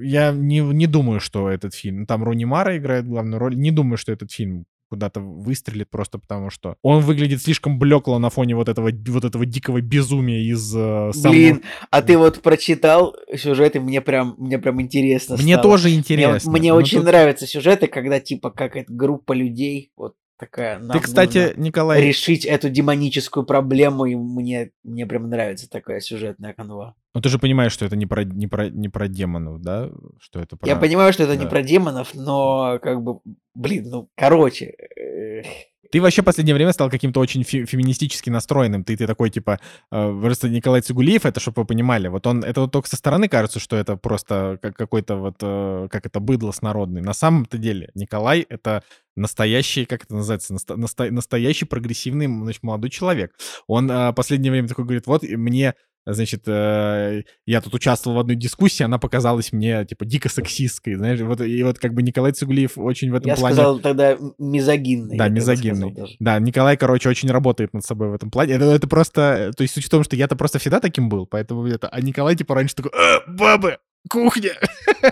я не, не думаю, что этот фильм... Там Рони Мара играет главную роль. Не думаю, что этот фильм куда-то выстрелит просто потому, что он выглядит слишком блекло на фоне вот этого, вот этого дикого безумия из э, самого- Блин, а ты вот прочитал сюжет, и мне прям, мне прям интересно Мне стало. тоже Мне, интересно. мне но очень тут- нравятся сюжеты, когда типа как это группа людей вот такая. Ты, кстати, нужно Николай, решить эту демоническую проблему, и мне мне прям нравится такая сюжетная канва. ну ты же понимаешь, что это не про, не про, не про демонов, да? Что это про... Я понимаю, что это не да. про демонов, но как бы, блин, ну короче, э, Ты вообще в последнее время стал каким-то очень фе- феминистически настроенным. Ты, ты такой, типа, э, Николай Цигулиев, это чтобы вы понимали, вот он, это вот только со стороны кажется, что это просто как какой-то вот, э, как это, быдло снародный. На самом-то деле Николай — это настоящий, как это называется, наста- наста- настоящий прогрессивный значит, молодой человек. Он э, последнее время такой говорит, вот мне Значит, э, я тут участвовал в одной дискуссии, она показалась мне, типа, дико сексистской, знаешь, вот, и вот как бы Николай Цигулиев очень в этом я плане... сказал тогда мизогинный. Да, я мизогинный. Да, Николай, короче, очень работает над собой в этом плане. Это, это просто... э, То есть суть в том, что я-то просто всегда таким был, поэтому это... А Николай, типа, раньше такой, «Э, бабы, кухня!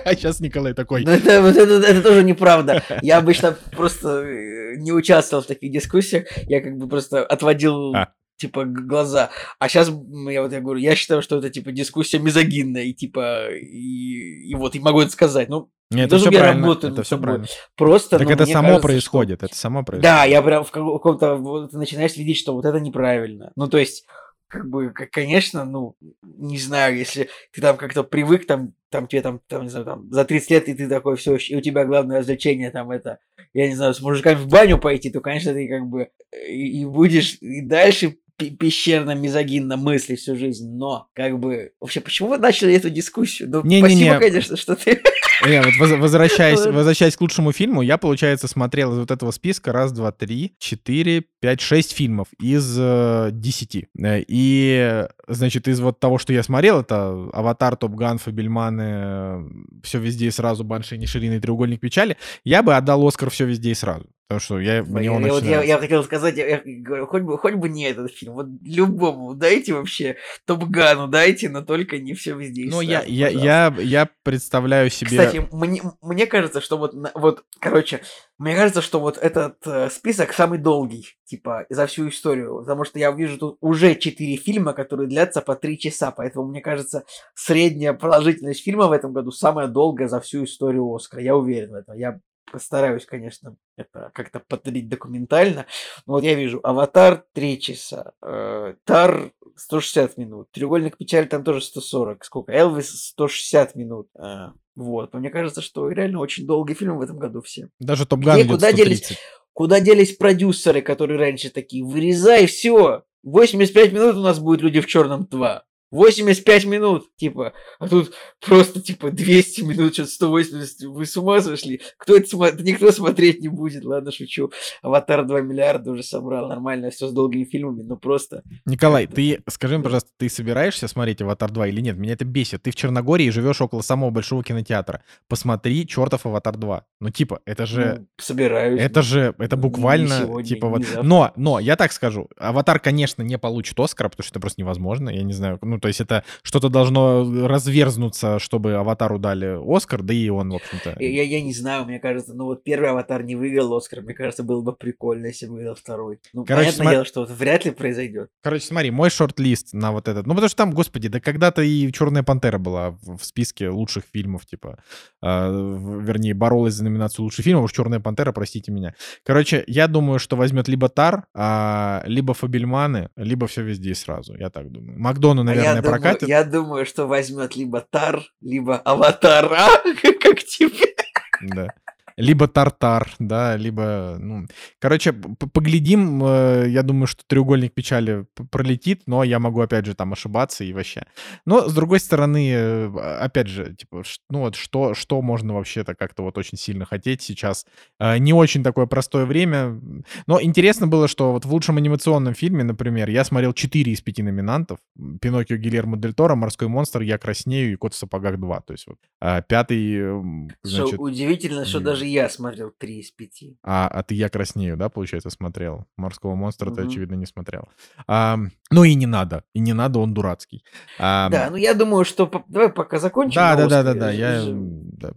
А сейчас Николай такой... Но это, вот это, это тоже неправда. Я обычно просто э, не участвовал в таких дискуссиях. Я как бы просто отводил А. типа глаза. А сейчас я вот я говорю, я считаю, что это типа дискуссия мизогинная и типа и, и вот и могу это сказать. Ну Нет, это все правильно. работаю Это над все правильно. просто. Так ну, это само кажется, что- происходит, это само происходит. Да, я прям в каком-то вот ты начинаешь видеть, что вот это неправильно. Ну то есть как бы, к- конечно, ну, не знаю, если ты там как-то привык, там, там тебе там, там, не знаю, там, за 30 лет, и ты такой, все, и у тебя главное развлечение, там, это, я не знаю, с мужиками в баню пойти, то, конечно, ты как бы и, и будешь и дальше пе- пещерно, мизогинно мыслить всю жизнь, но, как бы, вообще, почему вы начали эту дискуссию? Ну, Не-не-не. спасибо, конечно, что ты... Не, вот воз- возвращаясь, возвращаясь к лучшему фильму, я, получается, смотрел из вот этого списка раз, два, три, четыре, пять, шесть фильмов из э, десяти. Э, И, значит, из вот того, что я смотрел, это «Аватар», «Топ Ган», «Фабельманы», «Все везде и сразу», «Банши», «Ниширина» и «Треугольник печали», я бы отдал «Оскар» «Все везде и сразу». Потому что я, мне Я, он я вот я, я хотел сказать, я, я говорю, хоть бы, хоть бы не этот фильм, вот любому дайте вообще Топгану дайте, но только не все везде. Ну, я, я, я, я представляю себе... Кстати, мне, мне кажется, что вот, вот, короче, мне кажется, что вот этот э, список самый долгий, типа, за всю историю, потому что я вижу тут уже четыре фильма, которые длятся по три часа, поэтому мне кажется, средняя продолжительность фильма в этом году самая долгая за всю историю Оскара, я уверен в этом, я постараюсь, конечно, это как-то повторить документально, но вот я вижу «Аватар» 3 часа, э, «Тар» 160 минут, «Треугольник печали» там тоже 140, сколько, «Элвис» 160 минут, э, вот, мне кажется, что реально очень долгий фильм в этом году все. Даже «Топ Ган» куда делись? 130. Куда делись продюсеры, которые раньше такие, вырезай все, 85 минут у нас будет «Люди в черном 2». 85 минут, типа, а тут просто, типа, 200 минут, что-то 180, вы с ума сошли? Кто это смотрит? Никто смотреть не будет, ладно, шучу. Аватар 2 миллиарда уже собрал, нормально, все с долгими фильмами, но просто... Николай, ты скажи мне, пожалуйста, ты собираешься смотреть «Аватар 2» или нет? Меня это бесит. Ты в Черногории живешь около самого большого кинотеатра. Посмотри чертов «Аватар 2». Ну, типа, это же... ну, собираюсь. Это ну, же, это не буквально, сегодня, типа вот... Но, но, я так скажу, «Аватар», конечно, не получит «Оскара», потому что это просто невозможно, я не знаю, ну, то есть это что-то должно разверзнуться, чтобы «Аватару» дали «Оскар», да и он, в общем-то... Я, я, не знаю, мне кажется, ну вот первый аватар не выиграл Оскар, мне кажется, было бы прикольно, если бы выиграл второй. Ну, Короче, понятное сма- дело, что вот вряд ли произойдет. Короче, смотри, мой шорт-лист на вот этот. Ну, потому что там, господи, да когда-то и Черная пантера была в списке лучших фильмов, типа, э, вернее, боролась за номинацию лучший фильм, а уж Черная пантера, простите меня. Короче, я думаю, что возьмет либо Тар, а, либо Фабельманы, либо все везде сразу. Я так думаю. Макдону, наверное, наверное, думаю, прокатит. я думаю, что возьмет либо Тар, либо Аватара, как тебе. Да. Либо Тартар, да, либо, ну... Короче, поглядим, э, я думаю, что треугольник печали пролетит, но я могу, опять же, там ошибаться и вообще. Но, с другой стороны, э, опять же, типа, ну вот что, что можно вообще-то как-то вот очень сильно хотеть сейчас? Э, Не очень такое простое время. Но интересно было, что вот в лучшем анимационном фильме, например, я смотрел 4 из 5 номинантов. Пиноккио Гильермо Дель Торо, Морской монстр, Я краснею и Кот в сапогах 2. То есть вот э, пятый, эм, Что значит... удивительно, что м. Даже я смотрел 3 из 5. А, а ты «Я краснею», да, получается, смотрел? «Морского монстра» ты, Мгм. очевидно, не смотрел. А, ну и не надо. И не надо, он дурацкий. А, Да, ну я думаю, что давай пока закончим. да, да, да, да, да, ж- я... Да,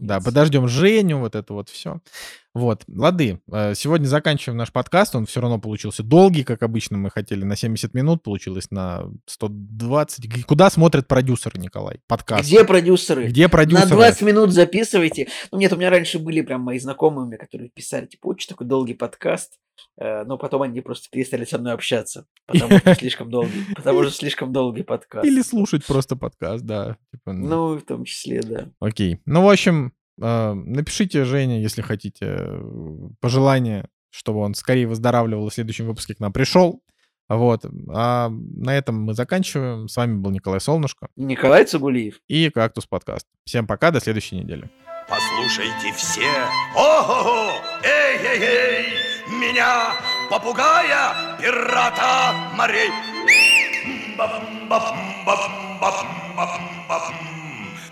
да, подождем Женю, вот это вот все. Вот, лады. э, Сегодня заканчиваем наш подкаст. Он все равно получился долгий, как обычно мы хотели, на 70 минут. Получилось на 120. Г- Куда смотрят продюсеры, Николай? Подкаст. Где продюсеры? Где продюсеры? На 20 минут записывайте. Ну, нет, у меня раньше были прям мои знакомые, которые писали, типа, очень такой долгий подкаст. Э, Но потом они просто перестали со мной общаться, потому что слишком долгий, потому что слишком долгий подкаст. Или слушать просто подкаст, да. Типа, ну, Ну, в том числе, да. Окей. Ну, в общем, напишите Жене, если хотите, пожелание, чтобы он скорее выздоравливал и в следующем выпуске к нам пришел. Вот. А на этом мы заканчиваем. С вами был Николай Солнышко Николай Цугулиев. и Кактус подкаст. Всем пока, до следующей недели. Послушайте все. Ого-го! Эй-эй-эй! Меня, попугая, пирата морей. Бам-бам-бам-бам-бам-бам.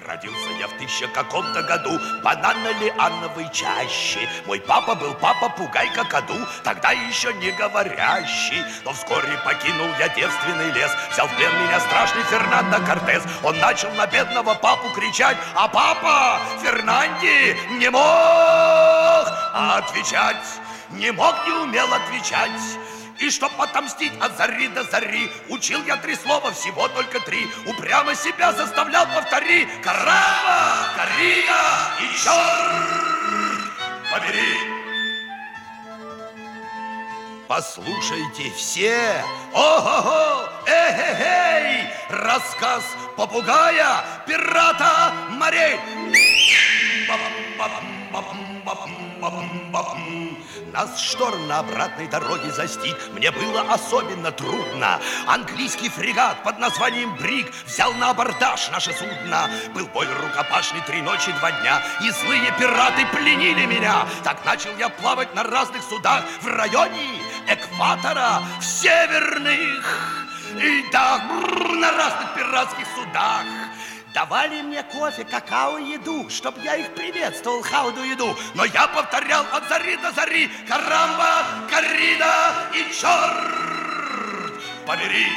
Родился я в тысяча каком-то году банально-лиановой чаще. Мой папа был папа-пугай какаду, тогда еще не говорящий. Но вскоре покинул я девственный лес, взял в плен меня страшный Фернандо Кортес. Он начал на бедного папу кричать, а папа Фернанди не мог отвечать, не мог, не умел отвечать. И чтоб отомстить от зари до зари Учил я три слова, всего только три. Упрямо себя заставлял, повтори. Карама, Карина и черт побери. Послушайте все. Ого-го, эй-эй-эй Рассказ попугая, пирата морей. Бам-бам-бам-бам-бам-бам-бам. Нас шторм на обратной дороге застиг Мне было особенно трудно. Английский фрегат под названием Бриг Взял на абордаж наше судно. Был бой рукопашный три ночи, два дня. И злые пираты пленили меня. Так начал я плавать на разных судах В районе экватора В северных И да, на разных пиратских судах Давали мне кофе, какао, еду, чтоб я их приветствовал, how do you do. Но я повторял от зари до зари, карамба, коррида и черт побери.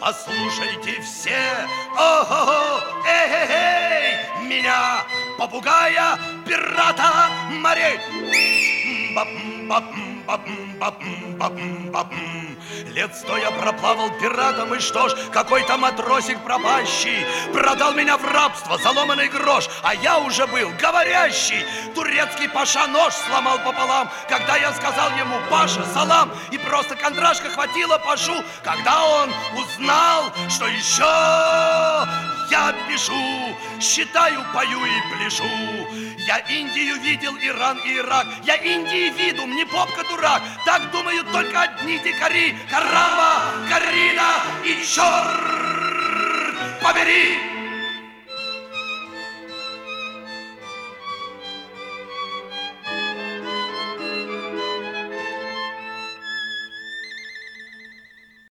Послушайте все, ого-го, эй-эй-эй, меня, попугая, пирата морей. Бап-бап-бап-бап-бап-бап. Лет сто я проплавал пиратом, и что ж, какой-то матросик пропащий Продал меня в рабство, заломанный грош, а я уже был говорящий Турецкий паша нож сломал пополам, когда я сказал ему Паша, салам И просто кондрашка хватило пашу, когда он узнал, что еще я пишу, считаю, пою и пляшу. Я Индию видел, Иран и Ирак. Я Индии виду, не попка дурак. Так думают только одни дикари. Карама, Карина и черт побери!